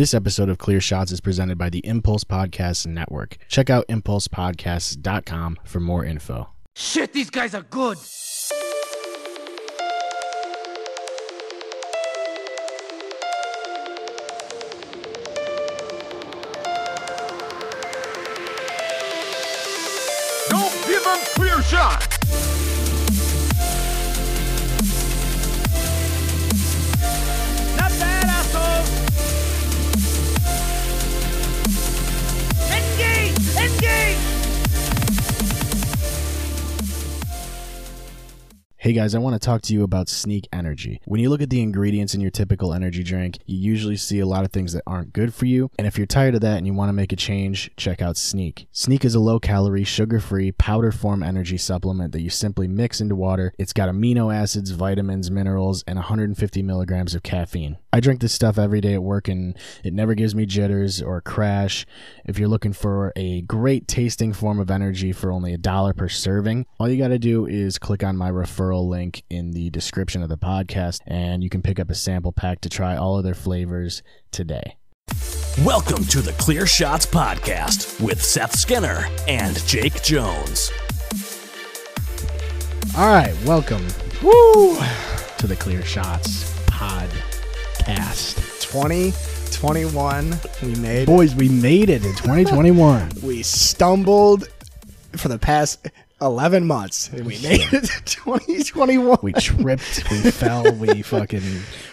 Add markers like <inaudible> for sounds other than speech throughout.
This episode of Clear Shots is presented by the Impulse Podcast Network. Check out impulsepodcasts.com for more info. Shit, these guys are good. Don't give them clear shots. Hey guys, I want to talk to you about Sneak Energy. When you look at the ingredients in your typical energy drink, you usually see a lot of things that aren't good for you. And if you're tired of that and you want to make a change, check out Sneak. Sneak is a low calorie, sugar free, powder form energy supplement that you simply mix into water. It's got amino acids, vitamins, minerals, and 150 milligrams of caffeine. I drink this stuff every day at work and it never gives me jitters or a crash. If you're looking for a great tasting form of energy for only a dollar per serving, all you got to do is click on my referral link in the description of the podcast and you can pick up a sample pack to try all of their flavors today. Welcome to the Clear Shots Podcast with Seth Skinner and Jake Jones. All right, welcome woo, to the Clear Shots podcast. 2021 we made it. Boys, we made it in 2021. <laughs> we stumbled for the past 11 months and we made it to 2021 We tripped, we fell, we <laughs> fucking,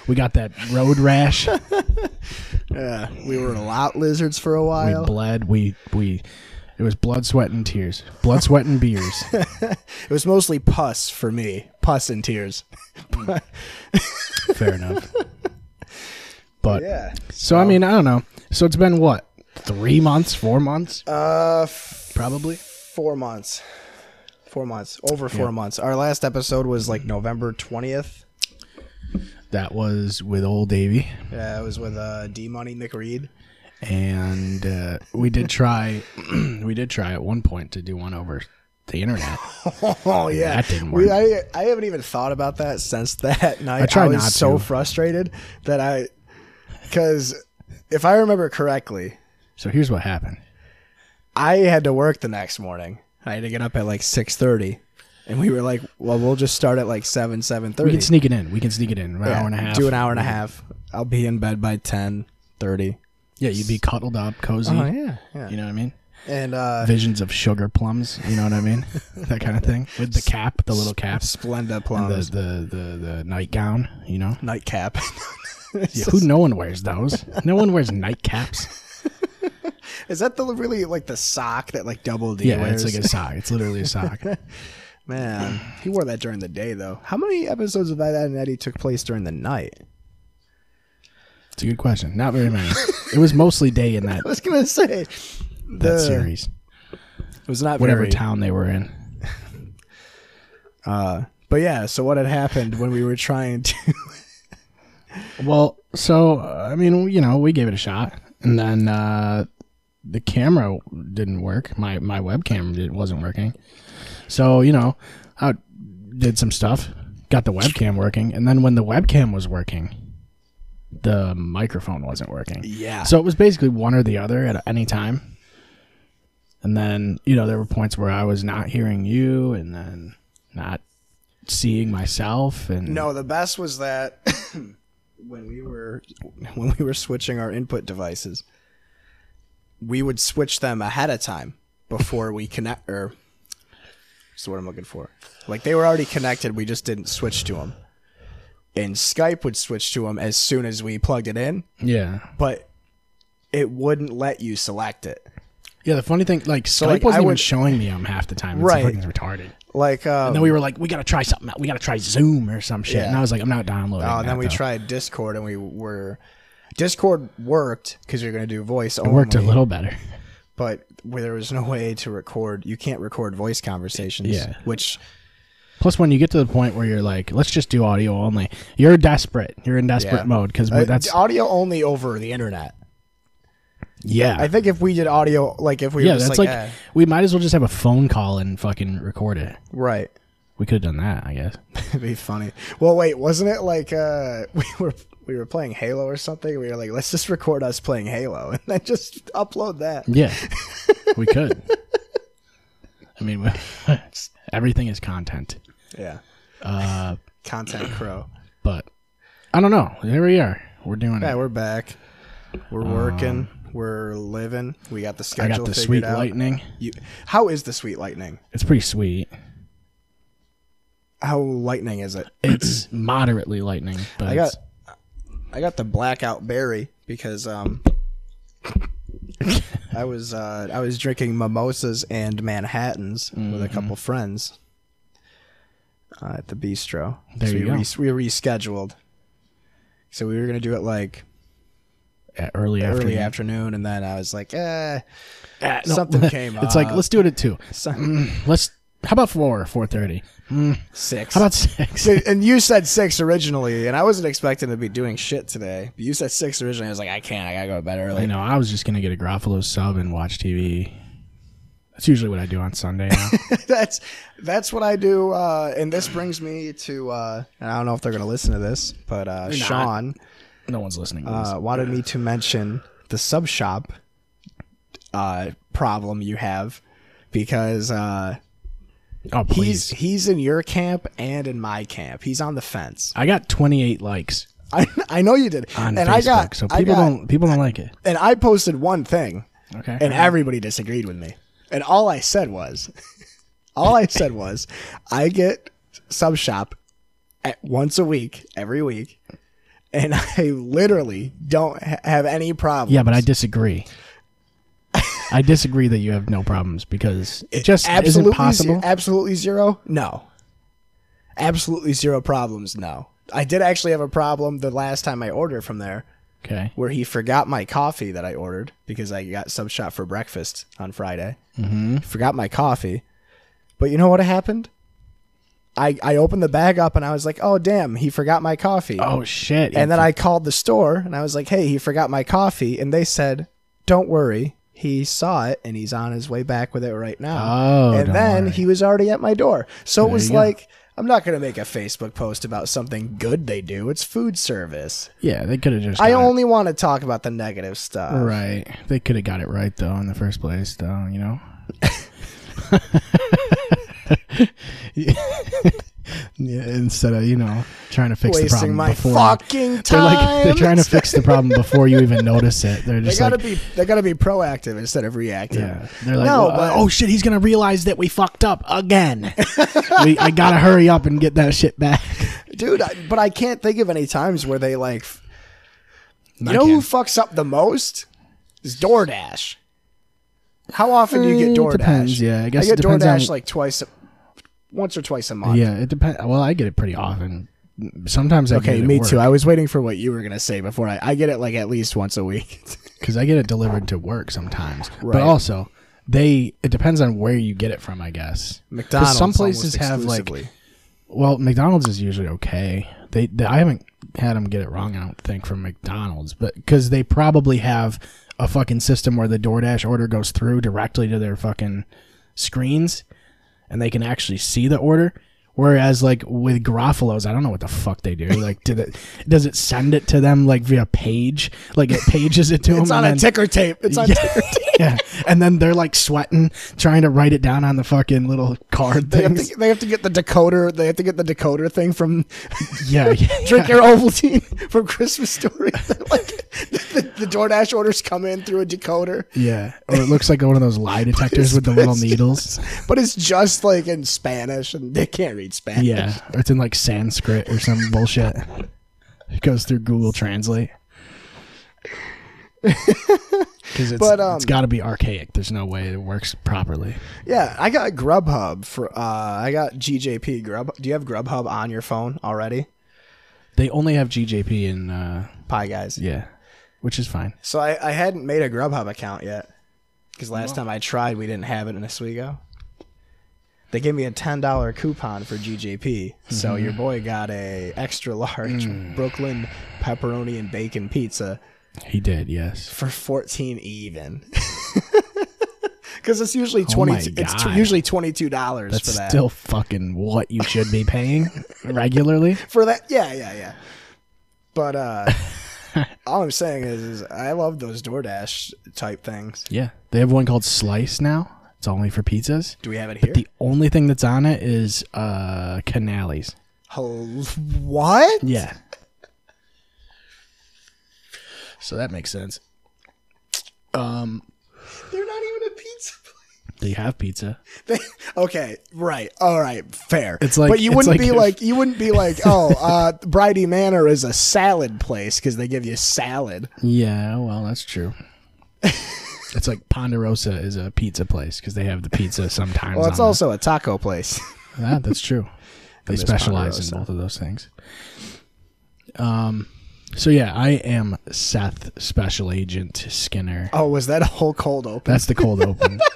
we got that road rash. <laughs> yeah, we were a lot lizards for a while. We bled. We we. It was blood, sweat, and tears. Blood, sweat, and beers. <laughs> it was mostly pus for me pus and tears Fair enough. But yeah so I mean I don't know. So it's been what three months, four months, uh f- probably. four months four months over four months our last episode was like november 20th That was with old Davy, yeah it was with uh d money mcreed and uh, we did try. <clears throat> we did try at one point to do one over the internet. <laughs> Oh yeah, That didn't We, work. I I haven't even thought about that since that <laughs> night. I, tried was not so to. frustrated that I, because if I remember correctly, So here's what happened. I had to work the next morning. I had to get up at like six thirty, and we were like, "Well, we'll just start at like seven seven We can sneak it in. We can sneak it in. An hour and a half. Do an hour and a half. I'll be in bed by ten thirty. Yeah, you'd be cuddled up, cozy. Oh yeah, yeah. You know what I mean? And uh, Visions of sugar plums. You know what I mean? <laughs> that kind of thing. With the cap, the little cap, Splenda plums, the, the the the nightgown. You know. nightcap. <laughs> Yeah, who? No one wears those. No one wears nightcaps. Is that the really like the sock that like Double D Yeah, wears? it's like a sock. It's literally a sock. <laughs> <laughs> Man, he wore that during the day though. How many episodes of that Ed and Eddie took place during the night? It's a good question. Not very many. It was mostly day in <laughs> that I was gonna say that the- series. It was not Whatever very. town they were in. Uh, but yeah, so what had happened when we were trying to? Well, so uh, I mean, you know, we gave it a shot, and then uh, the camera didn't work. My my webcam did, wasn't working. So you know, I did some stuff, got the webcam working, and then when the webcam was working, the microphone wasn't working. yeah. So it was basically one or the other at any time. And then, you know, there were points where I was not hearing you and then not seeing myself and no, the best was that <coughs> when we were when we were switching our input devices, we would switch them ahead of time before we connect. Or, what's what I'm looking for? Like they were already connected, we just didn't switch to them. And Skype would switch to them as soon as we plugged it in. Yeah. but it wouldn't let you select it. Yeah, the funny thing like Skype like, wasn't I even would- showing me them half the time. It's Right. fucking retarded. Like, um, And then we were like, we gotta try something out. We gotta try Zoom or some shit. Yeah. And I was like, I'm not downloading. oh, and then we though. tried Discord, and we were Discord worked because you're gonna do voice It only. worked a little better. but where there was no way to record. You can't record voice conversations. Yeah. which Plus, when you get to the point where you're like, let's just do audio only, you're desperate. You're in desperate Yeah. mode because uh, that's audio only over the internet. yeah. I think if we did audio, like if we yeah, were just that's like, like, eh, we might as well just have a phone call and fucking record it. right, We could have done that, I guess. <laughs> it'd be funny. Well, wait, wasn't it like uh, <laughs> we were we were playing Halo or something. We were like, let's just record us playing Halo <laughs> and then just upload that. Yeah, <laughs> we could. I mean, <laughs> everything is content, Yeah. uh, Content Crow. <clears throat> but I don't know. Here we are. We're doing Yeah, it. we're back. We're working. We're living. We got the schedule. I got the figured sweet out. lightning. You, how is the sweet lightning? It's pretty sweet. How lightning is it? It's <clears throat> moderately lightning, but I got it's- I got the blackout berry because um I was uh I was drinking mimosas and Manhattans with Mm-hmm. a couple friends uh, at the bistro. There so you we, go. res- we rescheduled. So we were gonna do it like at early afternoon. early afternoon, and then I was like, eh, Ah, no. something <laughs> came It's like let's do it at two. Let's. How about four? Four thirty. six. How about six? And you said six originally, and I wasn't expecting to be doing shit today. But you said six originally. I was like, I can't. I gotta go to bed early. I know. I was just gonna get a Gruffalo sub and watch TV. That's usually what I do on Sunday now. <laughs> that's that's what I do. Uh, and this brings me to uh, and I don't know if they're gonna listen to this, but uh, Sean no one's listening. To this. uh, wanted me to mention the sub shop uh, problem you have because uh, oh he's please! he's in your camp and in my camp. He's on the fence. I got twenty eight likes I I know you did, on and Facebook, I got so people got- don't people don't like it. and I posted one thing, Okay. and everybody disagreed with me. And all I said was, <laughs> all I said was, I get sub shop at once a week, every week, and I literally don't ha- have any problems. yeah, but I disagree. I disagree that you have no problems because it just absolutely isn't possible. ze- absolutely zero. No, absolutely zero problems. No, I did actually have a problem the last time I ordered from there. okay. where he forgot my coffee that I ordered because I got sub shop for breakfast on Friday. Mm-hmm. Forgot my coffee, but you know what happened? I I opened the bag up and I was like, oh damn, he forgot my coffee. Oh shit! and then I called the store and I was like, hey, he forgot my coffee, and they said, don't worry. He saw it and he's on his way back with it right now. Oh, and then worry. he was already at my door. So it was you go. like, I'm not going to make a Facebook post about something good they do. It's food service. yeah, they could have just. I it- only want to talk about the negative stuff. Right. They could have got it right though in the first place, though. You know. <laughs> <laughs> yeah. Instead of you know trying to fix the problem my before fucking they're like they're trying to fix the problem before you even notice it. They're <laughs> just They gotta like. be they gotta be proactive instead of reactive. yeah, they're like, No, "Well, but- oh shit, he's gonna realize that we fucked up again. <laughs> we, I gotta hurry up and get that shit back. <laughs> dude. I, but I can't think of any times where they like. You I know who fucks up the most? Is DoorDash. How often do you get it DoorDash? depends, yeah. I guess I get DoorDash on- like twice, a, once or twice a month. Yeah, it depends. Well, I get it pretty often. Sometimes I Okay, get it at me too. I was waiting for what you were gonna say before I. I get it like at least once a week. <laughs> because I get it delivered to work sometimes. Right. But also, they it depends on where you get it from, I guess McDonald's. some places have like, well, McDonald's is usually okay. They, they I haven't had them get it wrong. I don't think from McDonald's, but because they probably have a fucking system where the DoorDash order goes through directly to their fucking screens, and they can actually see the order. Whereas, like with Garofalo's, I don't know what the fuck they do. Like, did it? Does it send it to them like via page? Like it pages it to them. It's on a then- ticker tape. It's on <laughs> yeah. ticker tape. <laughs> yeah. And then they're like sweating, trying to write it down on the fucking little card They things. to, they have to get the decoder. They have to get the decoder thing from <laughs> yeah, yeah. <laughs> Drink your Ovaltine from Christmas Story. like the, the DoorDash orders come in through a decoder, Yeah. Or it looks like one of those lie detectors with the little needles. but it's just like in Spanish, and they can't read Spanish. Yeah. Or it's in like Sanskrit or some bullshit. It goes through Google Translate. Because it's, But, um, it's got to be archaic. There's no way it works properly. yeah. I got Grubhub for. uh I got GJP Grub. Do you have Grubhub on your phone already? They only have GJP in, uh, Pie guys. yeah, which is fine. So I, I hadn't made a Grubhub account yet because last time I tried, we didn't have it in Oswego. They gave me a ten dollar coupon for GJP, so Mm-hmm. your boy got a extra large Mm. Brooklyn pepperoni and bacon pizza He did, yes. for fourteen even. <laughs> Because it's usually Oh twenty. my it's t- usually twenty two dollars That's for that. still fucking what you should be paying regularly. <laughs> for that, yeah, yeah, yeah. But uh, <laughs> all I'm saying is, is I love those DoorDash type things. Yeah, they have one called Slice now. It's only for pizzas. Do we have it here? The only thing that's on it is uh Canale's. Hel- what? Yeah. So that makes sense. Um, They're not even a pizza place. they have pizza. <laughs> They, okay, right. All right, fair. It's like- but you wouldn't like be if- like you wouldn't be like, <laughs> oh, uh, Bridie Manor is a salad place because they give you salad. Yeah, well, that's true. <laughs> it's like Ponderosa is a pizza place because they have the pizza sometimes. Well, it's on it. also a taco place. Ah, that's true. They specialize in both of those things. Um, so yeah, I am Seth Special Agent Skinner. oh, was that a whole cold open? That's the cold open. <laughs>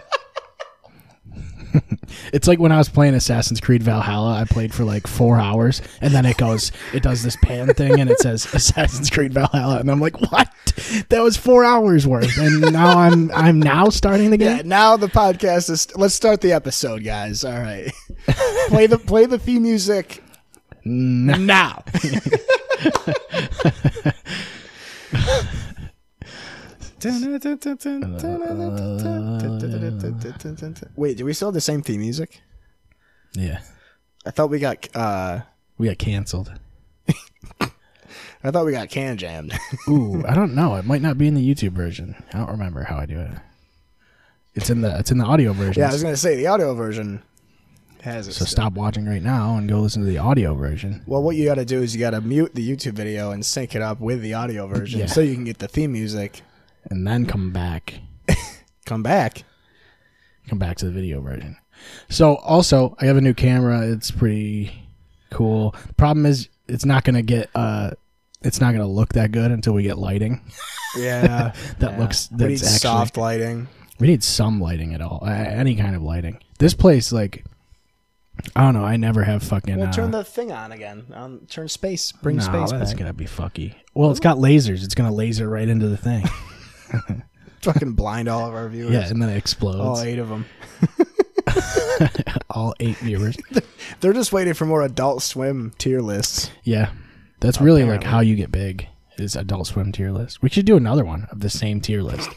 <laughs> it's like when I was playing Assassin's Creed Valhalla, I played for like four hours, and then it goes, it does this pan thing, and it says Assassin's Creed Valhalla, and I'm like, what? That was four hours worth, and now I'm I'm now starting the yeah. game. Now the podcast is. Let's start the episode, guys. All right, <laughs> play the play the theme music <laughs> now. Wait, do we still have the same theme music? Yeah, I thought we got. uh we got canceled. <laughs> I thought we got can jammed. Ooh, <laughs> I don't know. It might not be in the YouTube version. I don't remember how I do it. It's in the it's in the audio version. yeah, I was gonna say the audio version has it. so still. stop watching right now and go listen to the audio version. Well, what you got to do is you got to mute the YouTube video and sync it up with the audio version, Yeah. so you can get the theme music. And then come back. <laughs> Come back. Come back to the video version. So also I have a new camera. It's pretty cool. The problem is it's not gonna get uh it's not gonna look that good until we get lighting. Yeah, <laughs> That looks we need that's actually soft lighting. we need some lighting at all. Any kind of lighting. This place like I don't know, I never have fucking Well, uh, turn the thing on again. Um, turn space. Bring no, space that's back. gonna be fucky. Well, it's got lasers. It's gonna laser right into the thing. <laughs> Fucking blind all of our viewers. yeah, and then it explodes. all eight of them. <laughs> all eight viewers. <laughs> They're just waiting for more Adult Swim tier lists. Yeah, that's really like how you get big is Adult Swim tier list. We should do another one of the same tier list,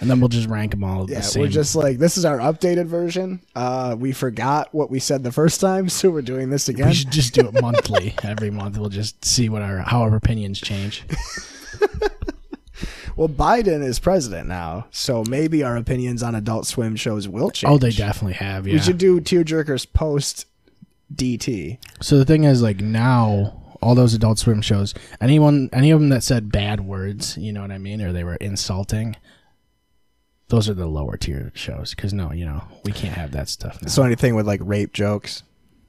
and then we'll just rank them all Yeah, the same. we're just like this is our updated version. Uh, we forgot what we said the first time, <laughs> so we're doing this again. we should just do it monthly. <laughs> Every month we'll just see what our how our opinions change. <laughs> Well, Biden is president now, so maybe our opinions on Adult Swim shows will change. Oh, they definitely have. Yeah. We should do tearjerkers post DT. So the thing is, like now, all those Adult Swim shows, anyone, any of them that said bad words, you know what I mean, or they were insulting, those are the lower tier shows. Because no, you know, we can't have that stuff. Now. So anything with like rape jokes,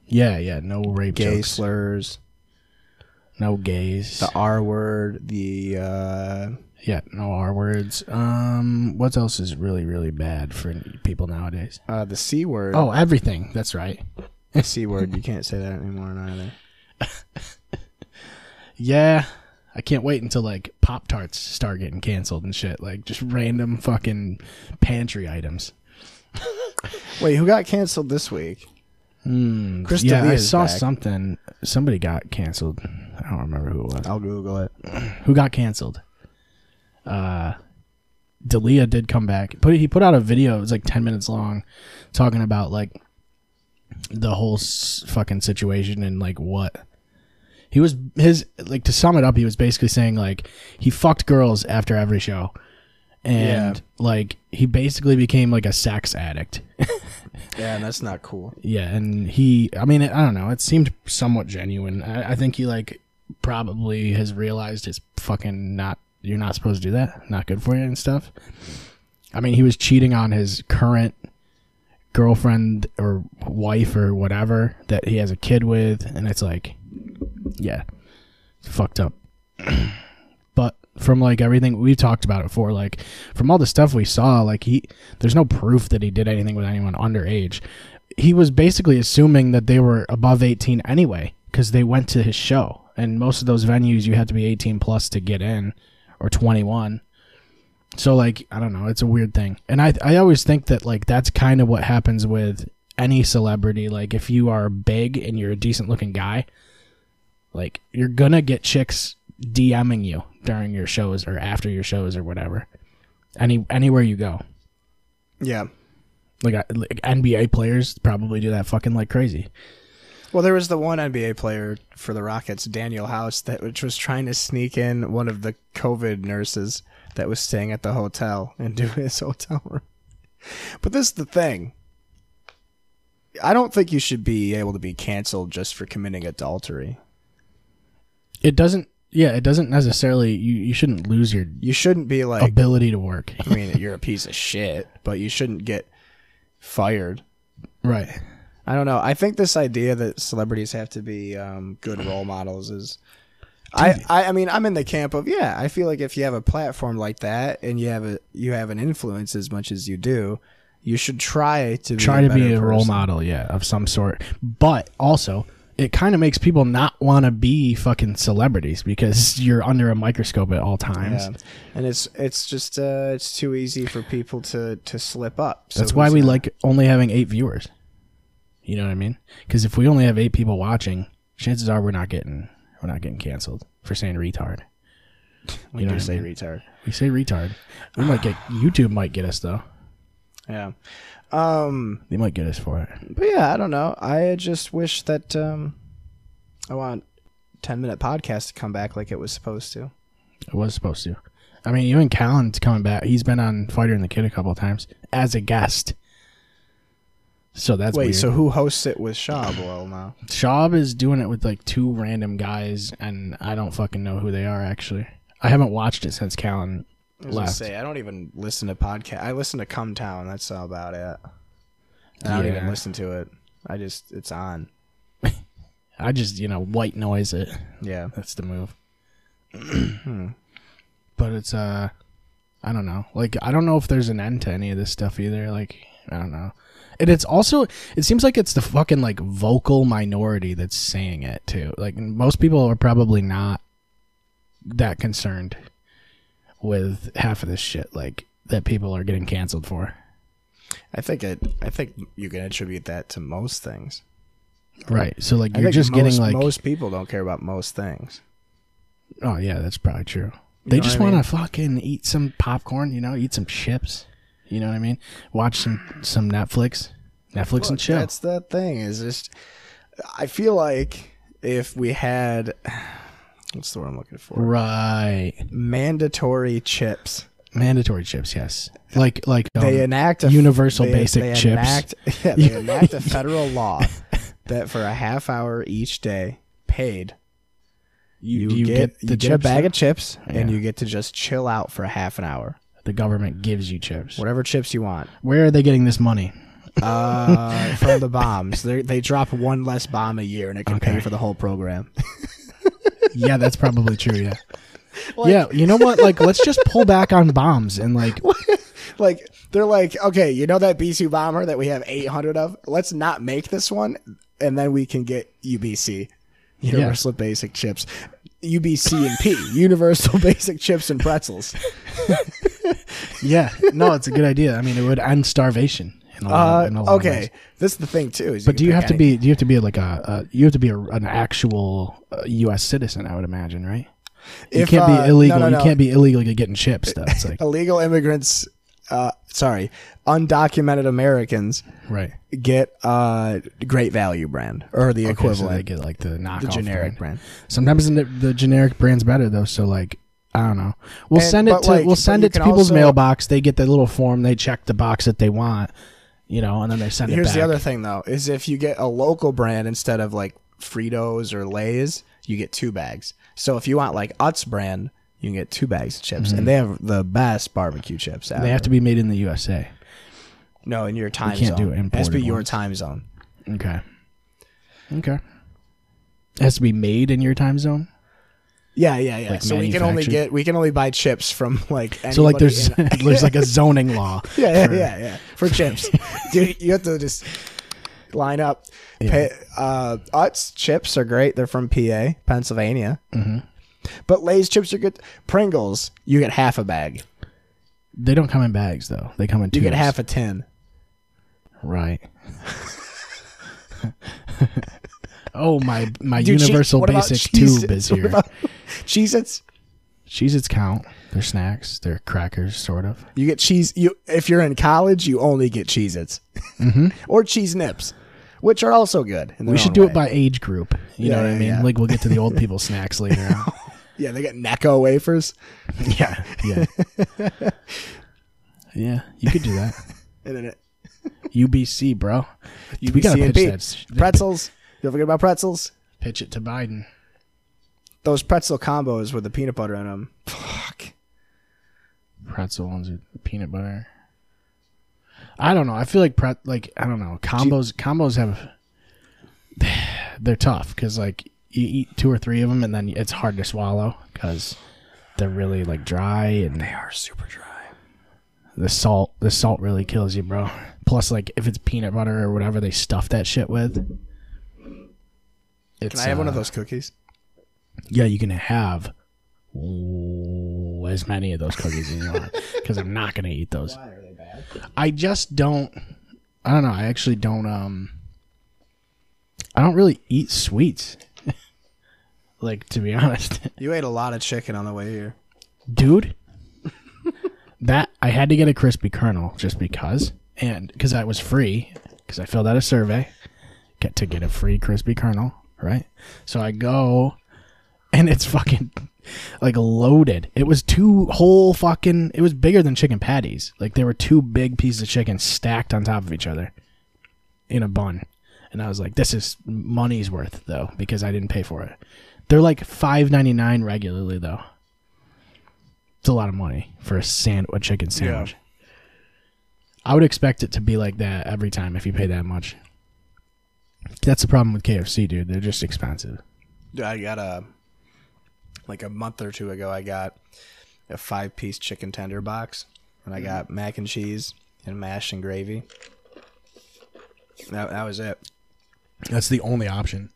yeah, yeah, no rape gay jokes, slurs, no gays, the R word, the uh, yeah, no R words. Um, what else is really, really bad for people nowadays? uh, the C word. Oh, everything. That's right. C word. You can't say that anymore either. <laughs> Yeah. I can't wait until like Pop Tarts start getting canceled and shit. Like just random fucking pantry items. <laughs> Wait, who got canceled this week? Mm, Chris yeah, I saw back. something. Somebody got canceled. I don't remember who it was. I'll Google it. <clears throat> Who got canceled? Uh, D'Elia did come back. Put he put out a video. It was like ten minutes long, talking about like the whole s- fucking situation and like what he was his like to sum it up. He was basically saying like he fucked girls after every show, and Yeah. like he basically became like a sex addict. <laughs> Yeah, and that's not cool. Yeah, and he, I mean, I don't know. It seemed somewhat genuine. I, I think he like probably has realized it's fucking not. You're not supposed to do that. Not good for you and stuff. I mean, he was cheating on his current girlfriend or wife or whatever that he has a kid with, and it's like, yeah, fucked up. <clears throat> but from like everything we've talked about it before, like from all the stuff we saw, like he, there's no proof that he did anything with anyone underage. He was basically assuming that they were above 18 anyway, because they went to his show, and most of those venues you have to be 18 plus to get in, or 21. So like I don't know, it's a weird thing. And I I always think that like that's kind of what happens with any celebrity. Like if you are big and you're a decent looking guy, like you're gonna get chicks DMing you during your shows or after your shows or whatever. Any anywhere you go, Yeah. like, like NBA players probably do that fucking like crazy. Well, there was the one NBA player for the Rockets, Danuel House, that which was trying to sneak in one of the COVID nurses that was staying at the hotel into <laughs> his hotel room. But this is the thing. I don't think you should be able to be canceled just for committing adultery. It doesn't. Yeah, it doesn't necessarily. You you shouldn't lose your You shouldn't be like, ability to work. I mean, you're a piece of shit, but you shouldn't get fired. right. I don't know. I think this idea that celebrities have to be um, good role models is. I, I I mean I'm in the camp of yeah I feel like if you have a platform like that and you have a you have an influence as much as you do you should try to be Try a to be better a role person. model, yeah, of some sort. But also, it kind of makes people not want to be fucking celebrities because <laughs> you're under a microscope at all times. yeah. and it's it's just uh, it's too easy for people to to slip up So That's why we like only having eight viewers. You know what I mean? Because if we only have eight people watching, chances are we're not getting we're not getting canceled for saying retard. <laughs> we you know do what I say mean? retard We say retard. We might get <sighs> YouTube might get us though. yeah um They might get us for it. but yeah I don't know I just wish that um I want 10 minute podcast to come back like it was supposed to It was supposed to. I mean, even Callen's coming back. He's been on Fighter and the Kid a couple of times as a guest. So that's wait weird. so who hosts it with Schaub well now Schaub is doing it with like two random guys, and I don't fucking know who they are actually. I haven't watched it since Callan I left. say I don't even listen to podcast. I listen to Come Town. That's all about it. I don't even listen to it. I just it's on. <laughs> I just you know white noise it. Yeah. That's the move. <clears throat> Hmm. But it's uh, I don't know. Like I don't know if there's an end to any of this stuff either. Like I don't know. And it's also it seems like it's the fucking like vocal minority that's saying it too. Like most people are probably not that concerned with half of this shit like that people are getting canceled for. I think it. I think you can attribute that to most things. Right. So like I you're just most, getting like most people don't care about most things. Oh yeah, that's probably true. They know just want to fucking eat some popcorn, you know, eat some chips. You know what I mean? Watch some some Netflix, Netflix and Look, chill. That's the thing. Is just I feel like if we had what's the word I'm looking for? Right. Mandatory chips. Mandatory chips, yes. Like like um, they enact a universal they- basic they chips. Enact, <laughs> yeah, they <laughs> enact a federal law <laughs> that for a half hour each day, paid, you, you, get, get, the you get a bag of chips and you get to just chill out for a half an hour. the government gives you chips. Whatever chips you want. Where are they getting this money? Uh, from the bombs, they they drop one less bomb a year and it can pay for the whole program. Yeah, that's probably true, yeah. <laughs> yeah, you know what? Like let's just pull back on bombs and <laughs> like like they're like, okay, you know that B two bomber that we have eight hundred of? Let's not make this one, and then we can get UBC, Universal Basic Chips, UBC and P, Universal <laughs> Basic Chips and Pretzels. yeah, no, it's a good idea. I mean, it would end starvation. In a lot, Uh, in a lot of ways. okay, this is the thing too. Is But do you have to be? Do you have to be like a? a you have to be a, an actual uh, U.S. citizen, I would imagine, right? You If, can't uh, be illegal. no, no, You can't be illegally getting chips. Though it's <laughs> like illegal immigrants. Uh, sorry, undocumented Americans right. get uh Great Value brand or the Okay, so equivalent, they get like the knockoff, the generic brand. brand. Sometimes the, the generic brand's better though. So like, I don't know. We'll And- send it to like, we'll send it to people's also- mailbox. They get the little form. They check the box that they want. You know, and then they send it Here's the other thing though, is if you get a local brand instead of like Fritos or Lay's, you get two bags. So if you want like Utz brand, you can get two bags of chips, and they have the best barbecue chips. Mm-hmm. They have to be made in the USA. no in your time you can't do zone. It has to be imported your time zone. Okay. Okay. It has to be made in your time zone. Yeah, yeah, yeah. Like so we can only get we can only buy chips from like So like there's in- <laughs> there's like a zoning law. <laughs> yeah, yeah, for- yeah, yeah. For chips, <laughs> dude, you have to just line up. Pay, uh, Utz chips are great. They're from PA, Pennsylvania. Mm-hmm. But Lay's chips are good. Pringles, you get half a bag. They don't come in bags though. They come in You tubes. get half a tin. Right. Oh my my Dude, universal about basic tube is here. about <laughs> Cheez-Its? Cheez-Its count. They're snacks. They're crackers, sort of. You get cheese. You if you're in college, you only get Cheez-Its <laughs> or Cheese Nips, which are also good. Mm-hmm. We should do way. it by age group. You Yeah, know what I mean? yeah. Like we'll get to the old <laughs> people snacks later on. Yeah, they get Necco wafers. Yeah, yeah, yeah. You could do that. And then it, UBC, bro. we gotta pitch that. pretzels. Don't forget about pretzels. Pitch it to Biden. Those pretzel combos with the peanut butter in them. Fuck. Pretzel ones with peanut butter. I don't know. I feel like pret like I don't know. Combos combos have <sighs> they're tough because like you eat two or three of them and then it's hard to swallow because they're really like dry and They are super dry. the salt the salt really kills you, bro. Plus, like if it's peanut butter or whatever they stuff that shit with. It's, Can I have one of uh, those cookies? Yeah, you can have ooh, as many of those cookies as you want <laughs> because I'm not gonna eat those. Why are they bad? I just don't. I don't know. I actually don't. Um, I don't really eat sweets. <laughs> like to be honest, <laughs> You ate a lot of chicken on the way here. dude. that I had to get a crispy kernel just because, and because that was free, because I filled out a survey, get to get a free crispy kernel, right? So I go, and it's fucking like loaded. It was two whole fucking. It was bigger than chicken patties. Like there were two big pieces of chicken stacked on top of each other in a bun, and I was like, "This is money's worth though," because I didn't pay for it. They're like five ninety nine regularly though. It's a lot of money for a sand a chicken sandwich. I would expect it to be like that every time if you pay that much. That's the problem with KFC, dude. They're just expensive. Dude, I got a like a month or two ago. I got a five piece chicken tender box, and I mm. got mac and cheese and mash and gravy. That, that was it. That's the only option.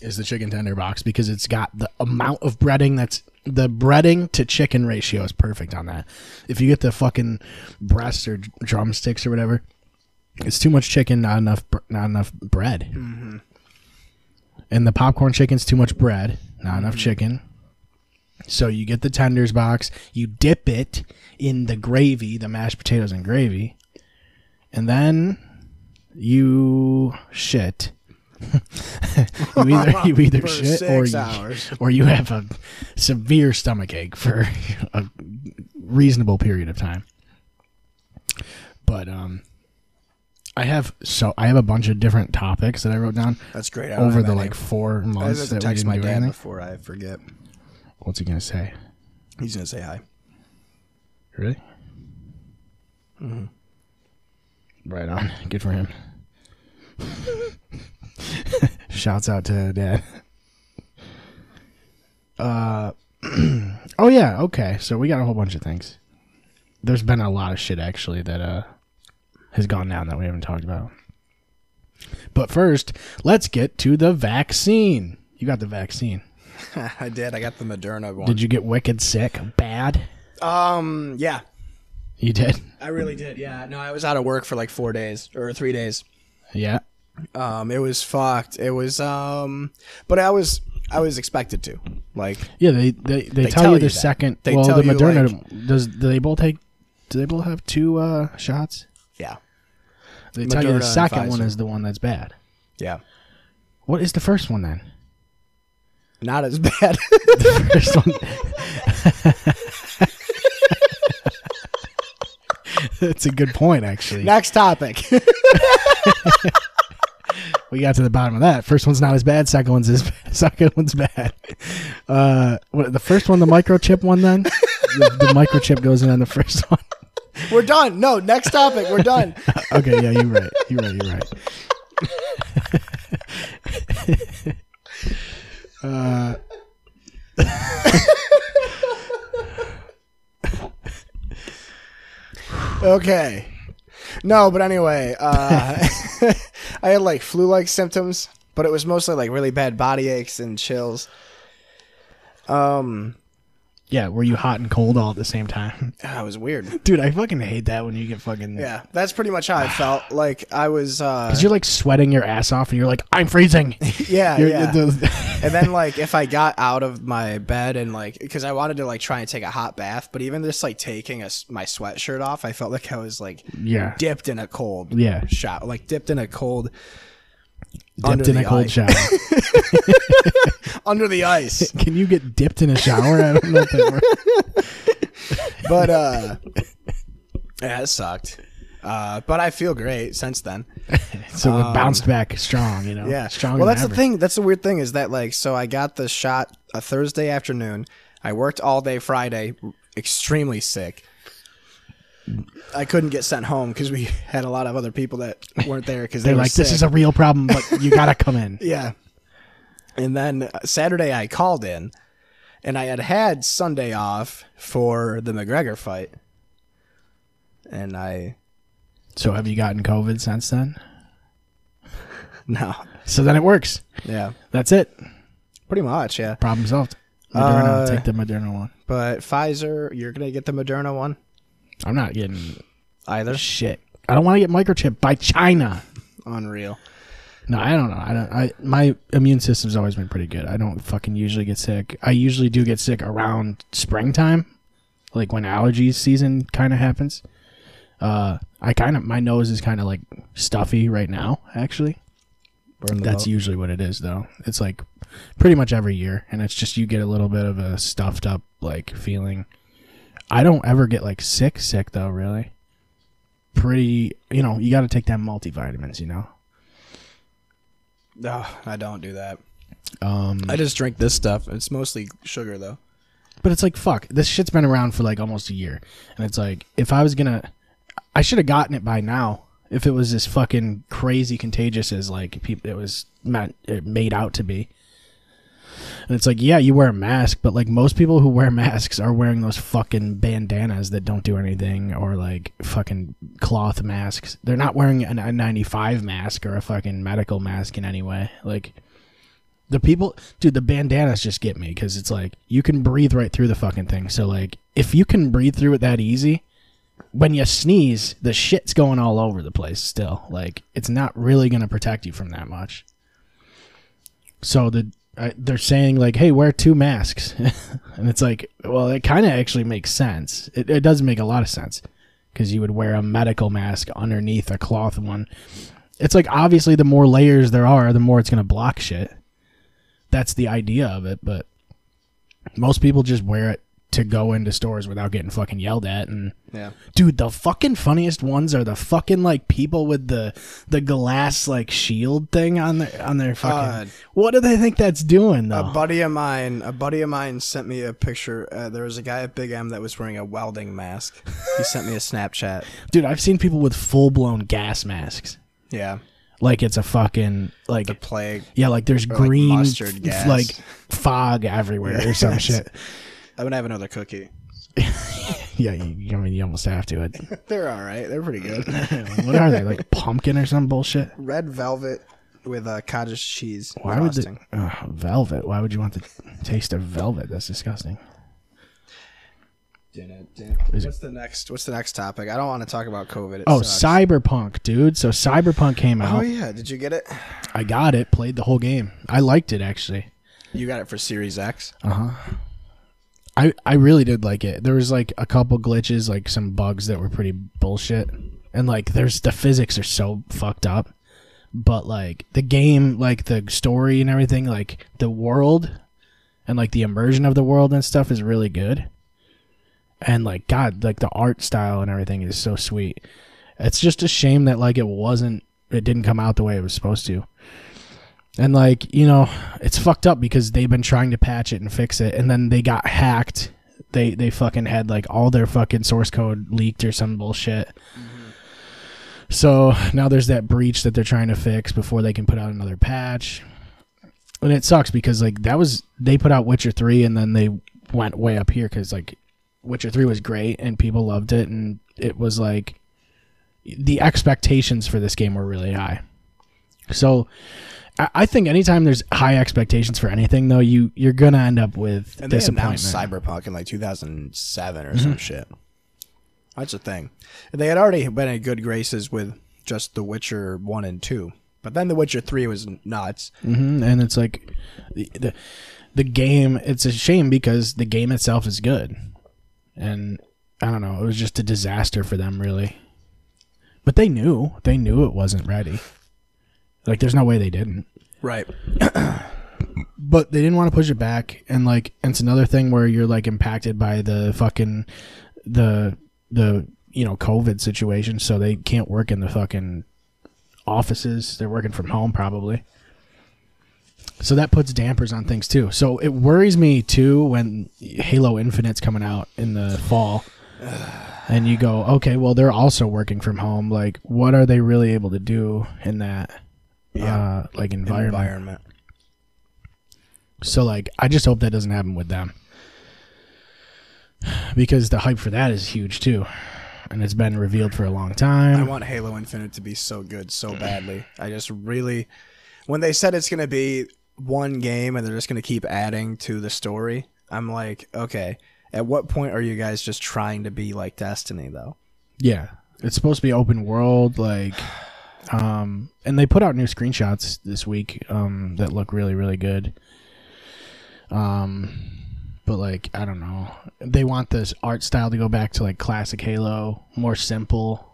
Is the chicken tender box because it's got the amount of breading that's the breading to chicken ratio is perfect on that. If you get the fucking breast or drumsticks or whatever, it's too much chicken, not enough, br- not enough bread. And the popcorn chicken's too much bread, not enough chicken. So you get the tenders box, you dip it in the gravy, the mashed potatoes and gravy, and then you shit. <laughs> you either you either shit or you, hours. or you have a severe stomach ache for a reasonable period of time. But um I have so I have a bunch of different topics that I wrote down That's great. I over the any. like four months to that we text didn't my do dad anything. before I forget. What's he gonna say? He's gonna say hi. Really? Hmm. Right on. <laughs> Good for him. <laughs> Shouts out to dad. Uh, <clears throat> oh yeah. Okay. So we got a whole bunch of things. There's been a lot of shit actually that uh has gone down that we haven't talked about. But first, let's get to the vaccine. You got the vaccine. <laughs> I did. I got the Moderna one. Did you get wicked sick? Bad? Um. Yeah. You did? I really did. Yeah. No, I was out of work for like four days or three days. Yeah. Um. It was fucked. It was. Um. But I was. I was expected to. Like. Yeah, they they, they, tell, tell you the second. They well, the Moderna does. Do they both take? Do they both have two uh, shots? They tell you the Moderna and second one Pfizer. is the one that's bad. Yeah. What is the first one then? Not as bad. <laughs> The first one. That's a good point, actually. Next topic. <laughs> We got to the bottom of that. First one's not as bad. Second one's is <laughs> second one's bad. Uh, what, the first one, the microchip one, then the, the microchip goes in on the first one. We're done. No. Next topic. We're done. <laughs> Okay, yeah, you're right. You're right. You're right. <laughs> Okay. No, but anyway, uh, <laughs> I had like flu-like symptoms, but it was mostly like really bad body aches and chills. Um, Yeah, were you hot and cold all at the same time? <laughs> That was weird. Dude, I fucking hate that when you get fucking Yeah, that's pretty much how I felt. <sighs> Like I was. uh Cause you're like sweating your ass off, and you're like, "I'm freezing." <laughs> Yeah, You're- yeah. the- <laughs> and then like if I got out of my bed and like because I wanted to like try and take a hot bath, but even just like taking a s my sweatshirt off, I felt like I was like yeah, dipped in a cold Yeah. shot, like dipped in a cold dipped in a cold ice. shower. <laughs> under the ice. <laughs> Can you get dipped in a shower? I don't know if that works. <laughs> But uh, yeah, it sucked. Uh, but I feel great since then. So it bounced back strong, you know. Um, Yeah, strong. Well, that's the thing. That's the weird thing is that like, so I got the shot a Thursday afternoon. I worked all day Friday, extremely sick. I couldn't get sent home because we <laughs> had a lot of other people that weren't there because <laughs> they They're were like, "This is a real problem, but you gotta <laughs> come in." yeah. And then uh, Saturday I called in, and I had had Sunday off for the McGregor fight, and I So have you gotten COVID since then? no, So then it works. yeah, That's it. pretty much, yeah. Problem solved. Moderna, Uh, take the Moderna one. But Pfizer, you're gonna get the Moderna one I'm not getting either. shit. I don't want to get microchipped by China. Unreal. No, I don't know. I don't. I my immune system's always been pretty good. I don't fucking usually get sick. I usually do get sick around springtime, like when allergies season kind of happens. Uh, I kind of my nose is kind of like stuffy right now. Actually, that's boat. usually what it is though. It's like pretty much every year, and it's just you get a little bit of a stuffed up like feeling. I don't ever get like sick, sick though. Really, pretty. You know, you got to take them multivitamins. You know. No, I don't do that. Um, I just drink this stuff. It's mostly sugar though. But it's like fuck. This shit's been around for like almost a year, and it's like if I was gonna, I should have gotten it by now. If it was as fucking crazy contagious as like people, it was meant it made out to be. And it's like, yeah, you wear a mask, but like most people who wear <laughs> masks are wearing those fucking bandanas that don't do anything, or like fucking cloth masks. They're not wearing an N95 mask or a fucking medical mask in any way. Like, the people, dude, the bandanas just get me because it's like you can breathe right through the fucking thing. So like, if you can breathe through it that easy, when you sneeze, the shit's going all over the place. Still, like, it's not really gonna protect you from that much. So the uh, they're saying like, hey, wear two masks, <laughs> and it's like, well, it kind of actually makes sense. It, it does make a lot of sense because you would wear a medical mask underneath a cloth one. It's like obviously the more layers there are, the more it's gonna block shit that's the idea of it, but most people just wear it to go into stores without getting fucking yelled at and Yeah. dude the fucking funniest ones are the fucking like people with the the glass like shield thing on their on their fucking Uh, what do they think that's doing though A buddy of mine, a buddy of mine sent me a picture. Uh, there was a guy at Big M that was wearing a welding mask. He sent me a Snapchat. <laughs> dude i've seen people with full-blown gas masks Yeah, like it's a fucking like the plague. yeah like there's like green f- like fog everywhere or some <laughs> shit I'm gonna have another cookie. <laughs> yeah you, i mean you almost have to <laughs> They're all right. They're pretty good. <laughs> what are they like pumpkin or some bullshit Red velvet with uh, cottage cheese Why would frosting. the, uh, velvet? Why would you want the taste of velvet? That's disgusting. What's the next? What's the next topic? I don't want to talk about COVID. It Oh, sucks. Cyberpunk, dude. So Cyberpunk came out. Oh yeah, did you get it? I got it. Played the whole game. I liked it actually. You got it for Series X. I I really did like it. There was like a couple glitches, like some bugs that were pretty bullshit, and like there's the physics are so fucked up. But like the game, like the story and everything, like the world, and like the immersion of the world and stuff is really good. And like God, like the art style and everything is so sweet. It's just a shame that like it wasn't, it didn't come out the way it was supposed to. And like, you know, it's fucked up because they've been trying to patch it and fix it and then they got hacked. They they fucking had like all their fucking source code leaked or some bullshit. Mm-hmm. So now there's that breach that they're trying to fix before they can put out another patch. And it sucks because like that was they put out Witcher 3 and then they went way up here cuz like Witcher 3 was great and people loved it and it was like the expectations for this game were really high. So I, think anytime there's high expectations for anything, though, you you're gonna end up with And they disappointment. announced Cyberpunk in like 2007 or Mm-hmm. some shit. That's the thing. They had already been in good graces with just The Witcher 1 and 2. But then The Witcher 3 was nuts. hmm and it's like the, the the game. It's a shame because the game itself is good, and I don't know. It was just a disaster for them, really. But they knew they knew it wasn't ready. Like, there's no way they didn't. Right. <clears throat> but they didn't want to push it back and like it's another thing where you're like impacted by the fucking the the you know covid situation so they can't work in the fucking offices. They're working from home probably. So that puts dampers on things too. So it worries me too when halo infinite's coming out in the fall and you go okay well they're also working from home. Like what are they really able to do in that uh like environment Environment. so like I just hope that doesn't happen with them. Because the hype for that is huge too. And it's been revealed for a long time. I want Halo Infinite to be so good so badly. I just really when they said it's going to be one game and they're just going to keep adding to the story, I'm like, okay, at what point are you guys just trying to be like Destiny though? yeah. It's supposed to be open world like <sighs> <sighs> <sighs> um and they put out new screenshots this week um that look really really good. Um but like I don't know. They want this art style to go back to like classic Halo, more simple,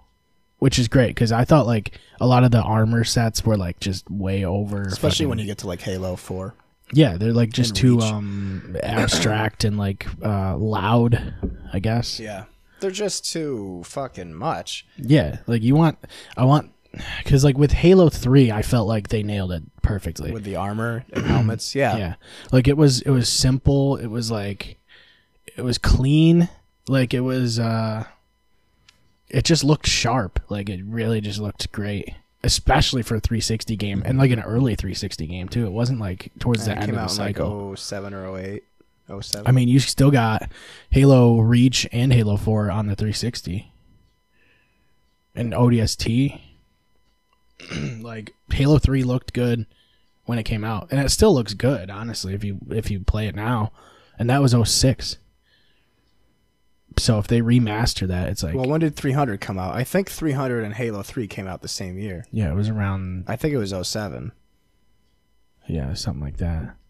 which is great cuz I thought like a lot of the armor sets were like just way over Especially fucking- when you get to like Halo 4. Yeah, they're like just too reach. um abstract and like uh loud, I guess. Yeah. They're just too fucking much. Yeah, like you want I want cuz like with Halo 3, I felt like they nailed it perfectly. with the armor and helmets. Yeah. yeah. Like it was it was simple, it was like it was clean, like it was uh it just looked sharp. Like it really just looked great. Especially for a 360 game and like an early 360 game too. It wasn't like towards the end of the in like cycle. 07 or 08. 07. I mean, you still got Halo Reach and Halo 4 on the 360. And ODST. <clears throat> like Halo 3 looked good when it came out, and it still looks good, honestly, if you if you play it now. And that was 06. So if they remaster that, it's like well, when did 300 come out? I think 300 and Halo 3 came out the same year. yeah, it was around I think it was 07. yeah, something like that. <laughs>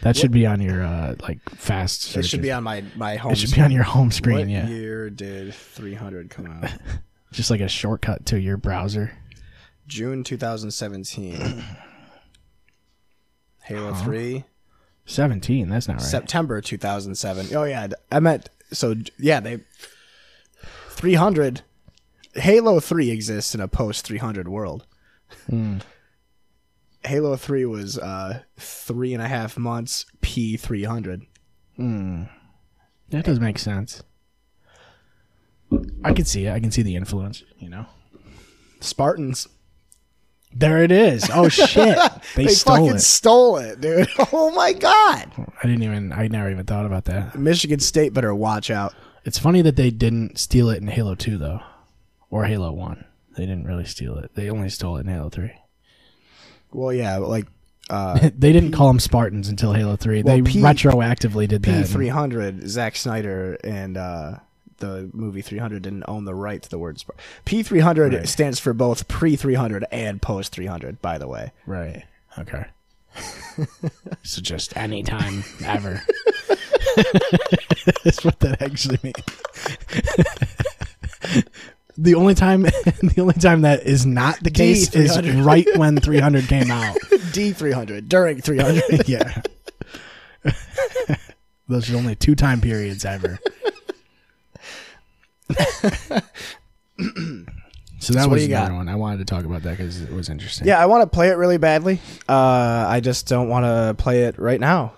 That should be on your uh like fast It should be on my my home. it should be on your home What screen, yeah. year did 300 come out? <laughs> Just like a shortcut to your browser. June 2017. <clears throat> Halo 3, 17, that's not right. September 2007. Oh yeah, I meant so yeah, they 300 Halo 3 exists in a post 300 world. Hmm. <laughs> Halo 3 was uh three and a half months P 300. That does make sense. I can see it. I can see the influence, you know. Spartans. There it is. Oh <laughs> shit. They, They stole fucking it. stole it, dude. <laughs> Oh my god. I didn't even I never even thought about that. Michigan State better watch out. It's funny that they didn't steal it in Halo 2 though. Or Halo 1. They didn't really steal it. They only stole it in Halo 3. Well, yeah, like uh, <laughs> they didn't call them Spartans until Halo 3. Well, they P- retroactively did P that. three hundred. Zack Snyder and uh, the movie three hundred didn't own the right to the word Spartan. P three hundred Right. stands for both pre three hundred and post three hundred. By the way, Right. Okay. <laughs> so just any time ever. <laughs> That's what that actually means. <laughs> the only time the only time that is not the case is D300. right when 300 came out. D three hundred during three hundred. yeah. Those are only two time periods ever. <laughs> so that what was another got? one. I wanted to talk about that because it was interesting. yeah, I want to play it really badly. Uh, I just don't want to play it right now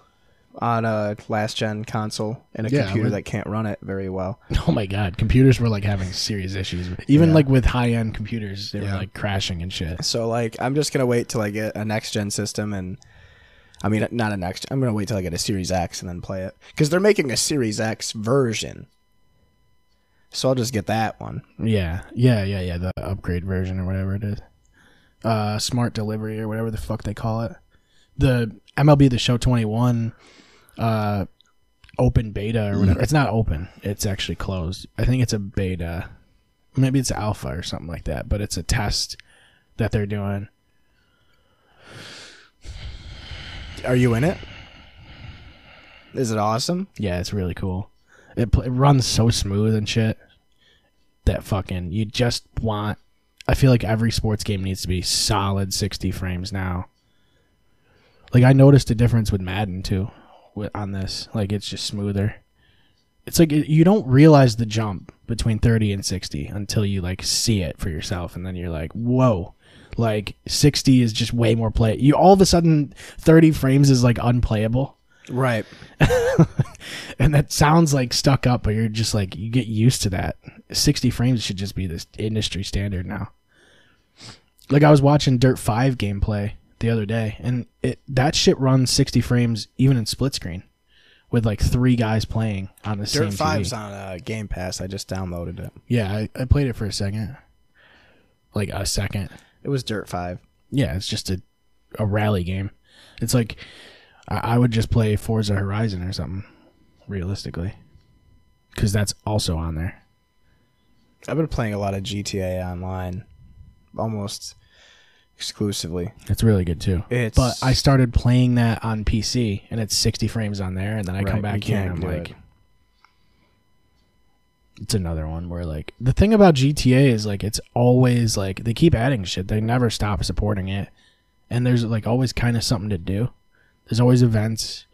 on a last gen console and a Yeah, computer that can't run it very well. <laughs> Oh my god, computers were like having serious issues. Even Yeah. like with high end computers, they were like crashing and shit. So like, I'm just gonna wait till I get a next gen system and. I mean, not a next. I'm gonna wait till I get a Series X and then play it because they're making a Series X version. So I'll just get that one. Yeah, yeah, yeah, yeah. The upgrade version or whatever it is. uh, smart delivery or whatever the fuck they call it. The MLB The Show 21 uh, open beta or whatever. It's not open. It's actually closed. I think it's a beta. Maybe it's alpha or something like that. But it's a test that they're doing. Are you in it? Is it awesome? Yeah, it's really cool. It, it runs so smooth and shit that fucking you just want. I feel like every sports game needs to be solid 60 frames now. Like I noticed a difference with Madden too, with, on this. Like it's just smoother. It's like you don't realize the jump between 30 and 60 until you like see it for yourself, and then you're like, whoa. Like 60 is just way more play. You all of a sudden 30 frames is like unplayable Right. <laughs> and that sounds like stuck up, but you're just like you get used to that. Sixty frames should just be this industry standard now. Like I was watching Dirt Five gameplay the other day, and it that shit runs sixty frames even in split screen, with like three guys playing on the same Dirt 5's TV. on uh, Game Pass. I just downloaded it. Yeah, I, I played it for a second, like a second. It was Dirt 5. Yeah, it's just a a rally game. It's like I, I would just play Forza Horizon or something, realistically, because that's also on there. I've been playing a lot of GTA Online, almost exclusively. It's really good too. It's- but I started playing that on PC and it's 60 frames on there, and then I Right, come back here and I'm like, it. it's another one where like the thing about GTA is like it's always like they keep adding shit. They never stop supporting it, and there's like always kind of something to do. There's always events.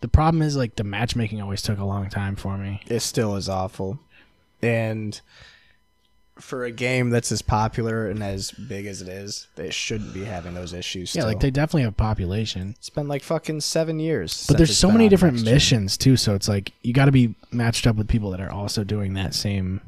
The problem is like the matchmaking always took a long time for me. It still is awful. And for a game that's as popular and as big as it is, they shouldn't be having those issues. Yeah, Still. like they definitely have population. It's been like fucking seven years. But there's so many different missions too, so it's like you got to be matched up with people that are also doing that same.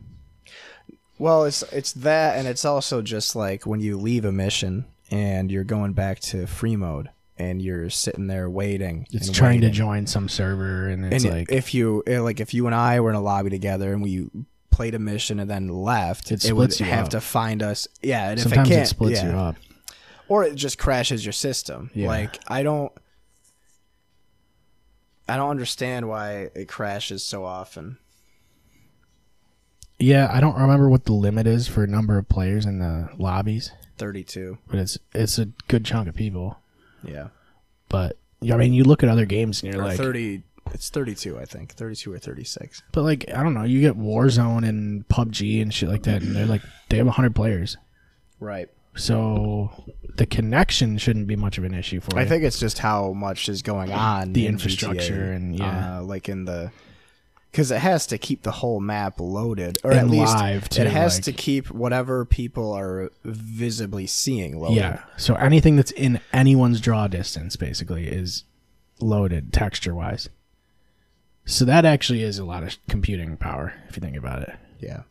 Well, it's it's that, and it's also just like when you leave a mission and you're going back to free mode, and you're sitting there waiting. It's trying to join some server, and it's and like if you eh, like if you and I were in a lobby together and we played a mission and then left, It it, would have up. to find us. Yeah, and sometimes if it it, can't, splits yeah. you up. or it just crashes your system. Yeah. Like I don't, I don't understand why it crashes so often. Yeah, I don't remember what the limit is for number of players in the lobbies, Thirty-two. but it's it's a good chunk of people. Yeah, But yeah, I mean, you look at other games and you're or like, thirty. It's thirty-two, I think. Thirty-two or thirty-six. but like I don't know, you get Warzone and PUBG and shit like that, and they're like they have hundred players, Right. so the connection shouldn't be much of an issue for I you. think it's just how much is going on. The in infrastructure GTA, and- yeah. uh, like in the because it has to keep the whole map loaded, or And at least live, too, it has like- to keep whatever people are visibly seeing loaded. Yeah. So anything that's in anyone's draw distance basically is loaded texture wise. So that actually is a lot of computing power if you think about it. yeah.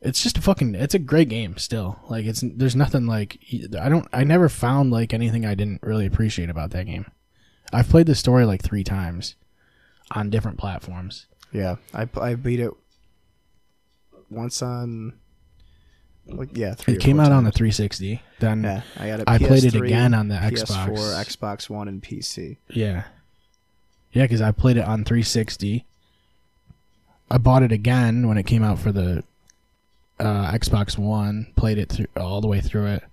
It's just a fucking it's a great game still. Like it's there's nothing like I don't I never found like anything I didn't really appreciate about that game. I've played the story like 3 times on different platforms. Yeah, I I beat it once on like yeah three. It came out on the 360. Then Yeah, I got it. I played it again on the PS4, Xbox. Xbox One, and PC. Yeah. Yeah, because I played it on 360. I bought it again when it came out for the uh, Xbox One. Played it through all the way through it,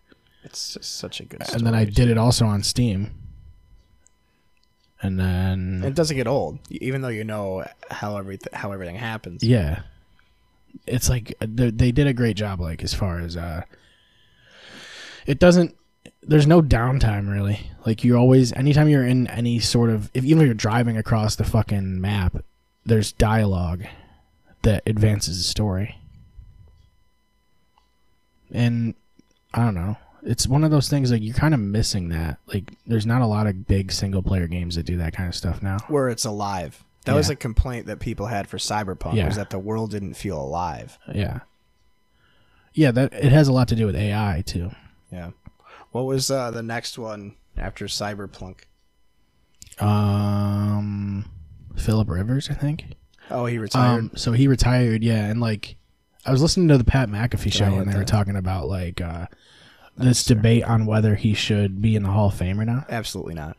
It's such a good. and then I did it also on Steam. And then It doesn't get old, even though you know how everything how everything happens. yeah, it's like uh, they, they did a great job. Like as far as uh, it doesn't. There's no downtime really. Like you're always anytime you're in any sort of if even if you're driving across the fucking map, there's dialogue that advances the story. And I don't know. It's one of those things like you're kind of missing that. Like there's not a lot of big single player games that do that kind of stuff now. Where it's alive. That was a complaint that people had for Cyberpunk Yeah. was that the world didn't feel alive. Yeah. Yeah, that it has a lot to do with AI too. Yeah. What was uh, the next one after Cyberpunk? Um Philip Rivers, I think. Oh, he retired. Um, so he retired, yeah, and like I was listening to the Pat McAfee show and they were talking about like uh, this debate on whether he should be in the Hall of Fame or not. Absolutely not.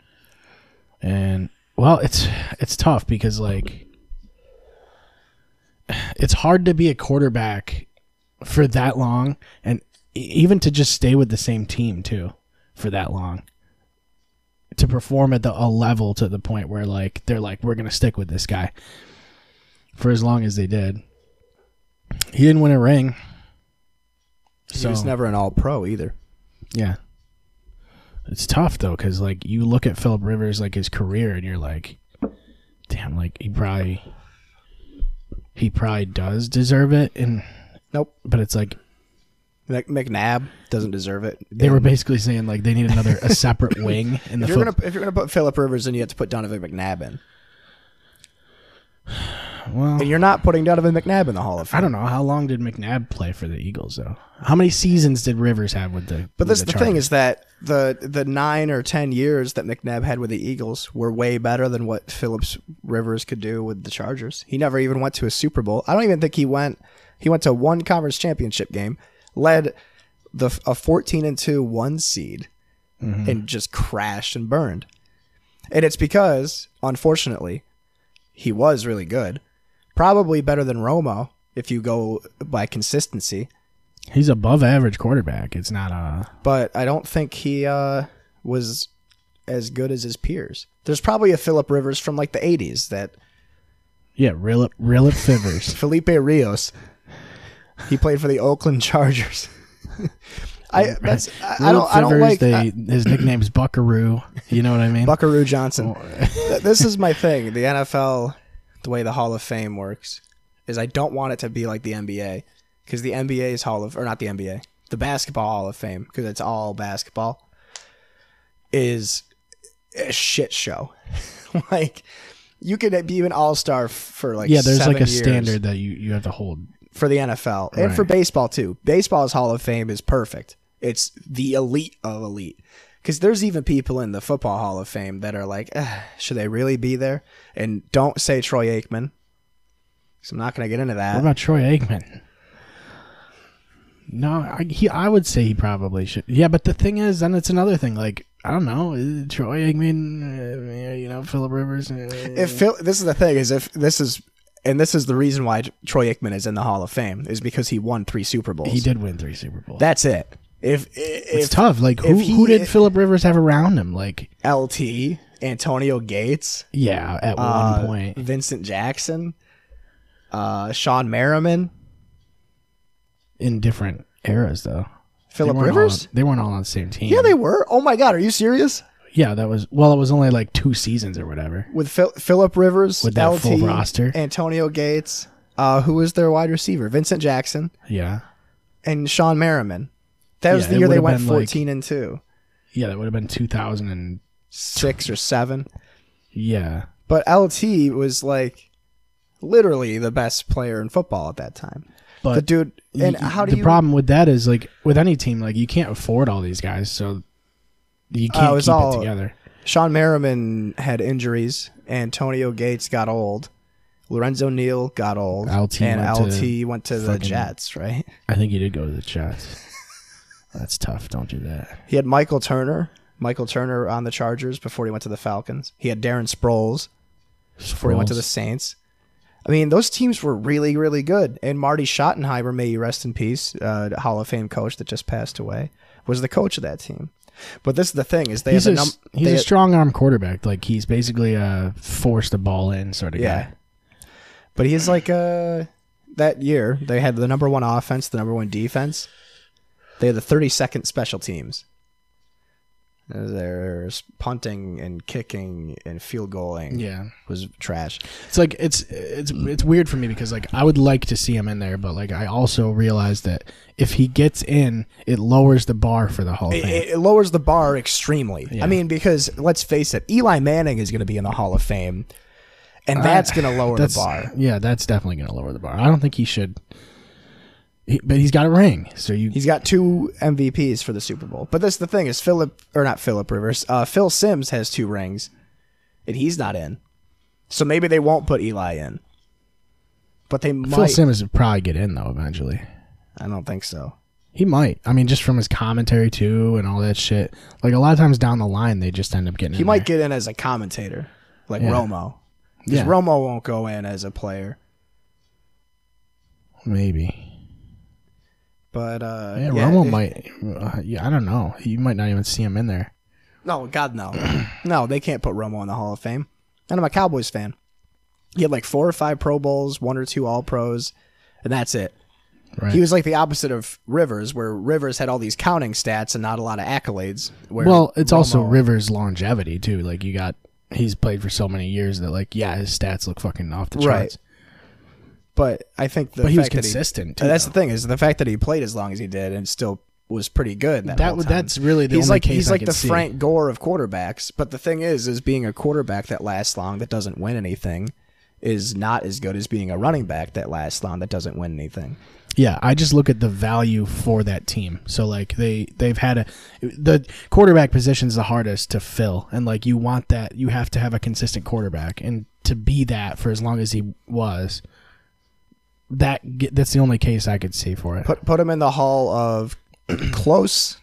And well, it's it's tough because like it's hard to be a quarterback for that long and even to just stay with the same team too for that long. To perform at the, a level to the point where like they're like we're going to stick with this guy for as long as they did. He didn't win a ring. He was never an all pro either. Yeah. It's tough though, because like you look at Philip Rivers, like his career, and you're like, damn, like he probably, he probably does deserve it, and Nope. but it's like Mc- McNabb doesn't deserve it. they were basically saying like they need another a separate <laughs> wing in the If you're foot. gonna if you're gonna put Philip Rivers, then you have to put Donovan McNabb in. Well, And you're not putting Donovan McNabb in the Hall of Fame. I don't know how long did McNabb play for the Eagles though. How many seasons did Rivers have with the? But with this the, thing is that the the nine or ten years that McNabb had with the Eagles were way better than what Phillips Rivers could do with the Chargers. He never even went to a Super Bowl. I don't even think he went. He went to one conference championship game, led the a fourteen and two one seed, mm-hmm. and just crashed and burned. And it's because, unfortunately, he was really good, probably better than Romo if you go by consistency. he's above average quarterback. It's not a but I don't think he uh, was as good as his peers. There's probably a Philip Rivers from like the '80s that yeah. Real it Fivers. <laughs> Felipe Rios. He played for the Oakland Chargers. <laughs> I that's I, I don't I don't Fivers, like They, I- his nickname's Buckaroo. You know what I mean? Buckaroo Johnson. <laughs> This is my thing. The NFL, the way the Hall of Fame works, is I don't want it to be like the NBA because the NBA's Hall of or not the NBA, the Basketball Hall of Fame because it's all basketball is a shit show. <laughs> like you could be an all star for like yeah, there's like a years standard that you, you have to hold. for the NFL and for baseball too. Baseball's Hall of Fame is perfect. It's the elite of elite. Because there's even people in the Football Hall of Fame that are like, "Ugh, should they really be there? And don't say Troy Aikman. So I'm not going to get into that. What about Troy Aikman? No, I, he. I would say he probably should. Yeah, but the thing is, then it's another thing. Like I don't know, uh, Troy Aikman, uh, you know, Philip Rivers. Uh, if Phil, this is the thing is if this is, and this is the reason why Troy Aikman is in the Hall of Fame is because he won three Super Bowls. he did win three Super Bowls. That's it. If it's tough. Like who, he- who did Philip Rivers have around him? Like LT, Antonio Gates, yeah, at uh, one point. Vincent Jackson, uh, Shawne Merriman, in different eras though. Philip weren't all Rivers. they weren't all on the same team. Yeah, they were. Oh my God, are you serious? Yeah, that was well. It was only like two seasons or whatever. With Phil- Philip Rivers, With that LT, full roster? Antonio Gates, uh, who was their wide receiver? Vincent Jackson Yeah, and Shawne Merriman. That was Yeah, the year they went been like- fourteen and two, yeah, that would have been two thousand and six or seven. yeah. But LT was like literally the best player in football at that time. But the dude, and y- how do the you? problem with that is like with any team, like you can't afford all these guys, so you Oh, can't it's keep all- it together. Shawne Merriman had injuries. Antonio Gates got old. Lorenzo Neal got old. LT and went LT to went to the Jets, right? I think he did go to the Jets. That's tough. Don't do that. He had Michael Turner. Michael Turner on the Chargers before he went to the Falcons. He had Darren Sproles before he went to the Saints. I mean, those teams were really, really good. And Marty Schottenheimer, may you rest in peace, uh, Hall of Fame coach that just passed away, was the coach of that team. But this is the thing: is they He's, have a, num- he's a strong arm quarterback. Like he's basically a force the ball in sort of Yeah. guy. But he's like uh that year they had the number one offense, the number one defense. They had the thirty second special teams. There's punting and kicking and field goaling. Yeah. was trash. It's like it's it's it's weird for me because like I would like to see him in there, but like I also realize that if he gets in, it lowers the bar for the Hall of It, Fame. it lowers the bar extremely. Yeah. I mean, because let's face it, Eli Manning is going to be in the Hall of Fame, and that's going to lower the bar. Yeah, that's definitely going to lower the bar. I don't think he should. He, but he's got a ring, so you. He's got two MVPs for the Super Bowl. But this the thing is Philip or not Philip Rivers. Uh, Phil Simms has two rings, and he's not in. So maybe they won't put Eli in. but they might. Phil. Simmons would probably get in though eventually. I don't think so. He might. I mean, just from his commentary too and all that shit. Like a lot of times down the line, they just end up getting. He might there. get in as a commentator, like Yeah. Romo. Because Yeah. Romo won't go in as a player. maybe. But uh, Yeah, yeah, Romo if- might. Uh, yeah, I don't know. You might not even see him in there. No, God, no, <clears throat> no. They can't put Romo in the Hall of Fame. And I'm a Cowboys fan. He had like four or five Pro Bowls, one or two All Pros, and that's it. Right. He was like the opposite of Rivers, where Rivers had all these counting stats and not a lot of accolades. Where well, it's also Rivers' longevity too. Like you got, he's played for so many years that like, yeah, his stats look fucking off the Right. But I think the But he was consistent, too, that's though. the thing is the fact that he played as long as he did and still was pretty good. That, That that's really the he's only like case he's I like the see. Frank Gore of quarterbacks. But the thing is, is being a quarterback that lasts long that doesn't win anything is not as good as being a running back that lasts long that doesn't win anything. Yeah, I just look at the value for that team. So like they they've had a the quarterback position's the hardest to fill, and like you want that you have to have a consistent quarterback, and to be that for as long as he was, that that's the only case I could see for it. Put put him in the hall of <clears throat> close.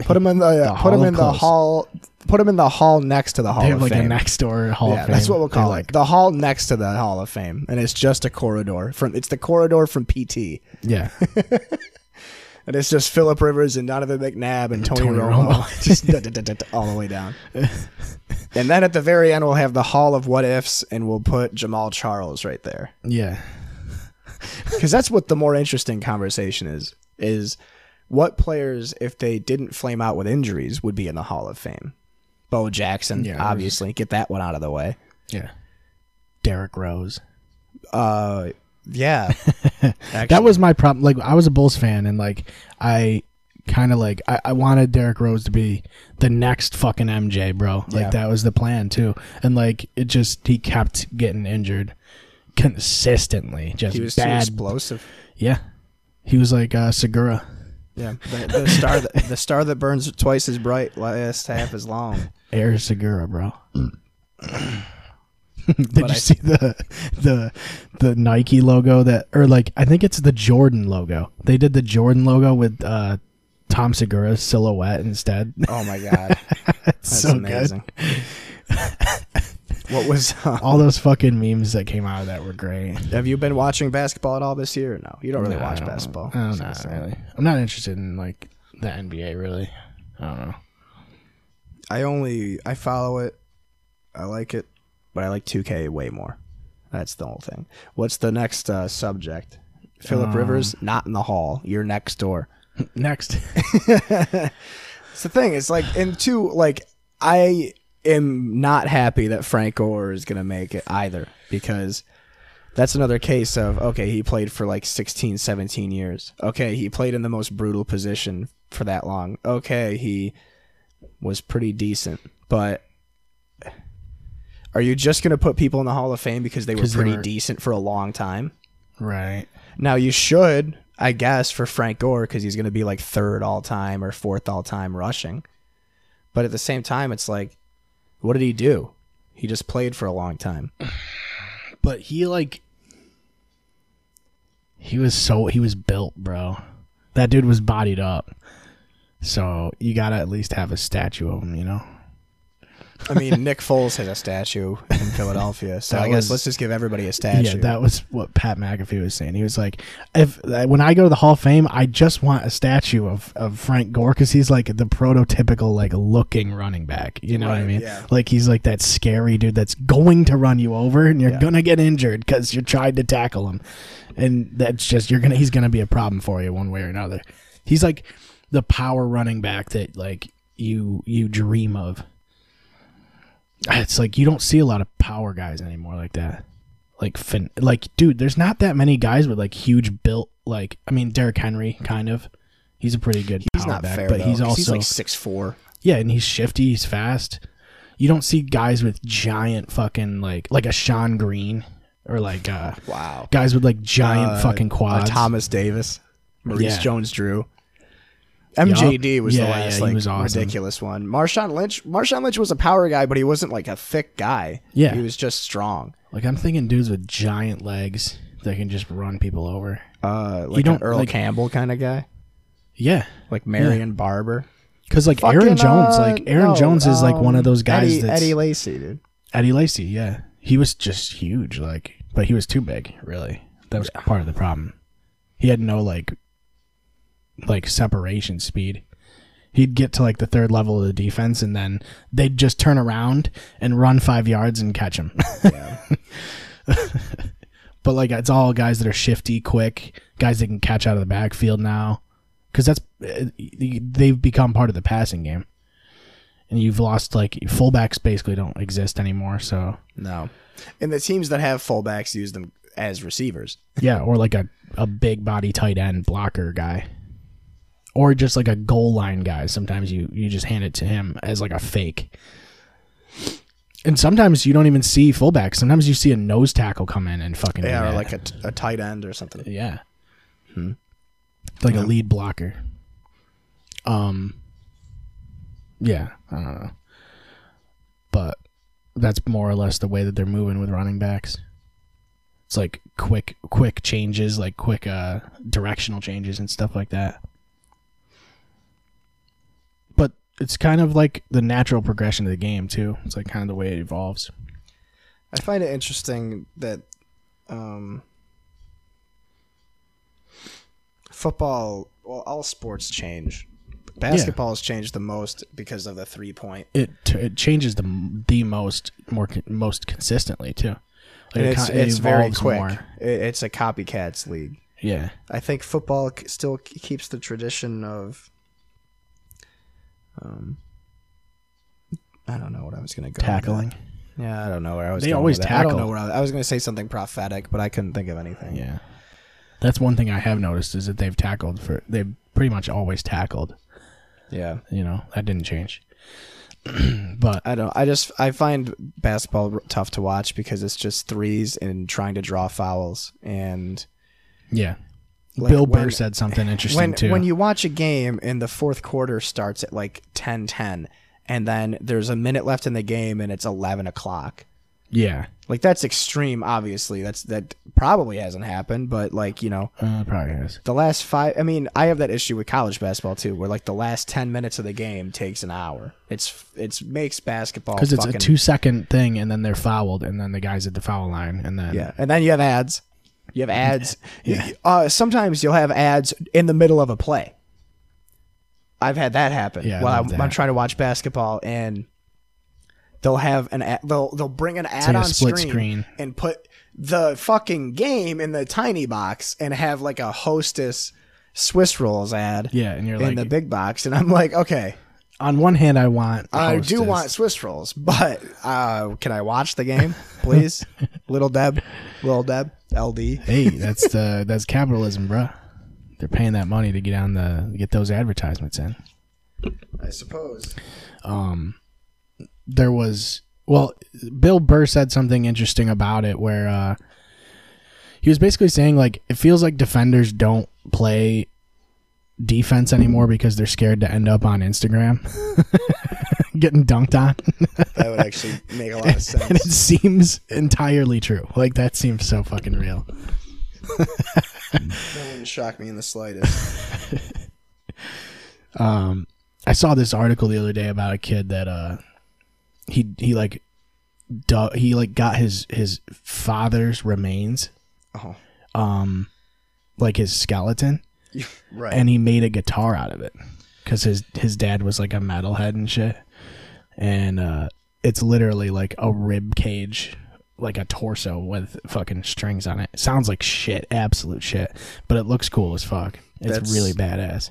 Put him in the, <laughs> The uh, put him Hall of in the Close. hall. Put him in the hall next to the Hall they of have like Fame. a next door Hall yeah, of Fame. that's what we'll call like. The hall next to the Hall of Fame, and it's just a corridor from. It's the corridor from PT, yeah. <laughs> and it's just Philip Rivers and Donovan McNabb and Tony, Tony Romo, Romo. <laughs> just da- da- da- all the way down. <laughs> and then at the very end, we'll have the Hall of What Ifs, and we'll put Jamaal Charles right there, yeah. <laughs> because that's what the more interesting conversation is. Is what players, if they didn't flame out with injuries, would be in the Hall of Fame? Bo Jackson, Yeah, obviously, get that one out of the way. Yeah. Derrick Rose. Uh, yeah, <laughs> that was my problem. Like I was a Bulls fan, and like I kind of like I, I wanted Derrick Rose to be the next fucking MJ, bro. Like Yeah. that was the plan too. And like it just he kept getting injured consistently. Just he was too bad. explosive. yeah, he was like uh, Segura. Yeah, the, the star that the star that burns twice as bright, lasts half as long. Air Segura, bro. <clears throat> <laughs> Did But you I- see the the the Nike logo that or like I think it's the Jordan logo. They did the Jordan logo with uh Tom Segura's silhouette instead. Oh my god, <laughs> that's so good. amazing. what was? Uh, <laughs> All those fucking memes that came out of that were great. have you been watching basketball at all this year? No, you don't really I watch don't- basketball. I don't know, really. I'm not interested in like the NBA really. I don't know. I only I follow it. I like it, but I like 2K way more. That's the whole thing. What's the next uh, subject? Philip Um, Rivers not in the hall. You're next door. <laughs> Next. <laughs> It's the thing. It's like, and two, like, I am not happy that Frank Gore is going to make it either because that's another case of, okay, he played for like 16, 17 years. Okay, he played in the most brutal position for that long. Okay, he was pretty decent, but are you just going to put people in the Hall of Fame because they were 'Cause they pretty were- decent for a long time? right. Now you should, I guess, for Frank Gore because he's going to be like third all time or fourth all time rushing. But at the same time, it's like, what did he do? He just played for a long time. <sighs> But he like he was so he was built, bro. That dude was bodied up. So you gotta at least have a statue of him, you know? I mean, Nick Foles has a statue in Philadelphia, so That I guess was- let's just give everybody a statue. Yeah, that was what Pat McAfee was saying. He was like, "If when I go to the Hall of Fame, I just want a statue of, of Frank Gore because he's like the prototypical like looking running back. You know what I Right, mean? yeah. Like he's like that scary dude that's going to run you over and you're Yeah. gonna get injured because you're trying to tackle him, and that's just you're gonna he's gonna be a problem for you one way or another. He's like the power running back that like you you dream of. It's like you don't see a lot of power guys anymore like that like fin- like dude there's not that many guys with like huge built like i mean Derrick henry kind of he's a pretty good he's not back, fair, but though, he's also he's like six four. yeah and he's shifty he's fast you don't see guys with giant fucking like like a sean green or like uh Wow, guys with like giant Uh, fucking quads Uh, Thomas Davis, Maurice Yeah. Jones-Drew. MJD was Yeah, the last he like awesome. ridiculous one. Marshawn Lynch, Marshawn Lynch was a power guy, but he wasn't like a thick guy. Yeah. he was just strong. Like I'm thinking dudes with giant legs that can just run people over. Uh, like you don't- Earl like- Campbell kind of guy, Yeah, like Marion Barber. because like Aaron Jones, uh, like Aaron no, Jones is like one um, of those guys Eddie, that's Eddie Lacy, dude. Eddie Lacy, yeah. He was just huge, like, but he was too big, really. That was part of the problem. He had no like, like separation speed. He'd get to like the third level of the defense, and then they'd just turn around and run five yards and catch him. <laughs> but like, it's all guys that are shifty, quick, guys that can catch out of the backfield now, because that's uh, they've become part of the passing game. And you've lost like fullbacks basically don't exist anymore, so No, and the teams that have fullbacks use them as receivers. Yeah, or like a, a big body tight end blocker guy. Or just like a goal line guy. Sometimes you, you just hand it to him as like a fake. And sometimes you don't even see fullbacks. Sometimes you see a nose tackle come in and fucking Yeah, or like a, t- a tight end or something. Yeah. Like a lead blocker. Um Yeah, I don't know. But that's more or less the way that they're moving with running backs. It's like quick quick changes, like quick uh directional changes and stuff like that. But it's kind of like the natural progression of the game too. It's like kind of the way it evolves. I find it interesting that um, football, well, all sports change. Basketball has changed the most because of the three point. It it changes the the most more most consistently too. Like it it's it it's very quick. more. It, it's a copycats league. Yeah. I think football still keeps the tradition of. Um, I don't know what I was going to go. with Tackling. that. Yeah, I don't know where I was. They going always with that. I don't know where I, I was going to say something prophetic, but I couldn't think of anything. Yeah. That's one thing I have noticed is that they've tackled for they've pretty much always tackled. Yeah. You know, that didn't change. <clears throat> but I don't. I just I find basketball tough to watch because it's just threes and trying to draw fouls and yeah. Like Bill Burr when- said something interesting when too. when you watch a game and the fourth quarter starts at like 10-10 and then there's a minute left in the game and it's eleven o'clock. yeah. Like that's extreme. Obviously, that's that probably hasn't happened, but like you know. Uh, probably is. The last five, I mean, I have that issue with college basketball too, where like the last ten minutes of the game takes an hour. It's it's makes basketball Because it's fucking, a two second thing and then they're fouled and then the guy's at the foul line and then Yeah, and then you have ads. You have ads. <laughs> yeah. Uh, sometimes you'll have ads in the middle of a play. I've had that happen. Yeah, while I'm, I'm trying to watch basketball, and they'll have an ad, they'll they'll bring an ad like on split screen, screen. and put the fucking game in the tiny box and have like a hostess Swiss rolls ad. Yeah, and you're in like the big box, and I'm like, okay, on one hand I want I do want Swiss rolls, but uh, can I watch the game, please? <laughs> Little Deb, Little Deb, LD. Hey, that's the that's capitalism, bruh. They're paying that money to get on the get those advertisements in. I suppose. Um, there was well bill burr said something interesting about it where uh he was basically saying like it feels like defenders don't play defense anymore because they're scared to end up on instagram <laughs> getting dunked on. That would actually make a lot of <laughs> sense. and it seems entirely true. Like that seems so fucking real. That wouldn't shock me in the slightest. <laughs> um, I saw this article the other day about a kid that uh he he like du- he like got his his father's remains Oh, like his skeleton. <laughs> Right. and he made a guitar out of it because his his dad was like a metalhead and shit and uh it's literally like a rib cage like a torso with fucking strings on it. Sounds like shit absolute shit but it looks cool as fuck. It's That's- really badass.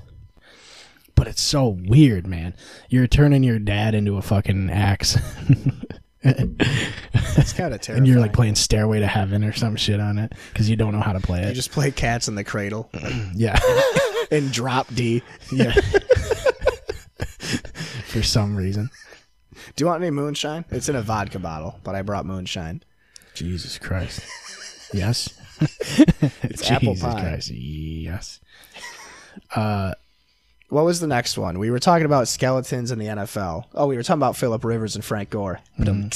But it's so weird man. You're turning your dad into a fucking axe. It's kind of terrifying. and you're like playing stairway to heaven or some shit on it because you don't know how to play it. You just play cats in the cradle. <clears throat> Yeah. <laughs> And drop D. yeah. <laughs> For some reason Do you want any moonshine? It's in a vodka bottle, but I brought moonshine. Jesus Christ. <laughs> Yes. <laughs> It's apple Jesus pie. Christ. Yes. Uh, What was the next one? We were talking about skeletons in the NFL. Oh, we were talking about Philip Rivers and Frank Gore. Um,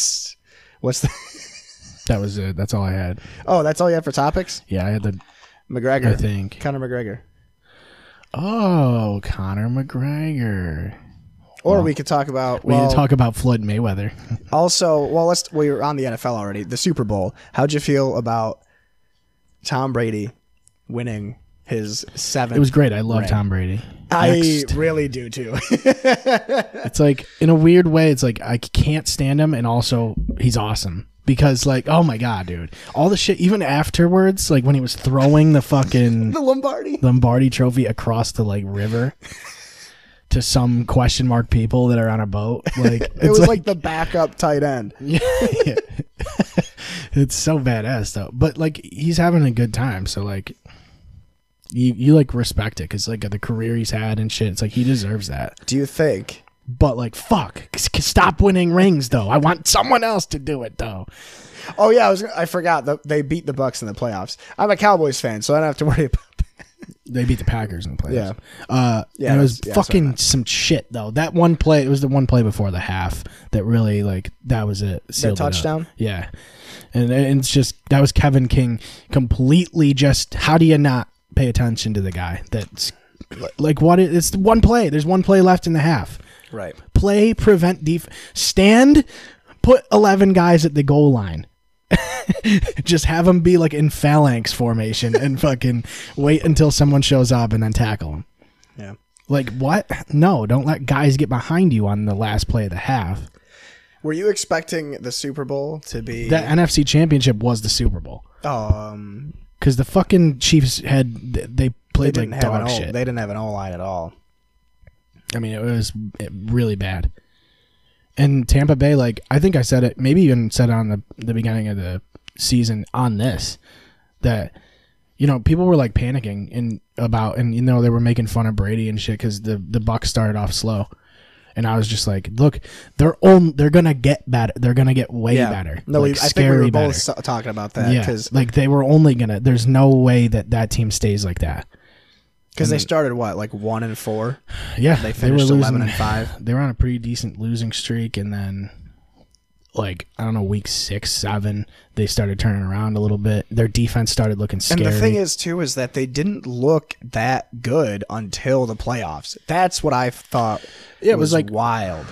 What's the <laughs> That was it. That's all I had. Oh, that's all you have for topics? Yeah, I had the. McGregor. I think. Conor McGregor. Oh, Conor McGregor. Or we could talk about We well, need to talk about Floyd Mayweather. <laughs> also. Well, let's. We were on the NFL already. The Super Bowl. How'd you feel about Tom Brady winning his seventh? It was great. I love Right. Tom Brady. I Next. really do too. <laughs> It's like in a weird way, it's like I can't stand him, and also he's awesome because like oh my god, dude, all the shit even afterwards, like when he was throwing the fucking <laughs> the Lombardi. Lombardi Trophy across the like river to some question mark people that are on a boat, <laughs> like It was like, like the backup tight end. <laughs> Yeah, it's so badass though. But like he's having a good time, so like. You, you like respect it because like the career he's had and shit. It's like he deserves that. Do you think? But like, fuck, stop winning rings though. I want someone else to do it though. Oh yeah, I was. I forgot that they beat the Bucs in the playoffs. I'm a Cowboys fan, so I don't have to <laughs> worry about. They beat the Packers in the playoffs. Yeah. uh, Yeah. It was yeah, that's what I fucking some shit though. That one play, it was the one play before the half that really like that was it. It touchdown? Yeah, and, and it's just that was Kevin King completely. Just how do you not pay attention to the guy? That's like what? It, it's one play. There's one play left in the half. Right. play, prevent, def, stand, put 11 guys at the goal line. <laughs> Just have them be like in phalanx formation and fucking wait until someone shows up and then tackle them. Yeah. Like, what? No, don't let guys get behind you on the last play of the half. Were you expecting the Super Bowl to be? That NFC championship was the Super Bowl. um, Because the fucking Chiefs had, they they played didn't like dog O. shit. They didn't have an O line at all. I mean, it was really bad. And Tampa Bay, like I think I said it, maybe even said it on the the beginning of the season on this that you know people were like panicking and about and you know they were making fun of Brady and shit because the the Bucs started off slow. And I was just like, look, they're on, they're gonna get better. They're gonna get way Yeah. better. No, like, we, I think we were both talking about that yeah, because like they were only gonna. There's no way that that team stays like that. They started what like one and four. Yeah, They finished were 11 and five. <sighs> They were on a pretty decent losing streak, and then, like I don't know, week six, seven, they started turning around a little bit. Their defense started looking scary. And the thing is too is that they didn't look that good until the playoffs. That's what I thought. Yeah, it was like- wild.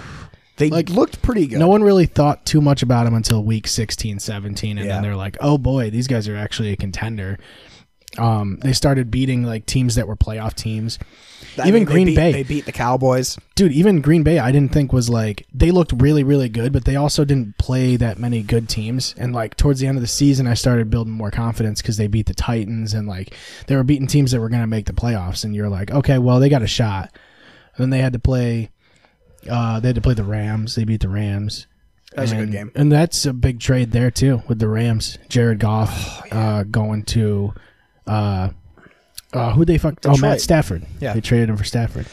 They like, looked pretty good. no one really thought too much about them until week 16, 17, and Yeah. then they're like, oh boy, these guys are actually a contender. Um, they started beating like teams that were playoff teams. I even mean, they Green beat- Bay, They beat the Cowboys. dude, even Green Bay, I didn't think was like they looked really, really good, but they also didn't play that many good teams. And like towards the end of the season, I started building more confidence because they beat the Titans and like they were beating teams that were going to make the playoffs. And you're like, okay, well they got a shot. And then they had to play, uh, they had to play the Rams. They beat the Rams. That was a good game. and that's a big trade there too with the Rams. Jared Goff Oh, uh, going to, uh, uh, who they fuck? Oh, Matt Stafford. Yeah. they traded him for Stafford.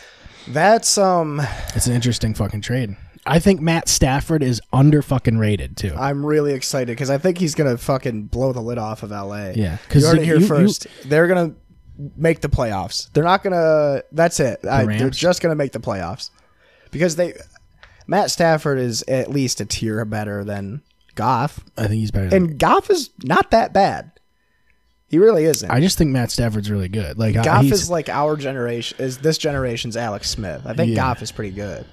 That's um. It's an interesting fucking trade. I think Matt Stafford is under fucking rated too. I'm really excited because I think he's gonna fucking blow the lid off of LA. Yeah, because you heard it you- here you- first. They're gonna make the playoffs. They're not gonna. That's it. I, they're just gonna make the playoffs because they. Matt Stafford is at least a tier better than Goff, I think he's better. Than, and Goff is not that bad. He really isn't. I just think Matt Stafford's really good. Like Goff is like our generation is this generation's Alex Smith. I think Yeah. Goff is pretty good.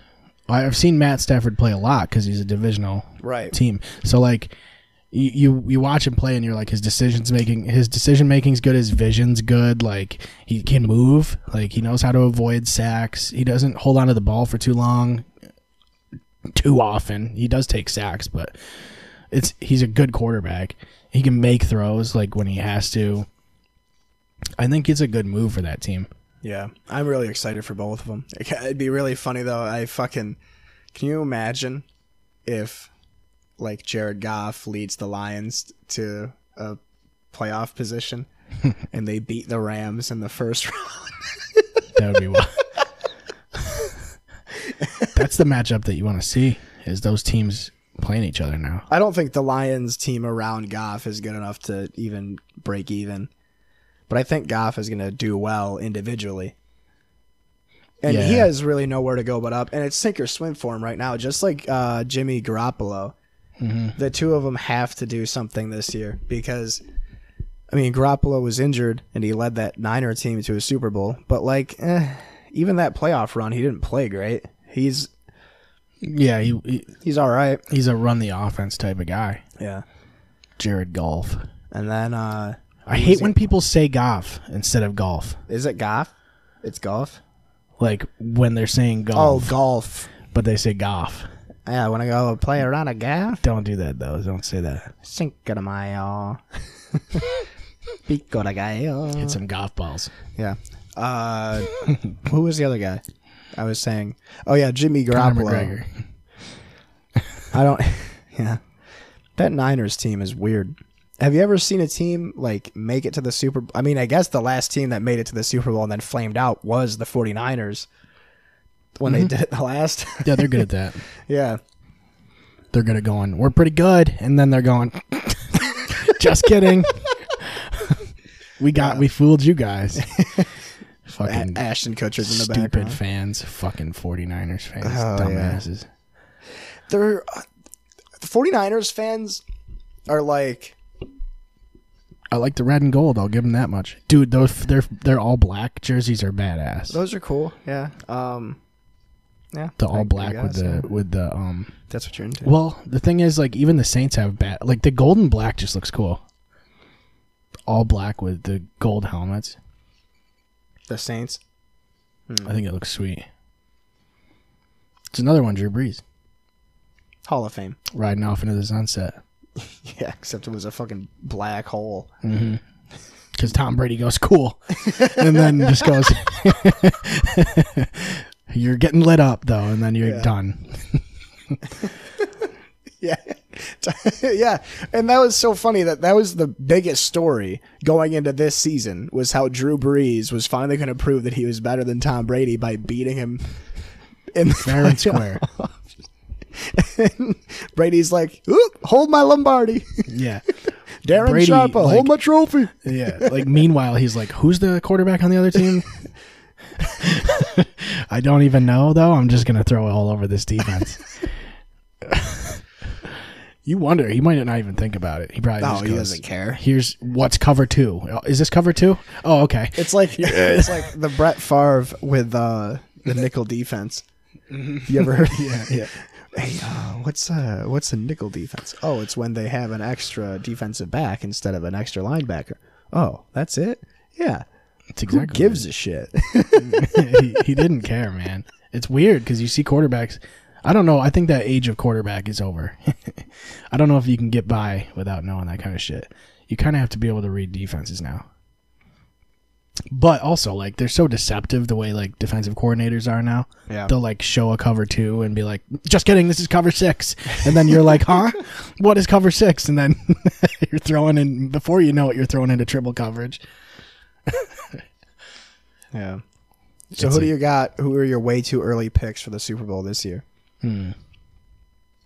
I've seen Matt Stafford play a lot because he's a divisional Right. team. So like. You, you you watch him play and you're like his decisions making his decision making's good his vision's good like he can move like he knows how to avoid sacks he doesn't hold on to the ball for too long too often he does take sacks but it's he's a good quarterback he can make throws like when he has to I think it's a good move for that team Yeah, I'm really excited for both of them. It'd be really funny though. I fucking can you imagine if like Jared Goff leads the Lions to a playoff position <laughs> and they beat the Rams in the first <laughs> round. That would be wild. <laughs> That's the matchup that you want to see is those teams playing each other now. I don't think the Lions team around Goff is good enough to even break even. But I think Goff is going to do well individually. And he has really nowhere to go but up. And it's sink or swim for him right now, just like uh, Jimmy Garoppolo. The two of them have to do something this year because, I mean, Garoppolo was injured and he led that Niner team to a Super Bowl. But like, eh, even that playoff run, he didn't play great. He's Yeah, he, he he's all right. he's a run the offense type of guy. Yeah. Jared Golf. And then, uh, I hate when people say golf instead of golf. is it golf? It's golf. Like when they're saying Oh, golf, golf. but they say golf. Yeah, I want to go play around a golf. Don't do that though. Don't say that. Cinco de Mayo. Pico de gallo. Hit some golf balls. Yeah. Uh, <laughs> who was the other guy? I was saying. Oh yeah, Jimmy Garoppolo. <laughs> I don't. <laughs> Yeah, that Niners team is weird. Have you ever seen a team like make it to the Super? I mean, I guess the last team that made it to the Super Bowl and then flamed out was the 49ers when they mm-hmm. did it the last. Yeah, they're good at <laughs> that. yeah. They're good at going. We're pretty good, and then they're going. Just kidding. we got. We fooled you guys. Fucking A- Ashton Kutcher's in the stupid background. fans. Fucking 49ers fans. Oh, yeah. Dumbasses. They're uh, the 49ers fans are like I like the red and gold. I'll give them that much, dude. Those they're they're all black jerseys are badass. those are cool. Yeah. Um. Yeah. the I- all black with guess, the yeah. with the um. That's what you're into. Well, the thing is, like, even the Saints have bad. Like the gold and black just looks cool. All black with the gold helmets. The Saints. Hmm. I think it looks sweet. It's another one, Drew Brees Hall of Fame. <laughs> riding off into the sunset Yeah, except it was a fucking black hole. Mm-hmm. because Tom Brady goes cool, <laughs> and then just goes. <laughs> you're getting lit up though, and then you're Yeah. done. <laughs> Yeah. <laughs> yeah. And that was so funny that that was the biggest story going into this season was how Drew Brees was finally going to prove that he was better than Tom Brady by beating him in the Fair and square. <laughs> Brady's like, hold my Lombardi. Yeah. Darren Brady, Sharpa, like- hold my trophy. Yeah. Like meanwhile, he's like, "Who's the quarterback on the other team?" I don't even know though. I'm just gonna throw it all over this defense. You wonder he might not even think about it. He probably No, just he goes, doesn't care. Here's what's cover two. Is this cover two? Oh, okay. It's like <laughs> it's like the Brett Favre with uh, the nickel defense. You ever <laughs> heard? yeah, yeah. Hey, uh, what's uh, what's a nickel defense? Oh, it's when they have an extra defensive back instead of an extra linebacker. Oh, that's it. Yeah. It's Who exactly gives a shit? <laughs> he, he didn't care, man. It's weird because you see quarterbacks. I don't know. I think that age of quarterback is over. <laughs> I don't know if you can get by without knowing that kind of shit. You kind of have to be able to read defenses now. But also, like, they're so deceptive the way like defensive coordinators are now. Yeah. They'll like show a cover two and be like, "Just kidding, this is cover six. and then you're like, "Huh? What is cover six? And then <laughs> you're throwing in before you know it, you're throwing into triple coverage. yeah. So It's who do you got? Who are your way too early picks for the Super Bowl this year? Hmm.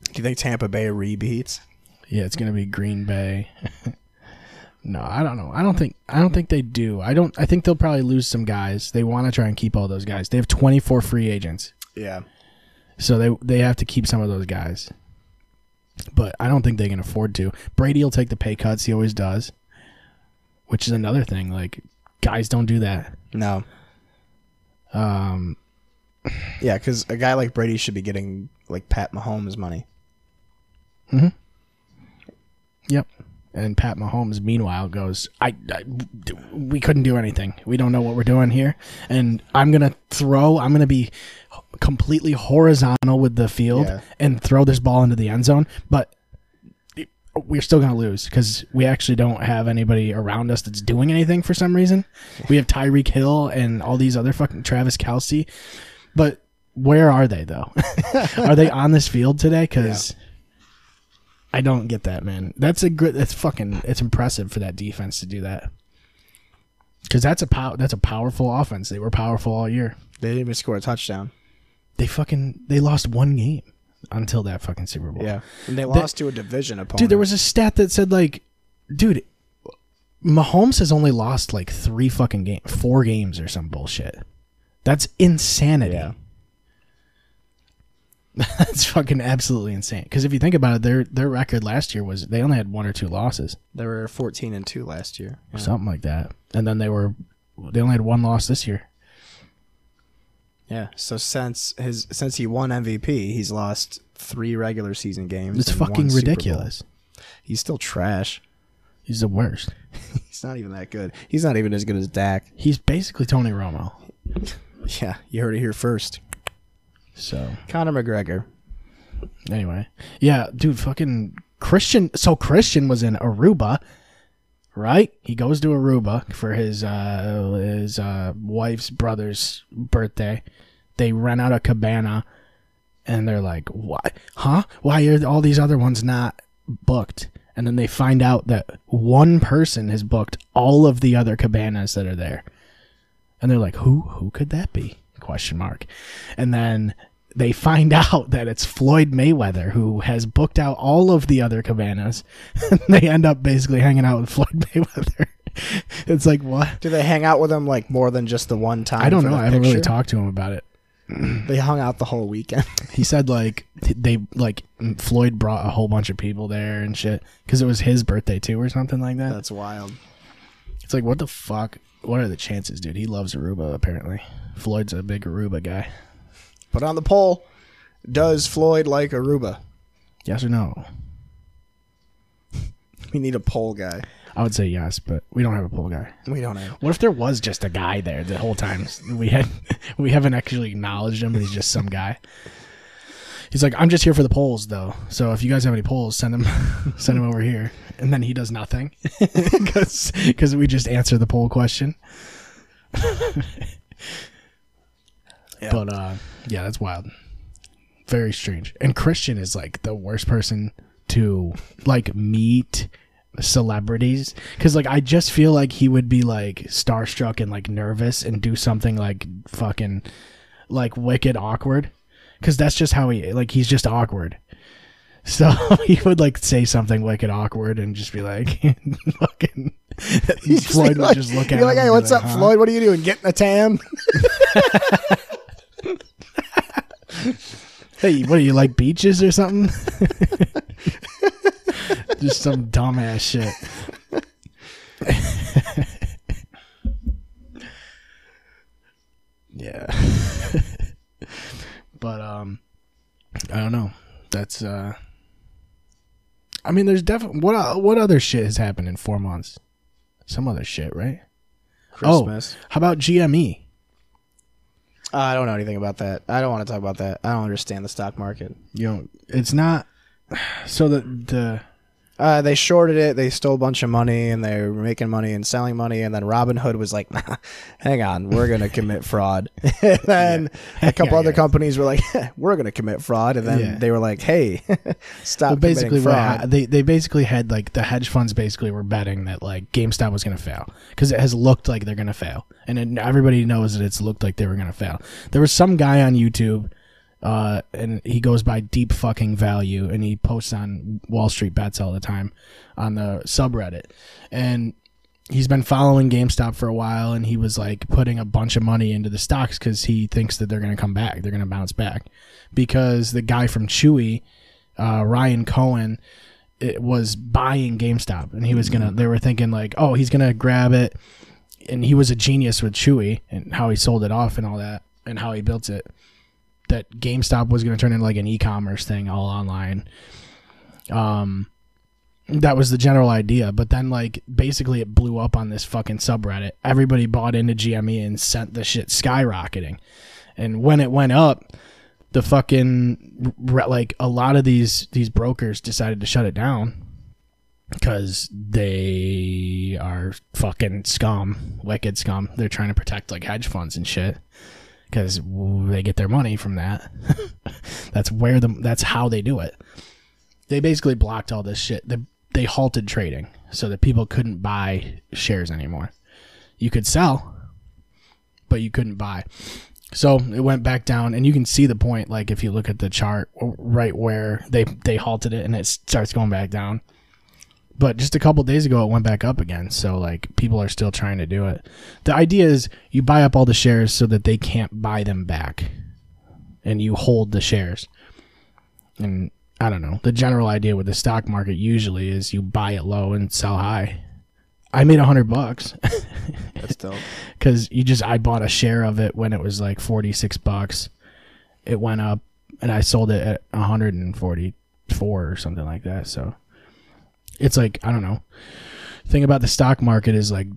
Do you think Tampa Bay rebeats? Yeah, it's gonna be Green Bay. <laughs> no, I don't know. I don't think I don't think they do. I don't I think they'll probably lose some guys. They want to try and keep all those guys. They have 24 free agents. Yeah. So they they have to keep some of those guys. But I don't think they can afford to. Brady will take the pay cuts, he always does. Which is another thing like guys don't do that. No. Um Yeah, because a guy like Brady should be getting like Pat Mahomes money. Hmm. Yep. And Pat Mahomes, meanwhile, goes, I, I, we couldn't do anything. We don't know what we're doing here. And I'm going to throw, I'm going to be completely horizontal with the field Yeah. and throw this ball into the end zone. But we're still going to lose because we actually don't have anybody around us that's doing anything for some reason. We have Tyreek Hill and all these other fucking Travis Kelce. But where are they, though? <laughs> are they on this field today? Because. I don't get that, man. That's a good. That's fucking. It's impressive for that defense to do that. Because that's a pow- That's a powerful offense. They were powerful all year. They didn't even score a touchdown. They fucking. They lost one game until that fucking Super Bowl. Yeah. And they lost to a division opponent. dude. There was a stat that said like, dude, Mahomes has only lost like three fucking games, four games or some bullshit. That's insanity. Yeah. <laughs> That's fucking absolutely insane. Because if you think about it, their their record last year was they only had one or two losses, They were 14 and 2 last year. or something like that, and then they were they only had one loss this year. Yeah. So since his since he won MVP, he's lost 3 regular season games. It's and one fucking Super Bowl. ridiculous. He's still trash. He's the worst. <laughs> He's not even that good. He's not even as good as Dak. He's basically Tony Romo. <laughs> <laughs> Yeah, you heard it here first. So Conor McGregor. anyway, yeah, dude, fucking Christian. So Christian was in Aruba, right? He goes to Aruba for his uh his uh wife's brother's birthday. They rent out a cabana, and they're like, "What? Huh? Why are all these other ones not booked?" And then they find out that one person has booked all of the other cabanas that are there, and they're like, "Who? Who could that be?" Question mark. And then they find <laughs> out that it's Floyd Mayweather who has booked out all of the other cabanas. <laughs> and they end up basically hanging out with <laughs> Floyd Mayweather. it's like what? Do they hang out with him like more than just the one time? I don't know. I haven't really talked to him about it. <clears throat> They hung out the whole weekend. He said like they like Floyd brought a whole bunch of people there and shit because it was his birthday too or something like that. That's wild. It's like what the fuck? What are the chances, dude? He loves Aruba apparently. Floyd's a big Aruba guy. Put on the poll. Does Floyd like Aruba? Yes or no? <laughs> We need a poll guy. I would say yes, but we don't have a poll guy. We don't have. What if there was just a guy there the whole time? We had <laughs> we haven't actually acknowledged him, but he's just some guy. He's like, I'm just here for the polls, though. So if you guys have any polls, send them, <laughs> send them over here. And then he does nothing <laughs> because we just answer the poll question. <laughs> But uh, yeah, that's wild. Very strange. And Christian is like the worst person to like meet celebrities because like I just feel like he would be like starstruck and like nervous and do something like fucking like wicked awkward because that's just how he like he's just awkward. So <laughs> he would like say something wicked awkward and just be like, <laughs> fucking. <laughs> Floyd would just look at him. like, hey, what's like, up, "Huh?" Floyd? What are you doing? Getting a tan? Hey, what do you like beaches or something? Just some dumbass shit. yeah. but um I don't know. That's uh I mean there's definitely what what other shit has happened in 4 months? Some other shit, right? Christmas. Oh, how about GME? Uh, I don't know anything about that. I don't want to talk about that. I don't understand the stock market. You know, it's not <sighs> so the the Uh, they shorted it. They stole a bunch of money, and they were making money and selling money. And then Robinhood was like, nah, "Hang on, we're gonna commit fraud." <laughs> and then a couple <laughs> Yeah, other yeah. companies were like, "We're gonna commit fraud." And then Yeah. they were like, "Hey, <laughs> stop Well, basically, committing fraud." they they basically had like the hedge funds basically were betting that like GameStop was going to fail because it has looked like they're going to fail, and it, everybody knows that it's looked like they were going to fail. There was some guy on YouTube, uh, and he goes by Deep Fucking Value, and he posts on Wall Street Bets all the time on the subreddit, and he's been following GameStop for a while, and he was like putting a bunch of money into the stocks because he thinks that they're going to come back, they're going to bounce back, because the guy from Chewy uh, Ryan Cohen it was buying GameStop and he was gonna they were thinking like oh he's gonna grab it. And he was a genius with Chewy and how he sold it off and all that and how he built it that GameStop was gonna turn into like an e-commerce thing all online. Um that was the general idea but then like basically it blew up on this fucking subreddit. Everybody bought into GME and sent the shit skyrocketing. And when it went up the fucking like a lot of these these brokers decided to shut it down because they are fucking scum, wicked scum. They're trying to protect like hedge funds and shit because they get their money from that. <laughs> that's where the that's how they do it. They basically blocked all this shit. They they halted trading so that people couldn't buy shares anymore. You could sell, but you couldn't buy. So it went back down, and you can see the point. Like if you look at the chart, right where they they halted it, and it starts going back down. But just a couple days ago, it went back up again. So like people are still trying to do it. The idea is you buy up all the shares so that they can't buy them back, and you hold the shares. And I don't know. The general idea with the stock market usually is you buy it low and sell high. I made a hundred bucks <laughs> That's dope. because you just I bought a share of it when it was like forty six bucks. It went up, and I sold it at one hundred and forty four or something like that. So it's like I don't know. Thing about the stock market is like,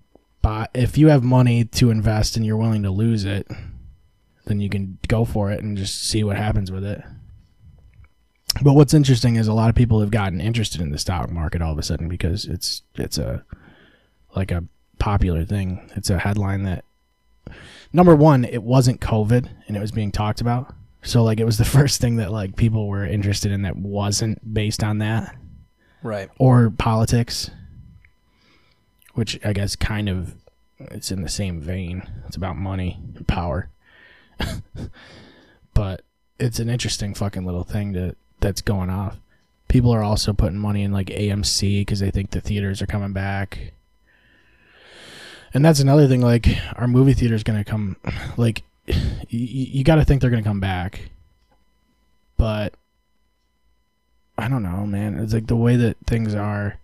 buy if you have money to invest and you're willing to lose it, then you can go for it and just see what happens with it. But what's interesting is a lot of people have gotten interested in the stock market all of a sudden because it's it's a like a popular thing. It's a headline that number one, it wasn't COVID and it was being talked about. So like it was the <laughs> first thing that like people were interested in that wasn't based on that Right. or politics, which I guess kind of it's in the same vein. It's about money and power. <laughs> but it's an interesting fucking little thing to that's going off. People are also putting money in like AMC because they think the theaters are coming back. And that's another thing. Like our movie theater's gonna come. Like <sighs> you, got to think they're gonna come back, but I don't know, man. It's like the way that things are.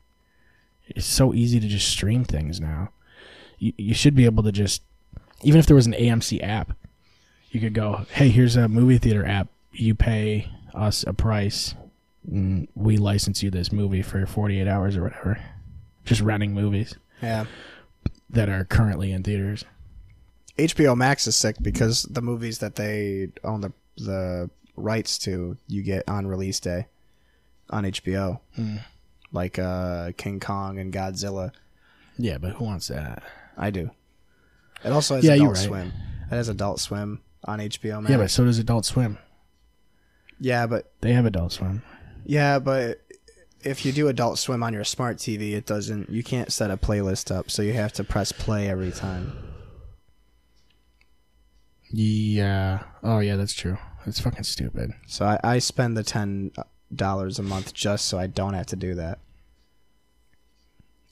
It's so easy to just stream things now. You, you should be able to just, even if there was an AMC app, you could go, hey, here's a movie theater app. You pay us a price, and we license you this movie for 48 hours or whatever. Just renting movies Yeah. that are currently in theaters. HBO Max is sick because the movies that they own the the rights to, you get on release day on HBO. Hmm. Like uh, King Kong and Godzilla. Yeah, but who wants that? I do. It also has Yeah, Adult right. Swim. It has Adult Swim on HBO Max. Yeah, but so does Adult Swim. yeah, but They have Adult Swim. yeah, but if you do Adult Swim on your smart TV, it doesn't. You can't set a playlist up, so you have to press play every time. Yeah. Oh, yeah, that's true. It's fucking stupid. So I, I spend the ten dollars a month just so I don't have to do that.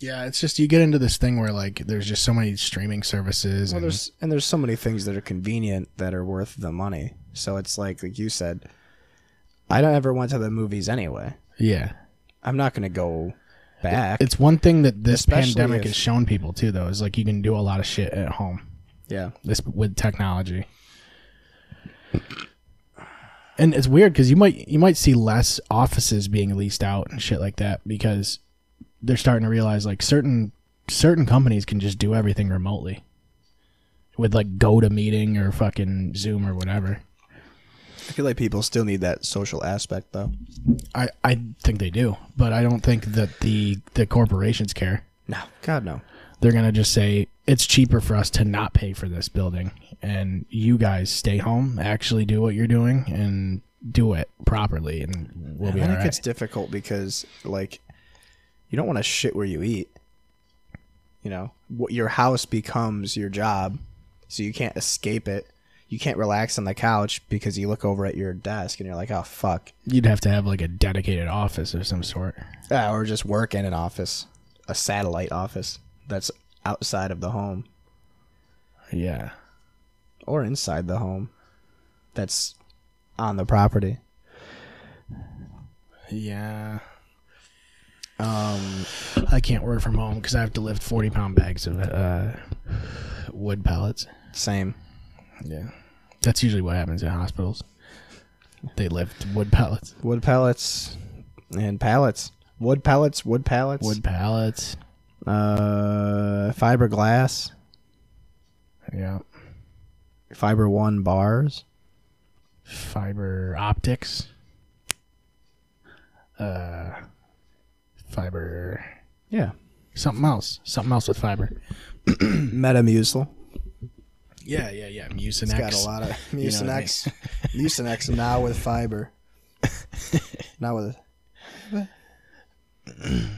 Yeah, it's just you get into this thing where like there's just so many streaming services Well, and there's and there's so many things that are convenient that are worth the money. So it's like like you said, I don't ever went to the movies anyway. yeah. I'm not gonna go back. It's one thing that this Especially pandemic if- has shown people too though is like you can do a lot of shit at home. yeah, This with technology. And it's weird cuz you might you might see less offices being leased out and shit like that because they're starting to realize like certain certain companies can just do everything remotely. With like GoToMeeting or fucking Zoom or whatever. I feel like people still need that social aspect though. I, I think they do, but I don't think that the the corporations care. No, God no. They're gonna just say it's cheaper for us to not pay for this building, and you guys stay home, actually do what you're doing, and do it properly, and we'll be I think alright. it's difficult because like you don't want to shit where you eat. You know, what your house becomes your job, so you can't escape it. You can't relax on the couch because you look over at your desk and you're like, "Oh fuck," You'd have to have like a dedicated office of some sort. Ah, or just work in an office, a satellite office that's outside of the home Yeah, or inside the home, that's on the property. yeah. Um, I can't work from home because I have to lift forty pound bags of uh, wood pallets. Same. Yeah, that's usually what happens in hospitals. They lift wood pallets. Wood pallets and pallets. Wood pallets wood pallets, Wood pallets. Uh, fiberglass, Yeah. fiber one bars. Fiber optics. Uh, fiber. Yeah. Something else. Something else with fiber. <clears throat> Metamucil. Yeah, yeah, yeah. Mucinex. It's got a lot of <laughs> You know I Mucinex. Mucinex <laughs> now with fiber. now with <laughs>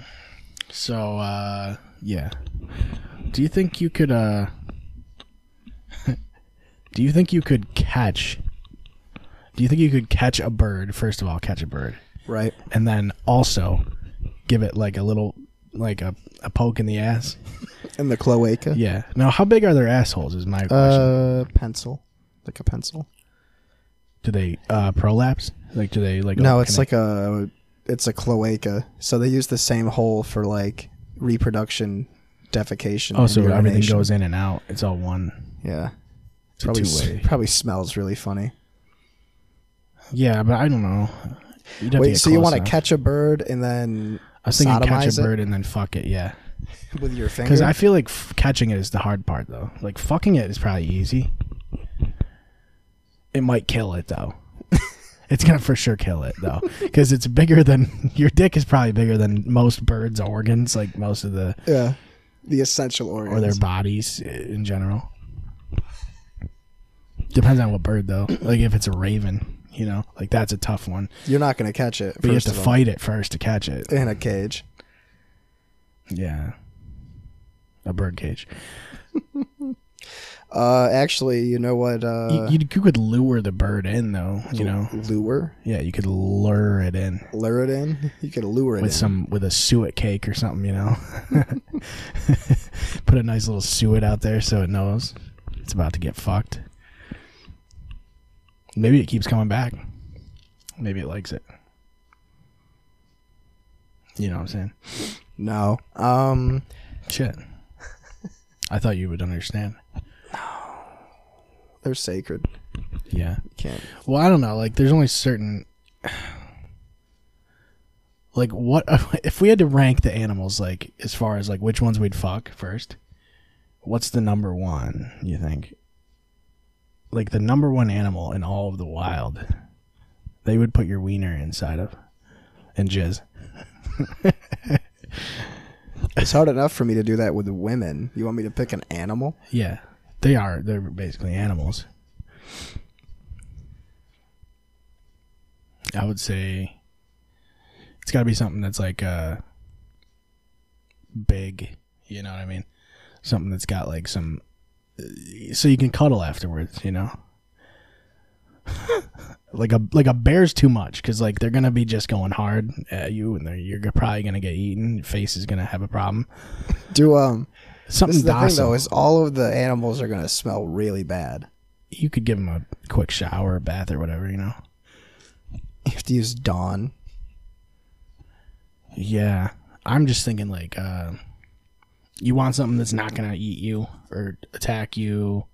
So, uh, yeah. Do you think you could, uh, <laughs> do you think you could catch, do you think you could catch a bird? First of all, catch a bird. right. And then also give it like a little, like a, a poke in the ass? In the cloaca. Yeah. Now, how big are their assholes? Is my question. Uh, pencil, like a pencil. Do they uh prolapse? Like do they like No, it's like a it's a cloaca. So they use the same hole for like reproduction, defecation. Oh, so everything goes in and out. It's all one. Yeah. It's a Probably two-way. probably smells really funny. Yeah, but I don't know. Wait, so you want to catch a bird and then I was thinking catch a it bird and then fuck it. Yeah, <laughs> with your finger? because I feel like f- catching it is the hard part though. Like fucking it is probably easy. It might kill it though. It's gonna for sure kill it though, because it's bigger than your dick is probably bigger than most birds' organs, like most of the yeah, the essential organs. or their bodies in general. Depends on what bird though. Like if it's a raven, you know, like that's a tough one. You're not going to catch it. But you have to fight it first to catch it. in a cage. Yeah. A bird cage. <laughs> Uh, actually, you know what? Uh, you, you, could lure the bird in though, you know. lure, Yeah, you could lure it in lure it in. <laughs> You could lure it with in. some with a suet cake or something, you know. <laughs> Put a nice little suet out there so it knows it's about to get fucked. Maybe it keeps coming back. Maybe it likes it. You know what I'm saying? No. Um, Shit. I thought you would understand. They're sacred. Yeah. You can't. Well, I don't know. Like, there's only certain. Like, what <laughs> if we had to rank the animals? Like, as far as like which ones we'd fuck first? What's the number one? You think? Like the number one animal in all of the wild, they would put your wiener inside of, and jizz. It's hard enough for me to do that with women. You want me to pick an animal? Yeah, they are. They're basically animals. I would say it's got to be something that's like uh big. You know what I mean? Something that's got like some, so you can cuddle afterwards. You know. <laughs> like a like a bear's too much because like they're gonna be just going hard at you and you're probably gonna get eaten. Your face is gonna have a problem. Do um. Something This is the thing though is all of the animals are gonna smell really bad. you could give them a quick shower, bath, or whatever, you know. You have to use Dawn. Yeah, I'm just thinking like, uh, you want something that's not gonna eat you or attack you.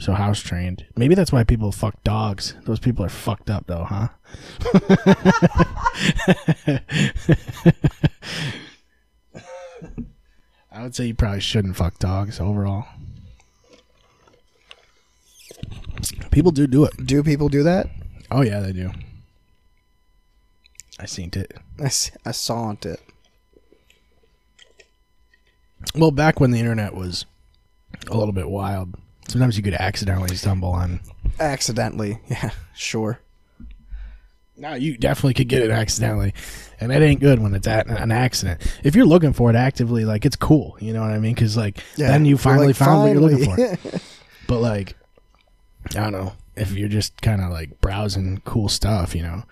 So house trained. Maybe that's why people fuck dogs. Those people are fucked up though, huh? <laughs> <laughs> I would say you probably shouldn't fuck dogs overall. People do do it. Do people do that? Oh yeah, they do. I seen it. <laughs> I, s- I saw it. Well, back when the internet was a little bit wild, sometimes you could accidentally stumble on. Accidentally. <laughs> Yeah, sure. No, you definitely could get it accidentally, and it ain't good when it's at an accident. If you're looking for it actively, like it's cool, you know what I mean? Because like Yeah, then you finally like, found what you're looking for. <laughs> but like, I don't know if you're just kind of like browsing cool stuff, you know,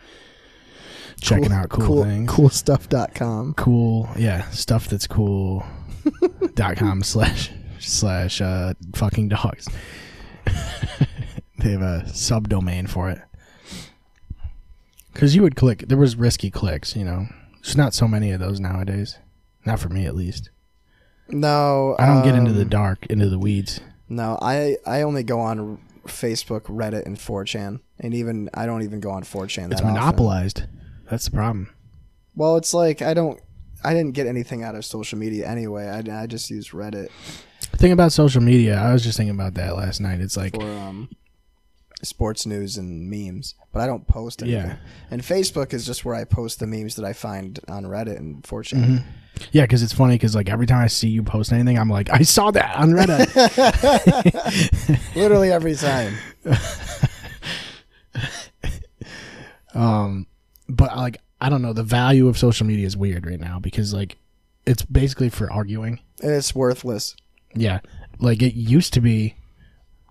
checking out cool, cool things, coolstuff.com. cool yeah stuff that's cool <laughs> dot com slash slash uh fucking dogs <laughs> they have a subdomain for it because you would click there was risky clicks you know there's not so many of those nowadays not for me at least No, i don't get into the um, dark into the weeds No, I I only go on Facebook, Reddit, and 4chan, and even I don't even go on 4chan. it's that often. monopolized that's the problem Well, it's like I don't. I didn't get anything out of social media anyway. I, I just use Reddit the thing about social media i was just thinking about that last night it's like for um, sports news and memes, but I don't post anything. Yeah. And Facebook is just where I post the memes that I find on Reddit and 4chan. Mm-hmm. Yeah, because it's funny because like every time I see you post anything, I'm like, I saw that on Reddit. <laughs> Literally every time. <laughs> Um, but like, I don't know. The value of social media is weird right now because like, it's basically for arguing. And it's worthless. Yeah, like it used to be.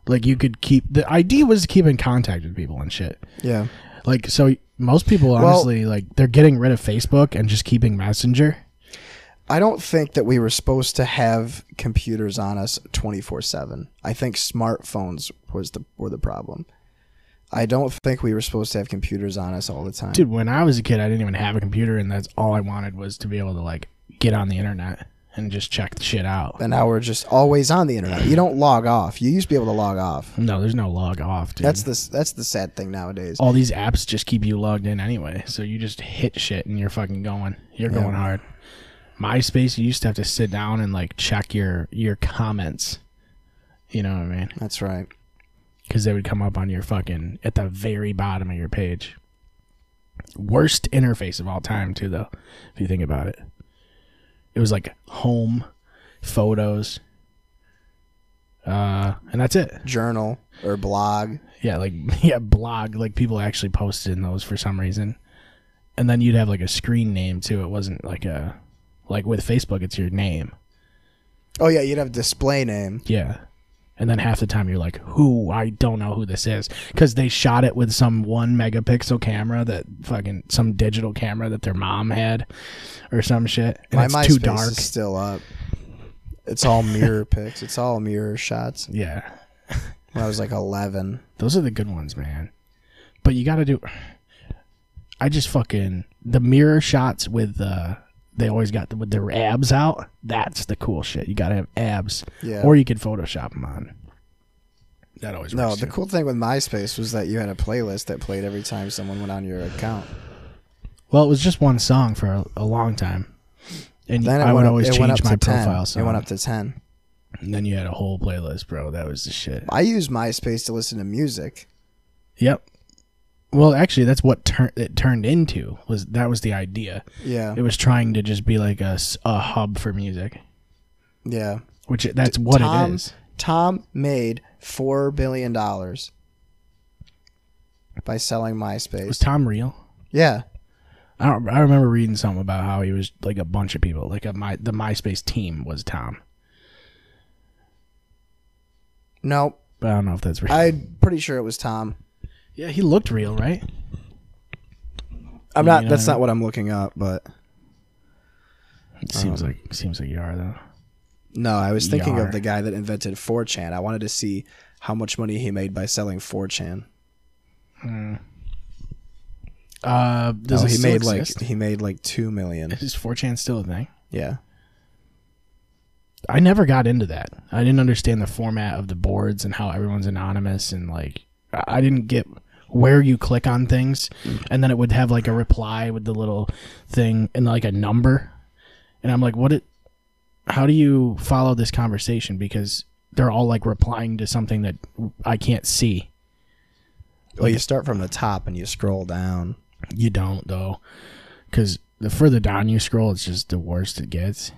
Like you could keep the idea was to keep in contact with people and shit. Yeah. Like so, most people honestly like they're getting rid of Facebook and just keeping Messenger. I don't think that we were supposed to have computers on us 24/7. I think smartphones was the were the problem. I don't think we were supposed to have computers on us all the time. Dude, when I was a kid, I didn't even have a computer, and that's all I wanted was to be able to like get on the internet and just check the shit out. And now we're just always on the internet. You don't log off. You used to be able to log off. No, there's no log off, dude. That's the that's the sad thing nowadays. all these apps just keep you logged in anyway. So you just hit shit and you're fucking going. You're Yeah. going hard. MySpace, you used to have to sit down and like check your your comments. You know what I mean? That's right. Because they would come up on your fucking at the very bottom of your page. Worst interface of all time, too, though. If you think about it, it was like home, photos, uh, and that's it. Journal or blog. Yeah, like <laughs> yeah, blog. Like people actually posted in those for some reason, and then you'd have like a screen name too. It wasn't like a like with Facebook, it's your name. Oh yeah, you'd have display name. Yeah, and then half the time you're like, who? I don't know who this is because they shot it with some one megapixel camera that fucking some digital camera that their mom had or some shit. And My it's MySpace too dark. is still up. It's all mirror <laughs> pics. It's all mirror shots. Yeah, When I was like 11. Those are the good ones, man. But you got to do. I just fucking the mirror shots with uh they always got the, with their abs out. That's the cool shit. You got to have abs, Yeah. or you could Photoshop them on. That always works. No, works. the too. cool thing with MySpace was that you had a playlist that played every time someone went on your account. Well, it was just one song for a, a long time, and Then I would up, always change my profile song. It went up to 10. and then you had a whole playlist, bro. That was the shit. I used MySpace to listen to music. Yep. Well, actually, that's what tur- it turned into. Was that was the idea? Yeah. It was trying to just be like a, a hub for music. Yeah. Which that's what Tom, it is. Tom made $4 billion by selling MySpace. Was Tom real? Yeah. I don't. I remember reading something about how he was like a bunch of people. Like a my the MySpace team was Tom, No, but I don't know if that's real. I'm pretty sure it was Tom. Yeah, he looked real, right? I'm You not. know That's not what I'm looking up, but It seems Um, like seems like you are though. no, I was thinking Yar. of the guy that invented 4chan. I wanted to see how much money he made by selling 4chan. Uh, does it he made like he made like two million. Is 4chan still a thing? Yeah, I never got into that. I didn't understand the format of the boards and how everyone's anonymous and like I didn't get where you click on things mm. and then it would have like a reply with the little thing and like a number. And I'm like, what it how do you follow this conversation because they're all like replying to something that I can't see. well, you start from the top and you scroll down. You don't though, because the further down you scroll, it's just the worst it gets,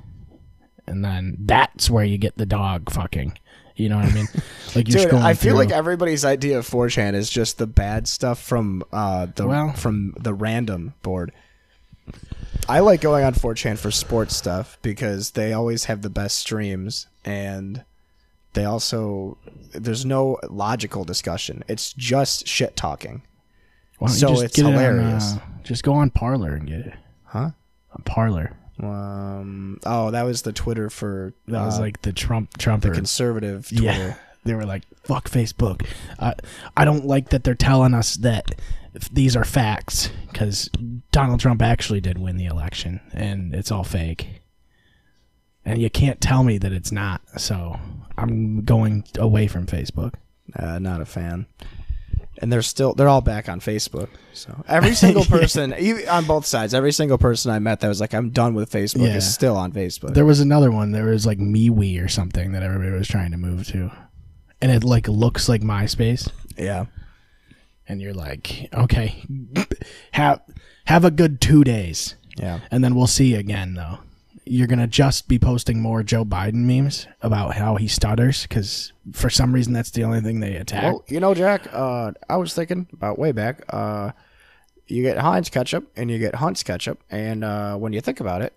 and then that's where you get the dog fucking. You know what I mean? <laughs> Like you're Dude, I feel through. like everybody's idea of 4chan is just the bad stuff from uh, the Well- from the random board. I like going on 4chan for sports stuff because they always have the best streams and they also there's no logical discussion. It's just shit talking. Why don't you so just it's get it on, hilarious. uh, just go on Parler and get it. Huh? On Parler. Um oh, that was the Twitter for That was uh, like the Trump Trumper. the conservative Twitter. yeah, they were like, "Fuck Facebook." Uh, I don't like that they're telling us that if these are facts because Donald Trump actually did win the election, and it's all fake. And you can't tell me that it's not. So I'm going away from Facebook. Uh, not a fan. And they're still they're all back on Facebook. So every single <laughs> person, even on both sides, every single person I met that was like, "I'm done with Facebook," Yeah. is still on Facebook. There was another one. There was like MeWe or something that everybody was trying to move to, and it like looks like MySpace. yeah, and you're like, okay, <laughs> have have a good two days, yeah. and then we'll see you again. Though you're gonna just be posting more Joe Biden memes about how he stutters because for some reason that's the only thing they attack. Well, you know, Jack, uh, I was thinking about way back. Uh, you get Heinz ketchup and you get Hunt's ketchup, and uh, when you think about it,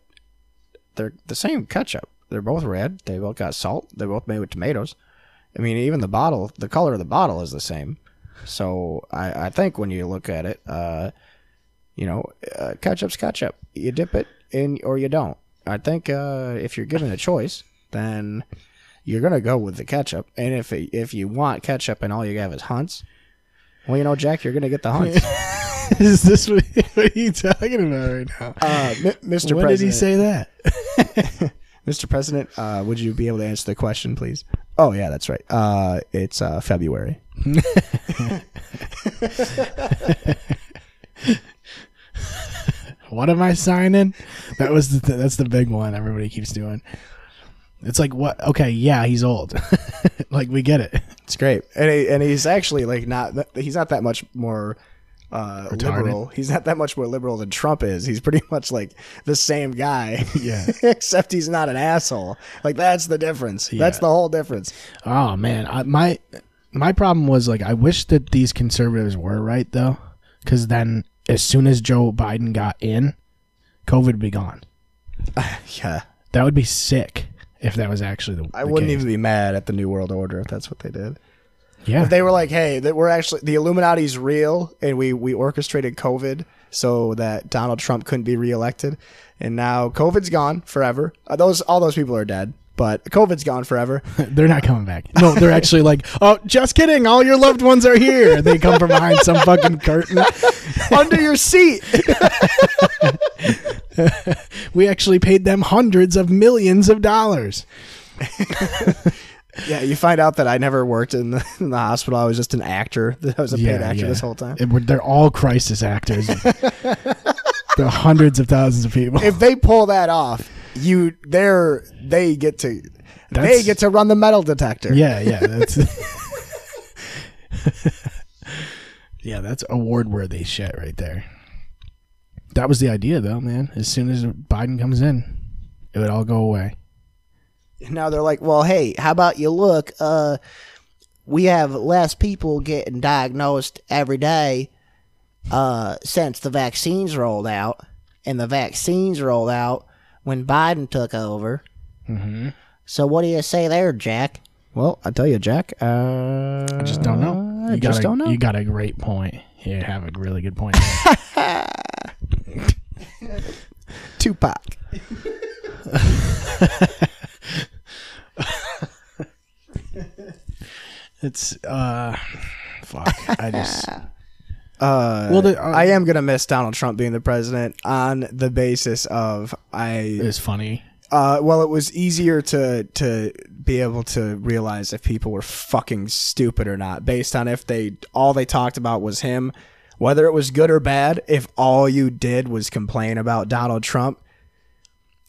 they're the same ketchup. They're both red. They both got salt. They're both made with tomatoes. I mean, even the bottle, the color of the bottle is the same. So I, I think when you look at it, uh, you know, uh, ketchup's ketchup. You dip it in or you don't. I think uh, if you're given a choice, then you're gonna go with the ketchup. And if it, if you want ketchup and all you have is Hunt's, Well, you know, Jack, you're gonna get the Hunt's. <laughs> Is this what, what are you talking about right now? uh, M- Mr. when President, did he say that? <laughs> Mr. President, uh, would you be able to answer the question, please? Oh yeah, that's right. Uh, it's uh, February. <laughs> What am I signing? That was the that's the big one everybody keeps doing. It's like what? Okay, yeah, he's old. <laughs> like we get it. It's great, and he, and he's actually like not he's not that much more uh, liberal. He's not that much more liberal than Trump is. He's pretty much like the same guy. Yeah. <laughs> except he's not an asshole. Like that's the difference. That's the whole difference. Oh man, I, my my problem was like I wish that these conservatives were right though, because then as soon as Joe Biden got in, COVID would be gone. <laughs> Yeah, That would be sick if that was actually the. Way I the wouldn't case. even be mad at the New World Order if that's what they did. Yeah, If they were like, "Hey, that we're actually the Illuminati's real, and we we orchestrated COVID so that Donald Trump couldn't be reelected, and now COVID's gone forever. Uh, those all those people are dead, but COVID's gone forever. <laughs> they're not coming back. No, they're actually like, <laughs> oh, just kidding. All your loved ones are here. They come from behind some fucking curtain. <laughs> Under your seat. We actually paid them hundreds of millions of dollars. yeah, you find out that I never worked in the, in the hospital. I was just an actor. I was a paid actor this whole time. It- they're all crisis actors. the hundreds of thousands of people. if they pull that off, you they're they get to they get to run the metal detector. Yeah, yeah, <laughs> that's <laughs> Yeah, that's award worthy shit right there. That was the idea though, man. As soon as Biden comes in, it would all go away. Now they're like, well, hey, how about you look? Uh, we have less people getting diagnosed every day uh, since the vaccines rolled out, and the vaccines rolled out when Biden took over. Mm-hmm. So what do you say there, Jack? Well, I tell you, Jack. Uh, I just don't know. I You just got a, don't know. You got a great point. You have a really good point. there. <laughs> Tupac. <laughs> it's uh, fuck. I just <laughs> Uh, Well, the- uh, I am gonna miss Donald Trump being the president on the basis of I it's funny. Uh, well, it was easier to to be able to realize if people were fucking stupid or not, based on if they all they talked about was him, whether it was good or bad. If all you did was complain about Donald Trump,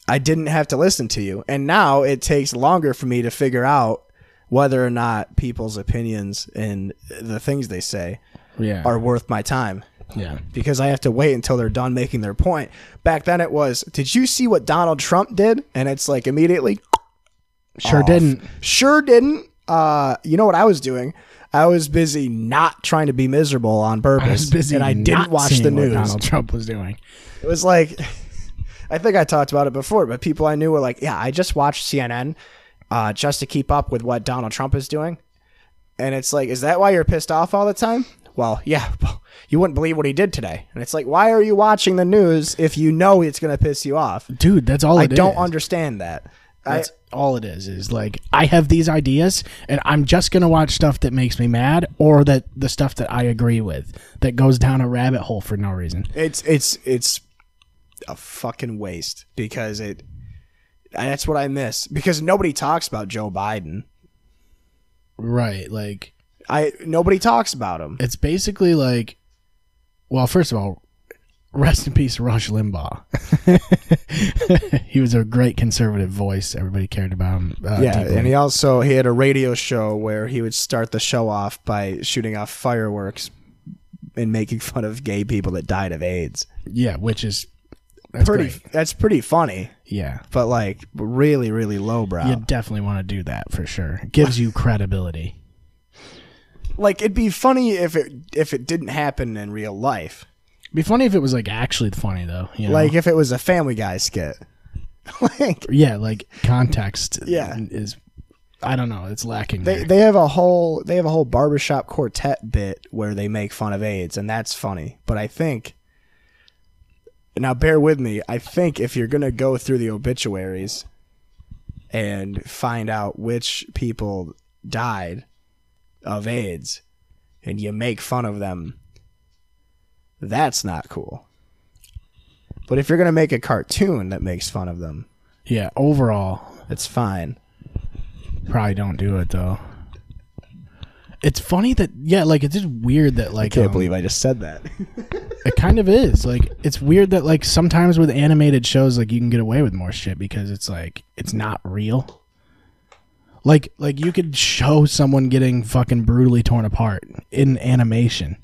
I didn't have to listen to you. And now it takes longer for me to figure out whether or not people's opinions and the things they say Yeah. are worth my time yeah. because I have to wait until they're done making their point. Back then, it was, did you see what Donald Trump did? And it's like immediately, <clears throat> Sure off. didn't. Sure didn't. Uh, you know what I was doing? I was busy not trying to be miserable on purpose, I was busy and I didn't watch the news. Donald Trump was doing. It was like, <laughs> I think I talked about it before, but people I knew were like, yeah, I just watched CNN uh, just to keep up with what Donald Trump is doing. And it's like, is that why you're pissed off all the time? Well, yeah, <laughs> you wouldn't believe what he did today. And it's like, why are you watching the news if you know it's going to piss you off? Dude, that's all I it don't is. understand that. I, That's all it is. Is like I have these ideas, and I'm just gonna watch stuff that makes me mad, or that the stuff that I agree with that goes down a rabbit hole for no reason. it's it's it's a fucking waste because it that's what I miss because nobody talks about Joe Biden. Right? Like I nobody talks about him. it's basically like, well, first of all, rest in peace, Rush Limbaugh. <laughs> he was a great conservative voice. Everybody cared about him. Uh, yeah, deeply. and he also he had a radio show where he would start the show off by shooting off fireworks and making <laughs> fun of gay people that died of AIDS. yeah, which is that's pretty great. that's pretty funny, Yeah. but like really really lowbrow. You definitely want to do that for sure. It gives you credibility. Like it'd be funny if it if it didn't happen in real life. It'd be funny if it was like actually funny though. You know? Like if it was a Family Guy skit. <laughs> like yeah, like context. Yeah. is I don't know. It's lacking. they there. they have a whole they have a whole barbershop quartet bit where they make fun of AIDS and that's funny. But I think now bear with me, I think if you're gonna go through the obituaries and find out which people died of AIDS, and you make fun of them, that's not cool. But if you're gonna make a cartoon that makes fun of them, Yeah, overall, it's fine. probably don't do it though. It's funny that yeah, like it's just weird that like I can't um, believe I just said that. <laughs> It kind of is. Like it's weird that like sometimes with animated shows like you can get away with more shit because it's like it's not real. Like like you could show someone getting fucking brutally torn apart in animation.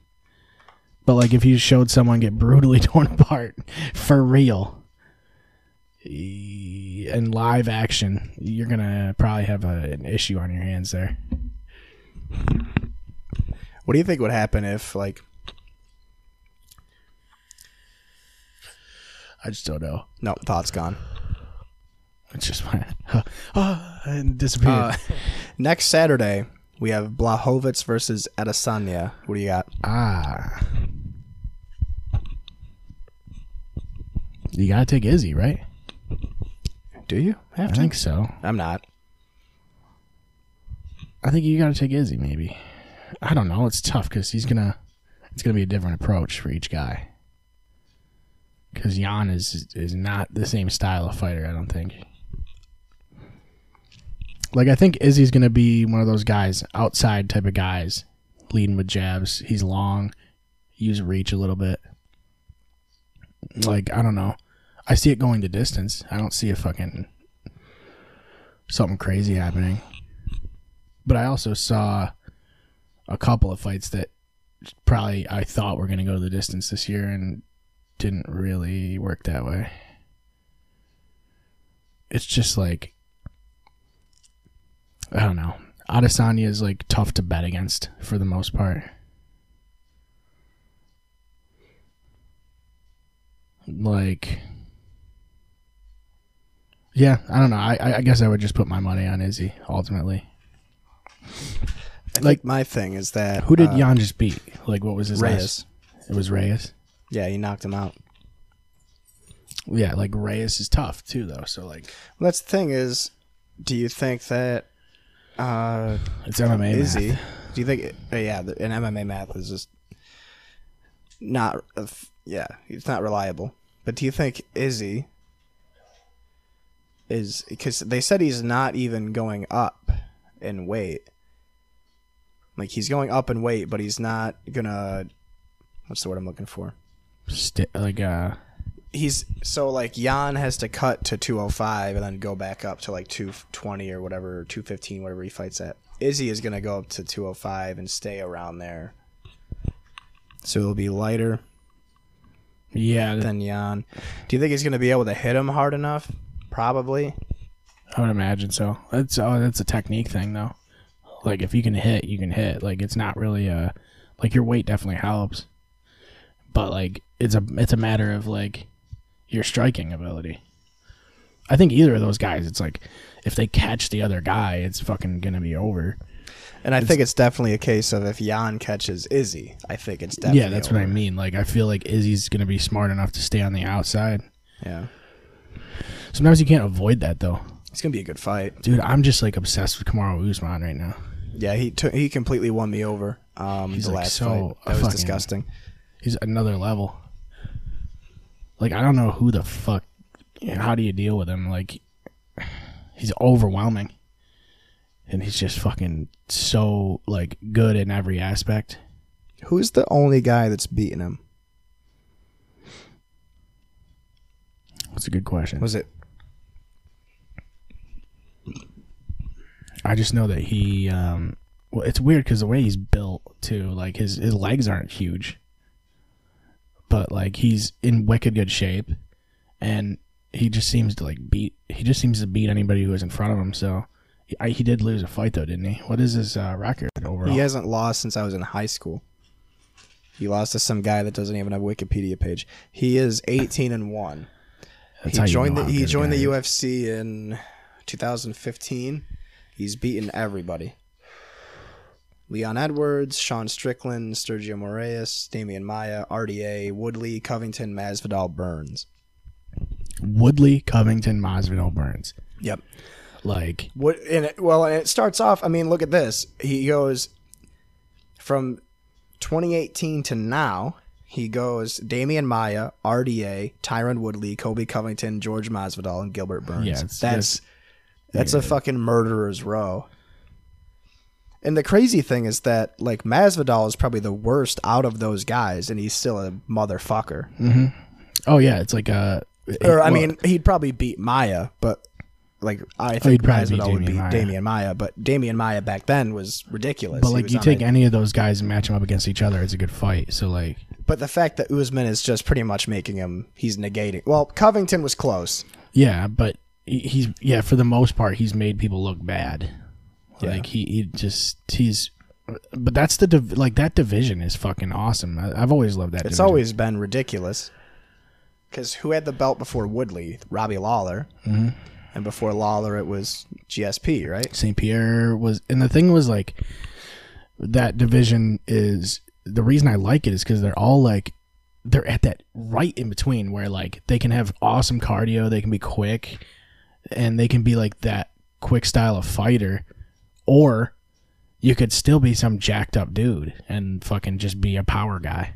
But like if you showed someone get brutally <laughs> torn apart for real e- in live action, you're going to probably have a, an issue on your hands there. what do you think would happen if like I just don't know. no thoughts gone? It's just my <laughs> ah, and disappeared. Uh, <laughs> next Saturday we have Blachowicz versus Adesanya. What do you got? Ah. You gotta take Izzy, right? Do you have I think so. I'm not. I think you gotta take Izzy, maybe. I don't know. It's tough because he's gonna. It's gonna be a different approach for each guy. Because Jan is is not the same style of fighter. I don't think. Like I think Izzy's gonna be one of those guys, outside type of guys, leading with jabs. He's long, use reach a little bit. Like I don't know. I see it going the distance. I don't see a fucking something crazy happening. But I also saw a couple of fights that probably I thought were to go the distance this year and didn't really work that way. It's just like I don't know. Adesanya is like tough to bet against for the most part. Like yeah, I don't know. I, I- guess I would just put my money on Izzy ultimately. I Like- my thing is that Who did uh, Jan just beat? Like, what was his Reyes? last- It was Reyes. Yeah, he knocked him out. Yeah, like Reyes is tough too, though. So like, Well, that's the thing is, do you think that uh, it's MMA. Izzy? math. Do you think? Uh, yeah, the, an MMA math is just not. Uh, yeah, it's not reliable. But do you think Izzy is because they said he's not even going up in weight? Like he's going up in weight, but he's not gonna. What's the word I'm looking for? Sti- like uh, he's so like Jan has to cut to 205 and then go back up to like 220 or whatever, 215, whatever he fights at. Izzy is gonna go up to 205 and stay around there. So it'll be lighter yeah, than Jan. Do you think he's gonna be able to hit him hard enough? Probably. I would imagine so. That's oh, that's a technique thing though. Like if you can hit, you can hit. Like it's not really a like your weight definitely helps, but like it's a it's a matter of like your striking ability. I think either of those guys, it's like if they catch the other guy, it's fucking gonna be over. And I think it's definitely a case of if Jan catches Izzy, I think it's definitely yeah, that's what I mean. Like I feel like Izzy's gonna be smart enough to stay on the outside. Yeah. Sometimes you can't avoid that though. It's gonna be a good fight. Dude, I'm just like obsessed with Kamaru Usman right now. Yeah, he took he completely won me over. Um, He's, the like, last so fight that was disgusting. He's another level. Like I don't know who the fuck. How do you deal with him? Like he's overwhelming, and he's just fucking so like good in every aspect. Who's the only guy that's beaten him? That's a good question. Was it I just know that he. um Well, it's weird because the way he's built too. Like his his legs aren't huge, but like he's in wicked good shape, and he just seems to like beat. He just seems to beat anybody who is in front of him. So. He, I, he did lose a fight though, didn't he? What is his uh, record overall? He hasn't lost since I was in high school. He lost to some guy that doesn't even have a Wikipedia page. He is 18 and 1. That's he how you joined know the he joined the. UFC in 2015. He's beaten everybody. Leon Edwards, Sean Strickland, Sergio Moraes, Demian Maia, RDA, Woodley, Covington, Masvidal, Burns. Woodley, Covington, Masvidal, Burns. Yep. Like What and it, well, and it starts off. I mean, look at this. He goes from 2018 to now, he goes Demian Maia, RDA, Tyron Woodley, Colby Covington, George Masvidal, and Gilbert Burns. Yeah, it's- that's that's a fucking murderer's row. And the crazy thing is that like Masvidal is probably the worst out of those guys, and he's still a motherfucker. Oh yeah, it's like uh Or I well, mean, he'd probably beat Maia, but like I he'd think beat Masvidal would beat Maia. Demian Maia, but Demian Maia back then was ridiculous. but He like you take a- any of those guys and match them up against each other, it's a good fight. So like But the fact that Usman is just pretty much making him, he's negating. Well, Covington was close. yeah, but he's yeah for the most part he's made people look bad. Like he, he just he's but that's the div- like that division is fucking awesome. I, I've always loved that. It's division. always been ridiculous. Because who had the belt before Woodley? Robbie Lawler. Mm-hmm. And before Lawler, it was GSP, right? St. Pierre was, and the thing was like that division is the reason I like it is because they're all like they're at that right in between where like they can have awesome cardio, they can be quick, and they can be like that quick style of fighter, or you could still be some jacked up dude and fucking just be a power guy.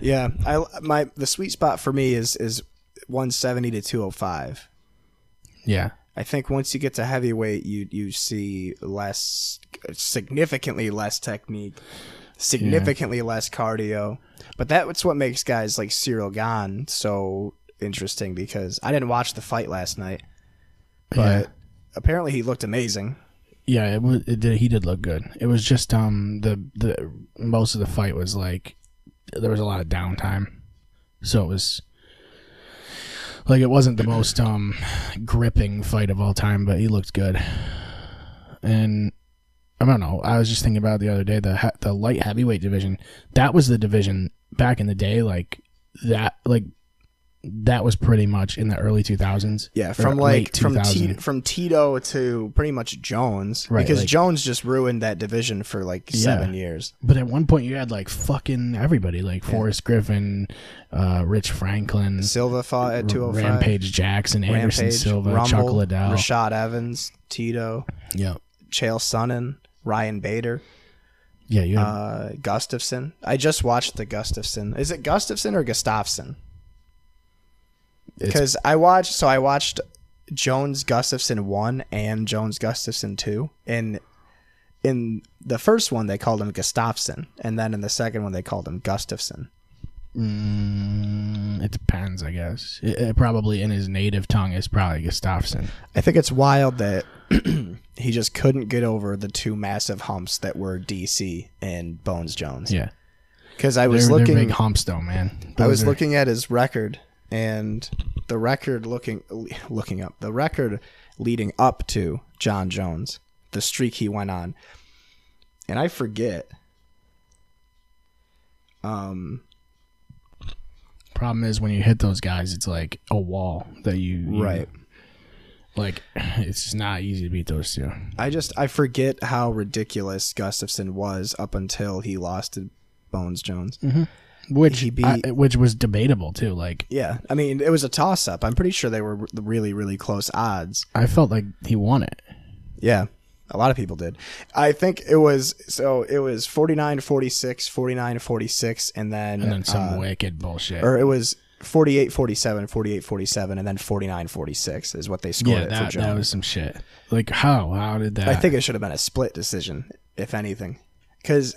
Yeah. I my the sweet spot for me is is 170 to 205. Yeah, I think once you get to heavyweight, you you see less, significantly less technique, significantly less cardio. But that's what makes guys like Ciryl Gane so interesting because I didn't watch the fight last night, but Yeah. apparently he looked amazing. Yeah, it was. It did, he did look good. It was just um the the most of the fight was like there was a lot of downtime, so it was like it wasn't the most um gripping fight of all time, but he looked good. And I don't know. I was just thinking about the other day the the light heavyweight division. That was the division back in the day, like that like that was pretty much in the early two thousands. Yeah, from like from T- from Tito to pretty much Jones, Right, because like- Jones just ruined that division for like seven years. But at one point, you had like fucking everybody, like Forrest Griffin, uh, Rich Franklin, Silva fought at two hundred five. Rampage Jackson, Anderson Rampage, Silva, Rumble, Chuck Liddell. Rashad Evans, Tito, yeah, Chael Sonnen, Ryan Bader, yeah, you had, uh, Gustafsson. I just watched the Gustafsson. Is it Gustafsson or Gustafsson? Because I watched, so I watched Jones Gustafsson one and Jones Gustafsson two, and in the first one they called him Gustafsson, and then in the second one they called him Gustafsson. mm, it depends, I guess. It, it probably in his native tongue is probably Gustafsson. I think it's wild that <clears throat> he just couldn't get over the two massive humps that were DC and Bones Jones. Yeah, Because I they're, was they're looking, big humps, though, man. I was are- looking at his record, and the record looking looking up the record leading up to John Jones, the streak he went on, and I forget. Um, Problem is when you hit those guys, it's like a wall that you, you right. Like <sighs> it's not easy to beat those two. I just I forget how ridiculous Gustafsson was up until he lost to Bones Jones. Which He beat- I- which was debatable too. Like Yeah, I mean it was a toss up. I'm pretty sure they were really really close odds. I felt like he won it. Yeah. A lot of people did. I think it was so it was 49 46, 49 46 and then And then some uh, wicked bullshit. or it was 48 47, 48 47 and then 49 46 is what they scored yeah, it that, for that was some shit. Like how? How did that? I think it should have been a split decision if anything. Cuz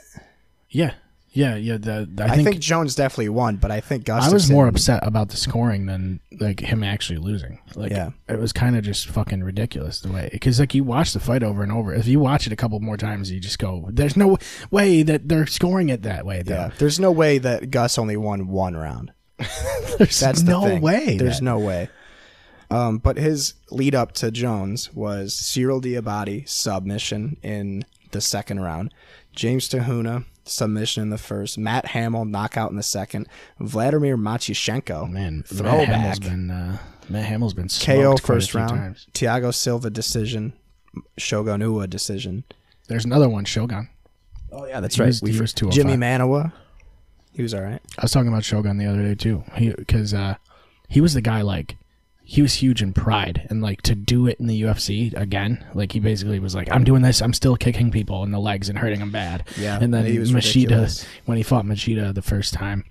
Yeah, yeah, yeah. The, I, I think, think, Jones definitely won, but I think Gus I was more upset about the scoring than like him actually losing. Like, Yeah. it was kind of just fucking ridiculous the way because like you watch the fight over and over. If you watch it a couple more times, you just go, "There's no way that they're scoring it that way." Though. Yeah. There's no way that Gus only won one round. <laughs> There's That's no thing. way. There's that- no way. Um, but his lead up to Jones was Cyrille Diabaté submission in the second round, James Te Huna submission in the first, Matt Hamill knockout in the second, Vladimir Matyushenko man. Matt throwback Hamill's been uh, Matt Hamill's been KO first round, Times. Tiago Silva decision, Shogun Rua decision. There's another one, Shogun. Oh yeah, that's He right. was- We first two. was 205. Jimmy Manuwa, he was all right. I was talking about Shogun the other day too. He because uh, he was the guy like he was huge in Pride, and like to do it in the UFC again, like he basically was like, "I'm doing this. I'm still kicking people in the legs and hurting them bad." Yeah, and then he was Machida, ridiculous. when he fought Machida the first time,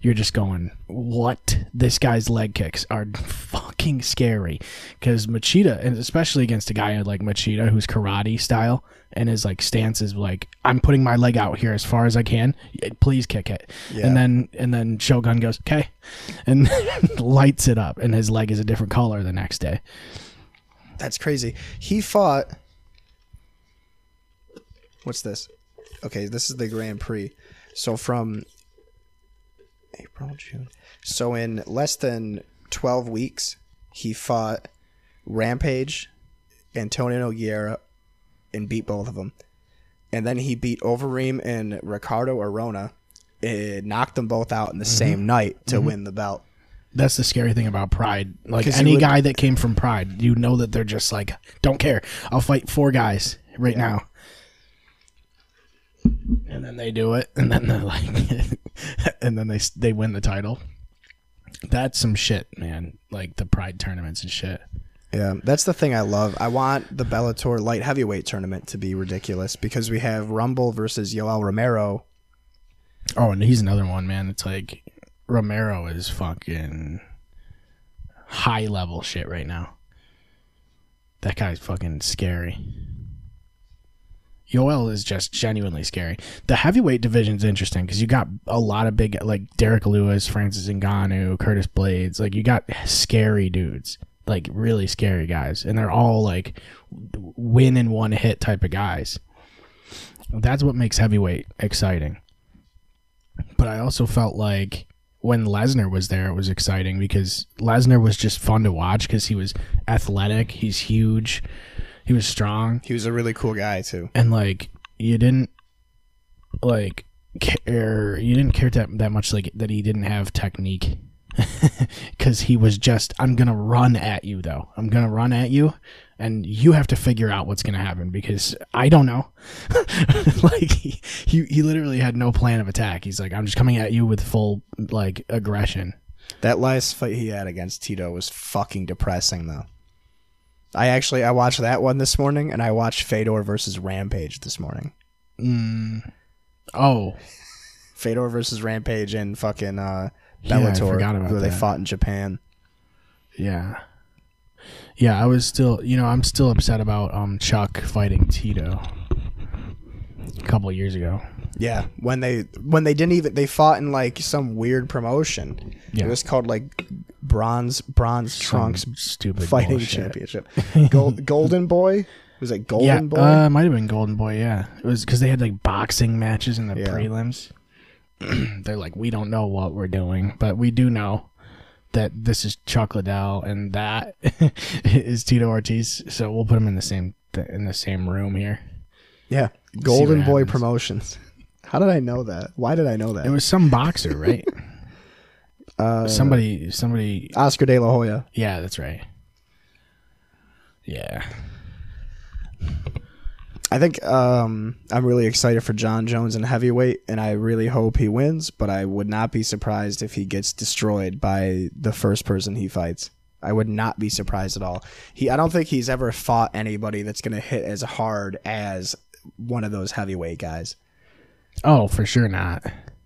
you're just going, "What? This guy's leg kicks are fucking scary." Because Machida, and especially against a guy like Machida, who's karate style, and his like stance is like, "I'm putting my leg out here as far as I can. Please kick it." Yeah. And then and then Shogun goes, "Okay," and <laughs> lights it up, and his leg is a different color the next day. That's crazy. He fought. What's this? Okay, this is the Grand Prix. So from April, June. So in less than 12 weeks, he fought Rampage, Antonio Nogueira, and beat both of them. And then he beat Overeem and Ricardo Arona, and knocked them both out in the mm-hmm. same night to mm-hmm. win the belt. That's the scary thing about Pride. Like any would- guy that came from Pride, you know that they're just like, don't care. I'll fight four guys right now. And then they do it, and then they're like, and then they <laughs> they win the title. That's some shit, man. Like the Pride tournaments and shit. Yeah, that's the thing I love. I want the Bellator light heavyweight tournament to be ridiculous because we have Rumble versus Yoel Romero. Oh, and he's another one, man. It's like Romero is fucking high level shit right now. That guy's fucking scary. Yoel is just genuinely scary. The heavyweight division is interesting because you got a lot of big, like Derrick Lewis, Francis Ngannou, Curtis Blaydes. Like you got scary dudes, like really scary guys, and they're all like win in one hit type of guys. That's what makes heavyweight exciting but I also felt like when Lesnar was there, it was exciting because Lesnar was just fun to watch because he was athletic, he's huge, he was strong, He was a really cool guy too. and like you didn't like care, you didn't care that that much like that he didn't have technique. <laughs> Because he was just, I'm gonna run at you though. I'm gonna run at you, and you have to figure out what's gonna happen because I don't know. <laughs> like he, he he literally had no plan of attack. He's like, I'm just coming at you with full like aggression. That last fight he had against Tito was fucking depressing though. I actually I watched that one this morning and I watched Fedor versus Rampage this morning. Oh, Fedor versus Rampage and fucking uh Bellator about where they that. fought in Japan. yeah, yeah. I was still, you know, I'm still upset about um Chuck fighting Tito a couple of years ago. Yeah, when they when they didn't even they fought in like some weird promotion. Yeah. It was called like bronze bronze trunks stupid fighting bullshit. championship. <laughs> Gold, Golden Boy was it Golden yeah, Boy? uh, might have been Golden Boy. Yeah, it was because they had like boxing matches in the Yeah. prelims. <clears throat> They're like, we don't know what we're doing, but we do know that this is Chuck Liddell and that <laughs> is Tito Ortiz. So we'll put them in the same in the same room here. yeah, Golden Boy happens. Promotions. <laughs> How did I know that? Why did I know that? It was some boxer, right? <laughs> uh, somebody, somebody. Oscar De La Hoya. Yeah, that's right. Yeah, I think um, I'm really excited for John Jones in heavyweight, and I really hope he wins. But I would not be surprised if he gets destroyed by the first person he fights. I would not be surprised at all. He, I don't think he's ever fought anybody that's going to hit as hard as one of those heavyweight guys. Oh, for sure not.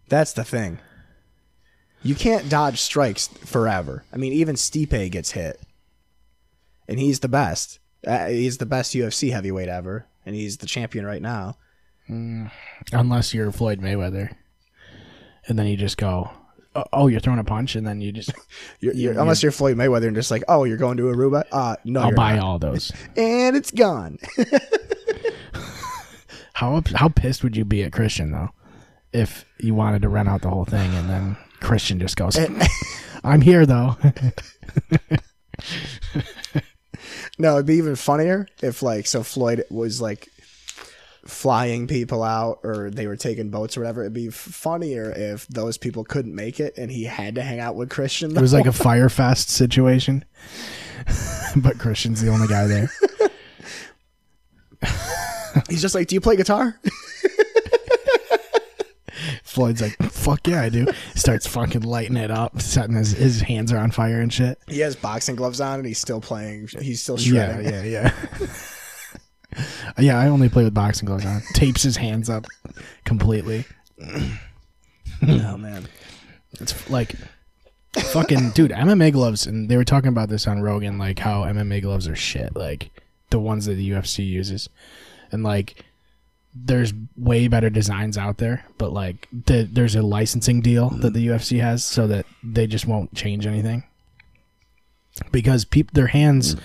That's the thing. You can't dodge strikes forever. I mean, even Stipe gets hit, and he's the best. Uh, he's the best UFC heavyweight ever, and he's the champion right now. Unless you're Floyd Mayweather, and then you just go, "Oh, oh, you're throwing a punch," and then you just, <laughs> You're, you're, unless you're Floyd Mayweather and just like, oh, you're going to Aruba? Uh, no, I'll buy not. all those. <laughs> And it's gone. <laughs> How how pissed would you be at Christian though, if you wanted to rent out the whole thing and then Christian just goes, eh. <laughs> "I'm here though." <laughs> no, it'd be even funnier if like so Floyd was like flying people out or they were taking boats or whatever. It'd be funnier if those people couldn't make it and he had to hang out with Christian. It was like a Fyre Fest situation, <laughs> but Christian's the only guy there. He's just like, "Do you play guitar?" <laughs> Floyd's like, "Fuck yeah, I do." Starts fucking lighting it up, setting his his hands are on fire and shit. He has boxing gloves on and he's still playing. He's still shredding. Yeah, yeah, yeah. <laughs> yeah, I only play with boxing gloves on. Tapes his hands up completely. <clears throat> Oh man. It's like fucking dude, MMA gloves and they were talking about this on Rogan like how MMA gloves are shit, like the ones that the UFC uses. And like there's way better designs out there, but like the, there's a licensing deal that the UFC has so that they just won't change anything. Because peop their hands mm.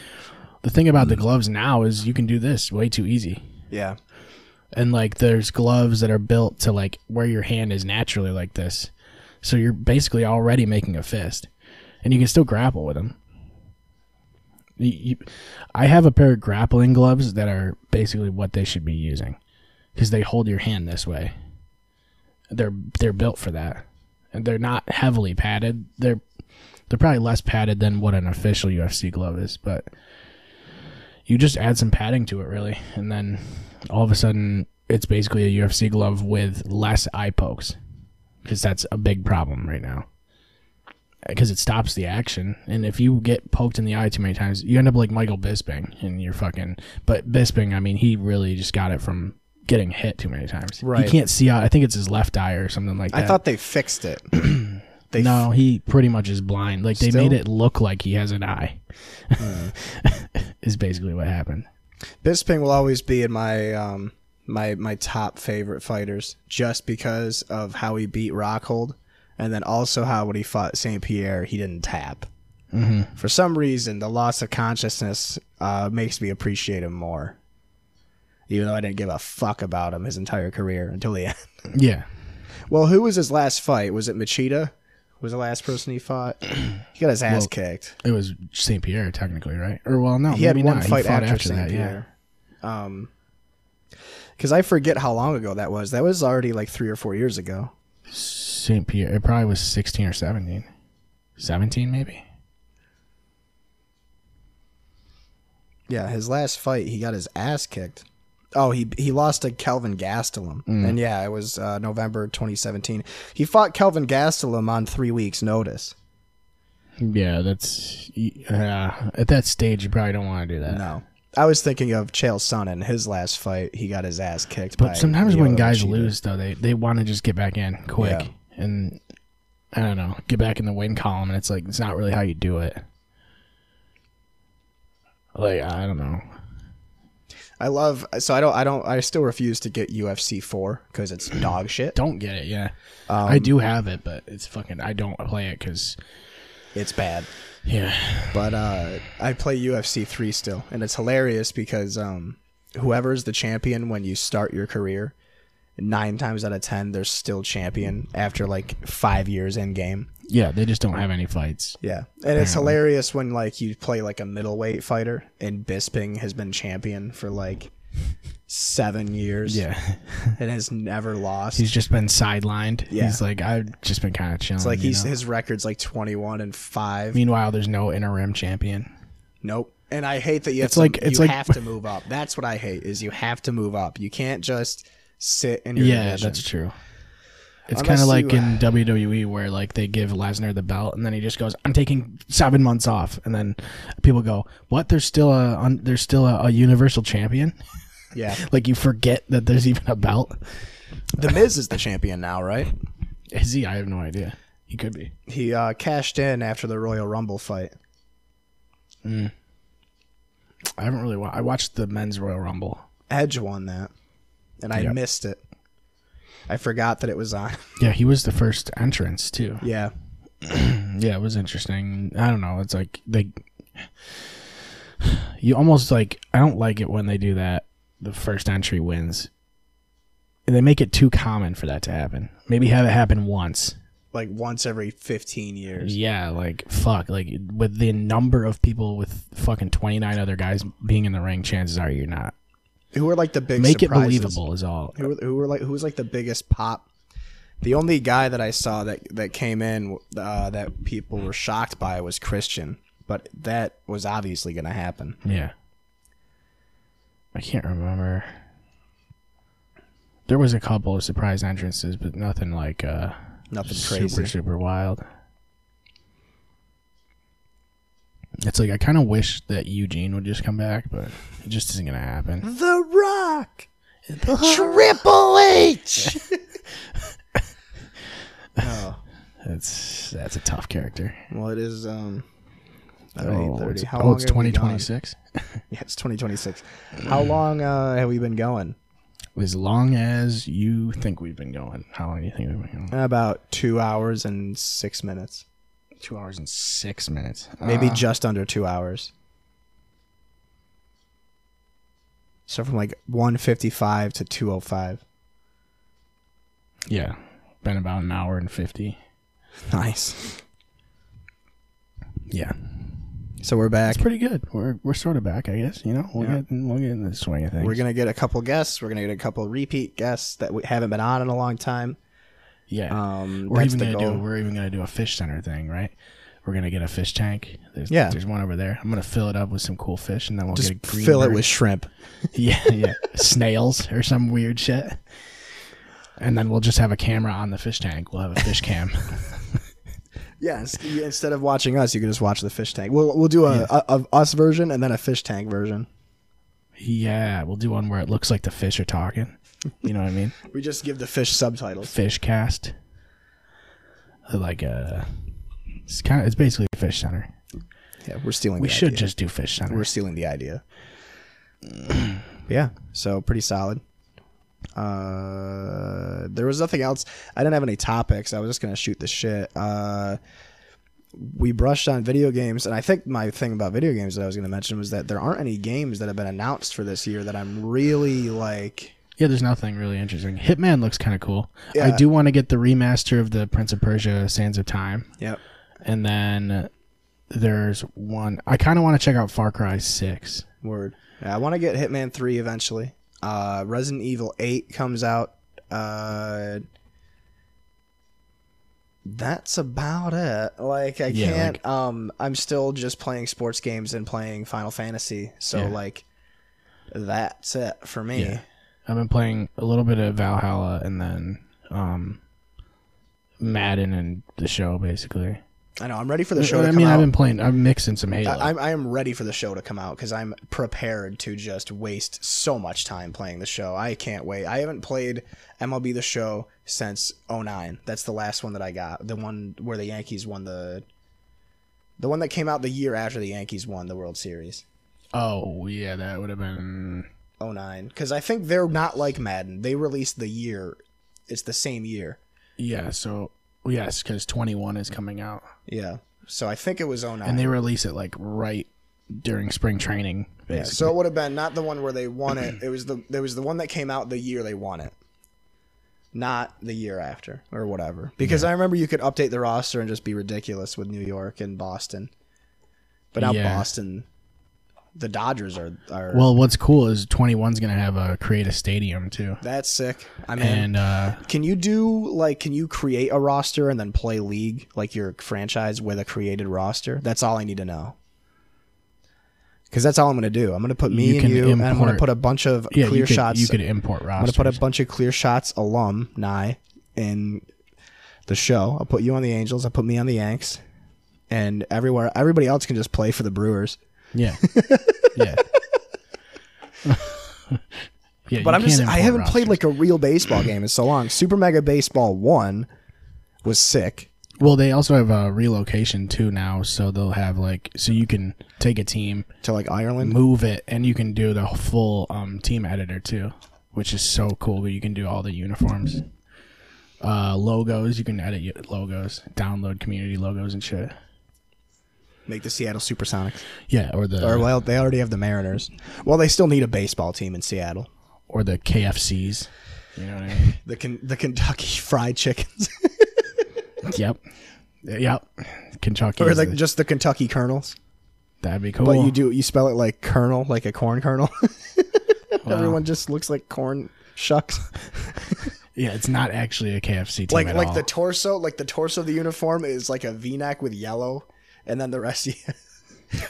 the thing about the mm. gloves now is you can do this way too easy. Yeah. and like there's gloves that are built to like where your hand is naturally like this. So you're basically already making a fist and you can still grapple with them you, i have a pair of grappling gloves that are basically what they should be using because they hold your hand this way. They're they're built for that. And they're not heavily padded. They're they're probably less padded than what an official ufc glove is but you just add some padding to it really. And then all of a sudden it's basically a UFC glove with less eye pokes because that's a big problem right now because it stops the action. And if you get poked in the eye too many times you end up like Michael Bisping and you're fucking but Bisping I mean he really just got it from getting hit too many times. Right. he can't see out I think it's his left eye or something like that. I thought they fixed it. <clears throat> they no he pretty much is blind. Like they Still? made it look like he has an eye. <laughs> Is basically what happened. Bisping will always be in my um my my top favorite fighters just because of how he beat Rockhold, and then also how when he fought Saint Pierre he didn't tap. Mm-hmm. For some reason, the loss of consciousness uh, makes me appreciate him more. Even though I didn't give a fuck about him his entire career until the <laughs> end. yeah well, who was his last fight? Was it Machida? Was the last person he fought? <clears throat> He got his ass Well, kicked. It was St. Pierre, technically, right? Or well, no, he had one not. fight he after, after, St. that. Yeah, Pierre. Um, because I forget how long ago that was. That was already like three or four years ago. St. Pierre. It probably was sixteen or seventeen. Seventeen, maybe. Yeah, his last fight, he got his ass kicked. Oh, he he lost to Kelvin Gastelum, Mm. and yeah, it was uh, November 2017. He fought Kelvin Gastelum on three weeks' notice. Yeah, that's. Uh, at that stage, you probably don't want to do that. No, I was thinking of Chael Sonnen. His last fight, he got his ass kicked. by But sometimes when guys lose, though, they they want to just get back in quick Yeah. and I don't know, get back in the win column, and it's like it's not really how you do it. Like I don't know. I love. So I don't. I don't. I still refuse to get UFC four because it's <clears throat> dog shit. Don't get it. Yeah, Um, I do have it, but it's fucking. I don't play it because It's bad. Yeah. but uh, I play UFC three still, and it's hilarious because um, whoever's the champion when you start your career, nine times out of ten they're still champion after like five years in game. Yeah, they just don't have any fights. Yeah, and it's hilarious when like you play like a middleweight fighter, and Bisping has been champion for like seven years. Yeah. <laughs> and has never lost. He's just been sidelined. Yeah. He's like, I've just been kind of chilling. it's like he's know? his record's like twenty one and five. Meanwhile, there's no interim champion. Nope. And I hate that you have It's to, like- it's you like- have to <laughs> move up. That's what I hate is you have to move up. You can't just sit in your Yeah, division. that's true. It's kind of like you- in WWE where like they give Lesnar the belt and then he just goes, "I'm taking seven months off," and then people go, "What? There's still a un- there's still a, a Universal Champion." <laughs> Yeah. <laughs> like you forget that there's even a belt. The Miz is the champion now, right? Is he? I have no idea. He could be. He uh, cashed in after the Royal Rumble fight. I haven't really. Wa- I watched the men's Royal Rumble. Edge won that, and I Yep. missed it. I forgot that it was on. <laughs> Yeah, he was the first entrance too. <clears throat> yeah. Yeah, it was interesting. I don't know. It's like they, <sighs> you almost like. I don't like it when they do that. The first entry wins. And they make it too common for that to happen. Maybe have it happen once. Like once every 15 years. Yeah, like fuck. Like with the number of people with fucking twenty nine other guys being in the ring, chances are you're not. Who are like the big Make it surprises? believable is all. Who were, who were like who was like the biggest pop? The only guy that I saw that that came in uh, that people were shocked by was Christian, but that was obviously going to happen. Yeah. I can't remember. There was a couple of surprise entrances, but nothing like uh, Nothing super crazy. super super wild. It's like I kind of wish that Eugene would just come back, but it just isn't gonna happen. The Rock. <laughs> Triple H. <laughs> <laughs> oh, That's that's a tough character. well, it is. Um, Oh, 8:30. it's, How oh, long it's have we gone? 2026. <laughs> <laughs> Yeah, it's 2026. How long uh, have we been going? As long as you think we've been going, how long do you think we've been going? About two hours and six minutes. Two hours and six minutes. Maybe Uh, just under two hours. So from like 155 to 205. yeah, been about an hour and fifty. Nice. Yeah, So we're back. it's pretty good. We're we're sort of back, I guess. You know, we'll Yeah. get we'll get in the swing of things. We're gonna get a couple guests. We're gonna get a couple repeat guests that we haven't been on in a long time. yeah. Um, we're even gonna do we're even gonna do a fish center thing, right? We're gonna get a fish tank. There's, Yeah. there's one over there. I'm gonna fill it up with some cool fish, and then we'll Just get a green fill it with shrimp. <laughs> yeah, yeah, snails or some weird shit. And then we'll just have a camera on the fish tank. We'll have a fish cam. <laughs> Yeah, instead of watching us, you can just watch the fish tank. We'll we'll do a, a, a us version and then a fish tank version. yeah, we'll do one where it looks like the fish are talking. You know what I mean? <laughs> We just give the fish subtitles. Fish cast. Like uh it's kind of it's basically a fish center. Yeah, we're stealing. We should idea. just do fish center. we're stealing the idea. <clears throat> yeah, so pretty solid. Uh, there was nothing else. I didn't have any topics. I was just gonna shoot the shit. Uh, we brushed on video games, and I think my thing about video games that I was gonna mention was that there aren't any games that have been announced for this year that I'm really like. Yeah, there's nothing really interesting. Hitman looks kind of cool. Yeah. I do want to get the remaster of the Prince of Persia: Sands of Time, Yep. and then there's one. I kind of want to check out Far Cry Six. Word. Yeah, I want to get Hitman 3 eventually. Uh, Resident Evil 8 comes out. Uh, that's about it. Like I Yeah, can't um I'm still just playing sports games and playing Final Fantasy. So Yeah. like that's it for me. Yeah. I've been playing a little bit of Valhalla and then um, Madden and the show, basically. I know I'm ready for the show I come mean, out. I've been playing. I'm mixing some Halo. I, I am ready for the show to come out because I'm prepared to just waste so much time playing the show. I can't wait. I haven't played MLB the show since 09. That's the last one that I got. The one where the Yankees won the. The one that came out the year after the Yankees won the World Series. oh yeah, that would have been. 09. Because I think they're not like Madden. They released the year. It's the same year. Yeah. So yes, because 21 is coming out, Yeah. So I think it was 09. and they release it like right during spring training. Yeah, so it would have been not the one where they won it. It was the there was the one that came out the year they won it, not the year after or whatever. Because I remember you could update the roster and just be ridiculous with New York and Boston, but now Yeah. Boston, the Dodgers are are well, what's cool is 21's gonna have a create a stadium too, that's sick. I mean, and uh, can you do like can you create a roster and then play league like your franchise with a created roster? That's all I need to know. Because that's all I'm going to do. I'm going to put me You and you, and I'm going to put a bunch of yeah, clear you could, shots. You could import I'm gonna put a bunch of clear shots alum alumni in the show. I'll put you on the Angels. I'll put me on the Yanks, and everywhere everybody else can just play for the Brewers. Yeah. <laughs> yeah. <laughs> yeah. But I'm just I haven't played like a real baseball game in so long. Super Mega Baseball One was sick. Well, they also have a relocation too now, so they'll have like so you can take a team, To like Ireland, move it, and you can do the full um, team editor too, which is so cool. But you can do all the uniforms, uh, logos. You can edit logos, download community logos and shit. Make the Seattle SuperSonics. Yeah, or the Or well, they already have the Mariners. Well, they still need a baseball team in Seattle. or the KFCs. You know what I mean? <laughs> The Ken- the Kentucky Fried Chickens, <laughs> yep, yep. Kentucky. or like the- just the Kentucky Colonels. that'd be cool. But you do you spell it like kernel, like a corn kernel. <laughs> Everyone just looks like corn shucks. Yeah, it's not actually a KFC team like like all. the torso, like the torso of the uniform is like a V-neck with yellow, and then the rest. <laughs>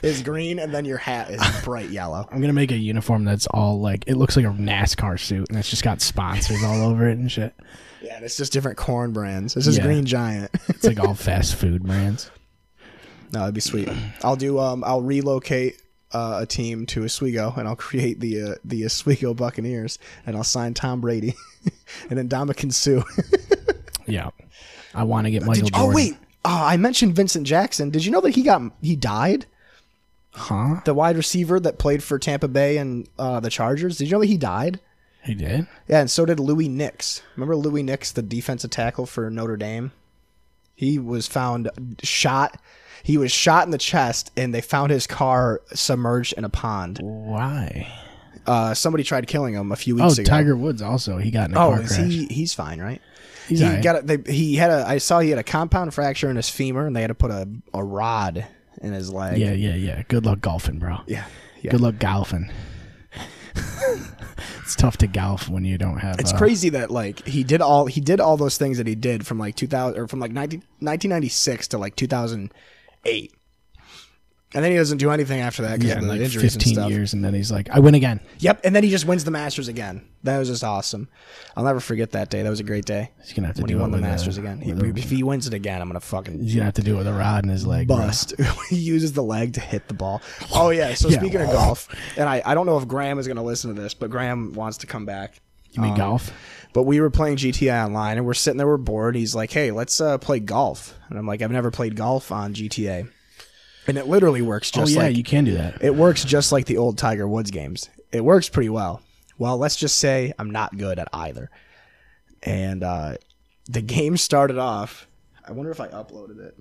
is green, and then your hat is <laughs> bright yellow. I'm gonna make a uniform that's all like it looks like a NASCAR suit, and it's just got sponsors all over it and shit. Yeah, and it's just different corn brands. This is Yeah. Green Giant. <laughs> It's like all fast food brands. no, that'd be sweet. I'll do. Um, I'll relocate uh, a team to Oswego, and I'll create the uh, the Oswego Buccaneers, and I'll sign Tom Brady, and then Dominican Sue. Yeah, I want to get Michael Did- Jordan. oh wait, uh, I mentioned Vincent Jackson. Did you know that he got he died? huh? The wide receiver that played for Tampa Bay and uh, the Chargers. Did you know that he died? He did. Yeah, and so did Louis Nix. Remember Louis Nix, the defensive tackle for Notre Dame? He was found shot. He was shot in the chest, and they found his car submerged in a pond. Why? Uh, somebody tried killing him a few Oh, weeks ago. Tiger Woods also. He got in a Oh, car is crash. he? He's fine, right? He's he alright. got a, they, he had a. I saw he had a compound fracture in his femur, and they had to put a, a rod in his leg. Yeah, yeah, yeah. Good luck golfing, bro. yeah, yeah. Good luck golfing. <laughs> it's tough to golf when you don't have. It's uh, crazy that like he did all he did all those things that he did from like 2000 or from like 19, 1996 to like 2008. And then he doesn't do anything after that because Yeah, of the like injuries and 15 stuff. years, and then he's like, "I win again." Yep, and then he just wins the Masters again. That was just awesome. I'll never forget that day. That was a great day. He's gonna have to when do he won the a- Masters again. He, a- if he wins it again, I'm gonna fucking He's gonna have to do it with a rod in his leg. bust. <laughs> he uses the leg to hit the ball. <laughs> Oh yeah. So Yeah. speaking of golf, and I, I don't know if Graham is gonna listen to this, but Graham wants to come back. You mean Um, golf? But we were playing GTA Online, and we're sitting there, we're bored. He's like, "Hey, let's uh, play golf," and I'm like, "I've never played golf on GTA," and it literally works just Oh just yeah, like you can do that. it works just like the old Tiger Woods games. It works pretty well. Well, let's just say I'm not good at either. And uh, the game started off. I wonder if I uploaded it.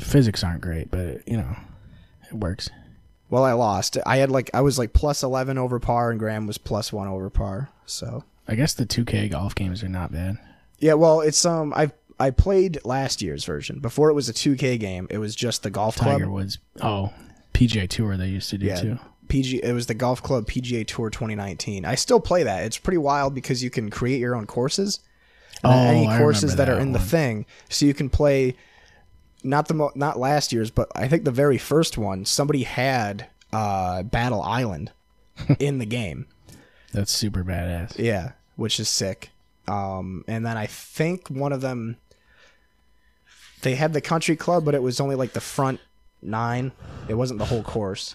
Physics aren't great, but you know, it works. Well, I lost. I had like I was like plus eleven over par, and Graham was plus one over par. So I guess the 2K golf games are not bad. yeah, well, it's um I I played last year's version before it was a 2K game. It was just the golf club. Tiger Woods. Oh, PGA Tour they used to do Yeah, too. PG. It was the Golf Club PGA Tour 2019. I still play that. It's pretty wild because you can create your own courses. And Oh, any I courses remember that are that in the thing, so you can play. Not the mo- not last year's, but I think the very first one. Somebody had uh, Battle Island <laughs> in the game. That's super badass. Yeah, which is sick. Um, and then I think one of them they had the country club, but it was only like the front nine. It wasn't the whole course.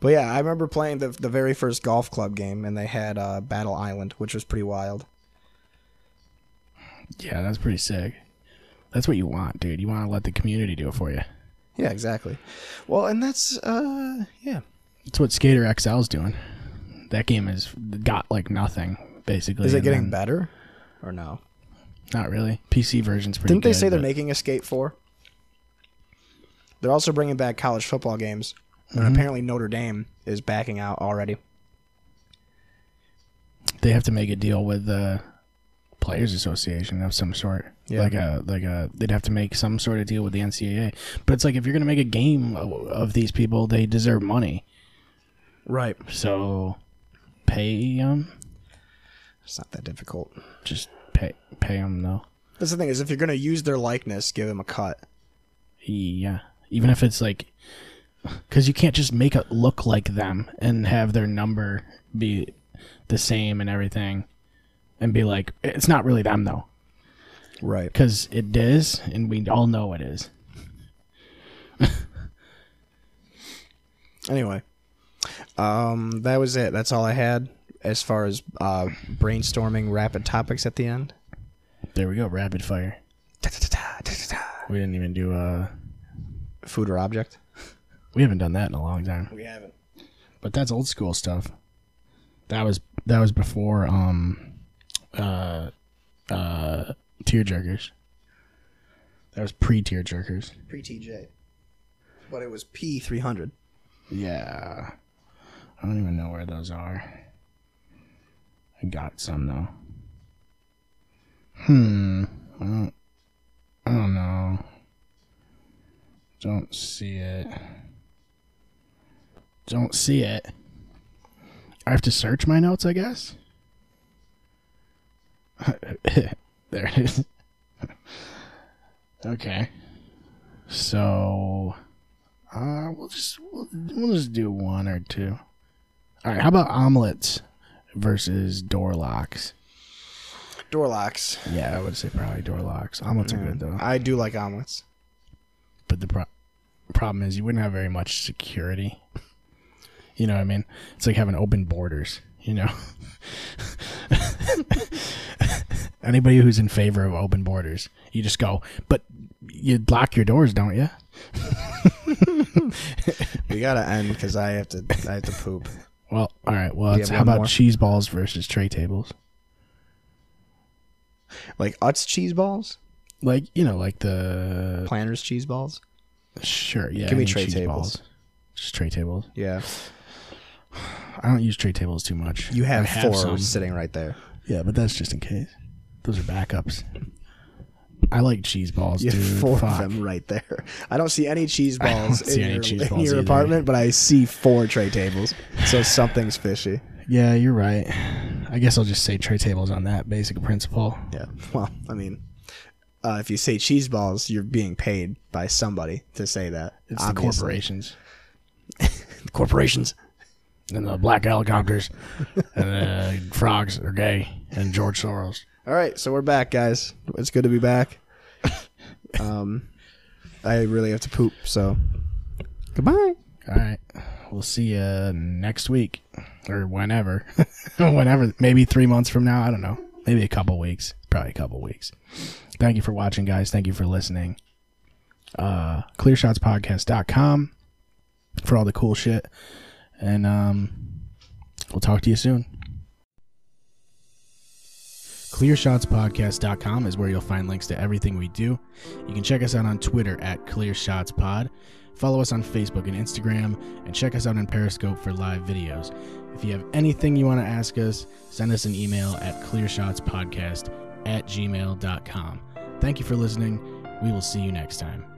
But yeah, I remember playing the the very first golf club game, and they had uh, Battle Island, which was pretty wild. Yeah, that's pretty sick. That's what you want, dude. You want to let the community do it for you. Yeah, exactly. Well, and that's uh, yeah, That's what Skater XL's doing. That game has got like nothing basically. is it and getting then- better or no? Not really. PC version's pretty. Didn't they good, say they're but- making a Skate Four? They're also bringing back college football games, and mm-hmm. apparently Notre Dame is backing out already. they have to make a deal with the players association of some sort Yeah. like a like a they'd have to make some sort of deal with the ncaa but it's like if you're gonna make a game of, of these people they deserve money Right. so pay them It's not that difficult. just pay pay them though That's the thing is, if you're gonna use their likeness, give them a cut. yeah even if it's like because you can't just make it look like them and have their number be the same and everything and be like it's not really them though Right. because it is and we all know it is Anyway, um, that was it. That's all I had as far as uh, brainstorming rapid topics at the end. There we go, rapid fire. We didn't even do uh Food or object? we haven't done that in a long time. We haven't. But that's old school stuff. That was that was before um uh uh tear jerkers. That was pre tear jerkers. Pre TJ. But it was P three hundred. Yeah. I don't even know where those are. I got some though. Hmm. I don't, I don't know. Don't see it. Don't see it. I have to search my notes, I guess. <laughs> there it is. okay. So Uh, we'll just we'll, we'll just do one or two. All right. How about omelets versus door locks? Door locks. Yeah, I would say probably door locks. Omelets are good mm. though. I do like omelets. but the pro- problem is you wouldn't have very much security. You know what I mean? It's like having open borders. You know. <laughs> Anybody who's in favor of open borders, you just go. But you lock your doors, don't you? <laughs> We gotta end because I have to. I have to poop. Well, all right. Well, it's, how about more? cheese balls versus tray tables? Like Utz cheese balls, Like you know, like the Planters cheese balls. sure, yeah. Give me tray tables. balls. Just tray tables. Yeah, I don't use tray tables too much. you have, I four sitting right there. Yeah, but that's just in case. Those are backups. I like cheese balls, You dude. four Fuck. of them right there. I don't see any cheese balls in your, cheese in balls your either. apartment, but I see four tray tables. So something's fishy. Yeah, you're right. I guess I'll just say tray tables on that basic principle. Yeah. Well, I mean, uh, if you say cheese balls, you're being paid by somebody to say that. It's obviously. the corporations <laughs> The corporations. and the black helicopters <laughs> and the frogs are gay and George Soros. All right, so we're back, guys. It's good to be back. Um, I really have to poop, so goodbye. All right. We'll see you next week or whenever. <laughs> whenever. Maybe three months from now. I don't know. Maybe a couple weeks. Probably a couple weeks. Thank you for watching, guys. Thank you for listening. Uh, clearshotspodcast.com for all the cool shit. And um, we'll talk to you soon. ClearShotsPodcast.com is where you'll find links to everything we do. You can check us out on Twitter at ClearShotsPod. Follow us on Facebook and Instagram, and check us out on Periscope for live videos. If you have anything you want to ask us, send us an email at clearshotspodcast at gmail.com. Thank you for listening. We will see you next time.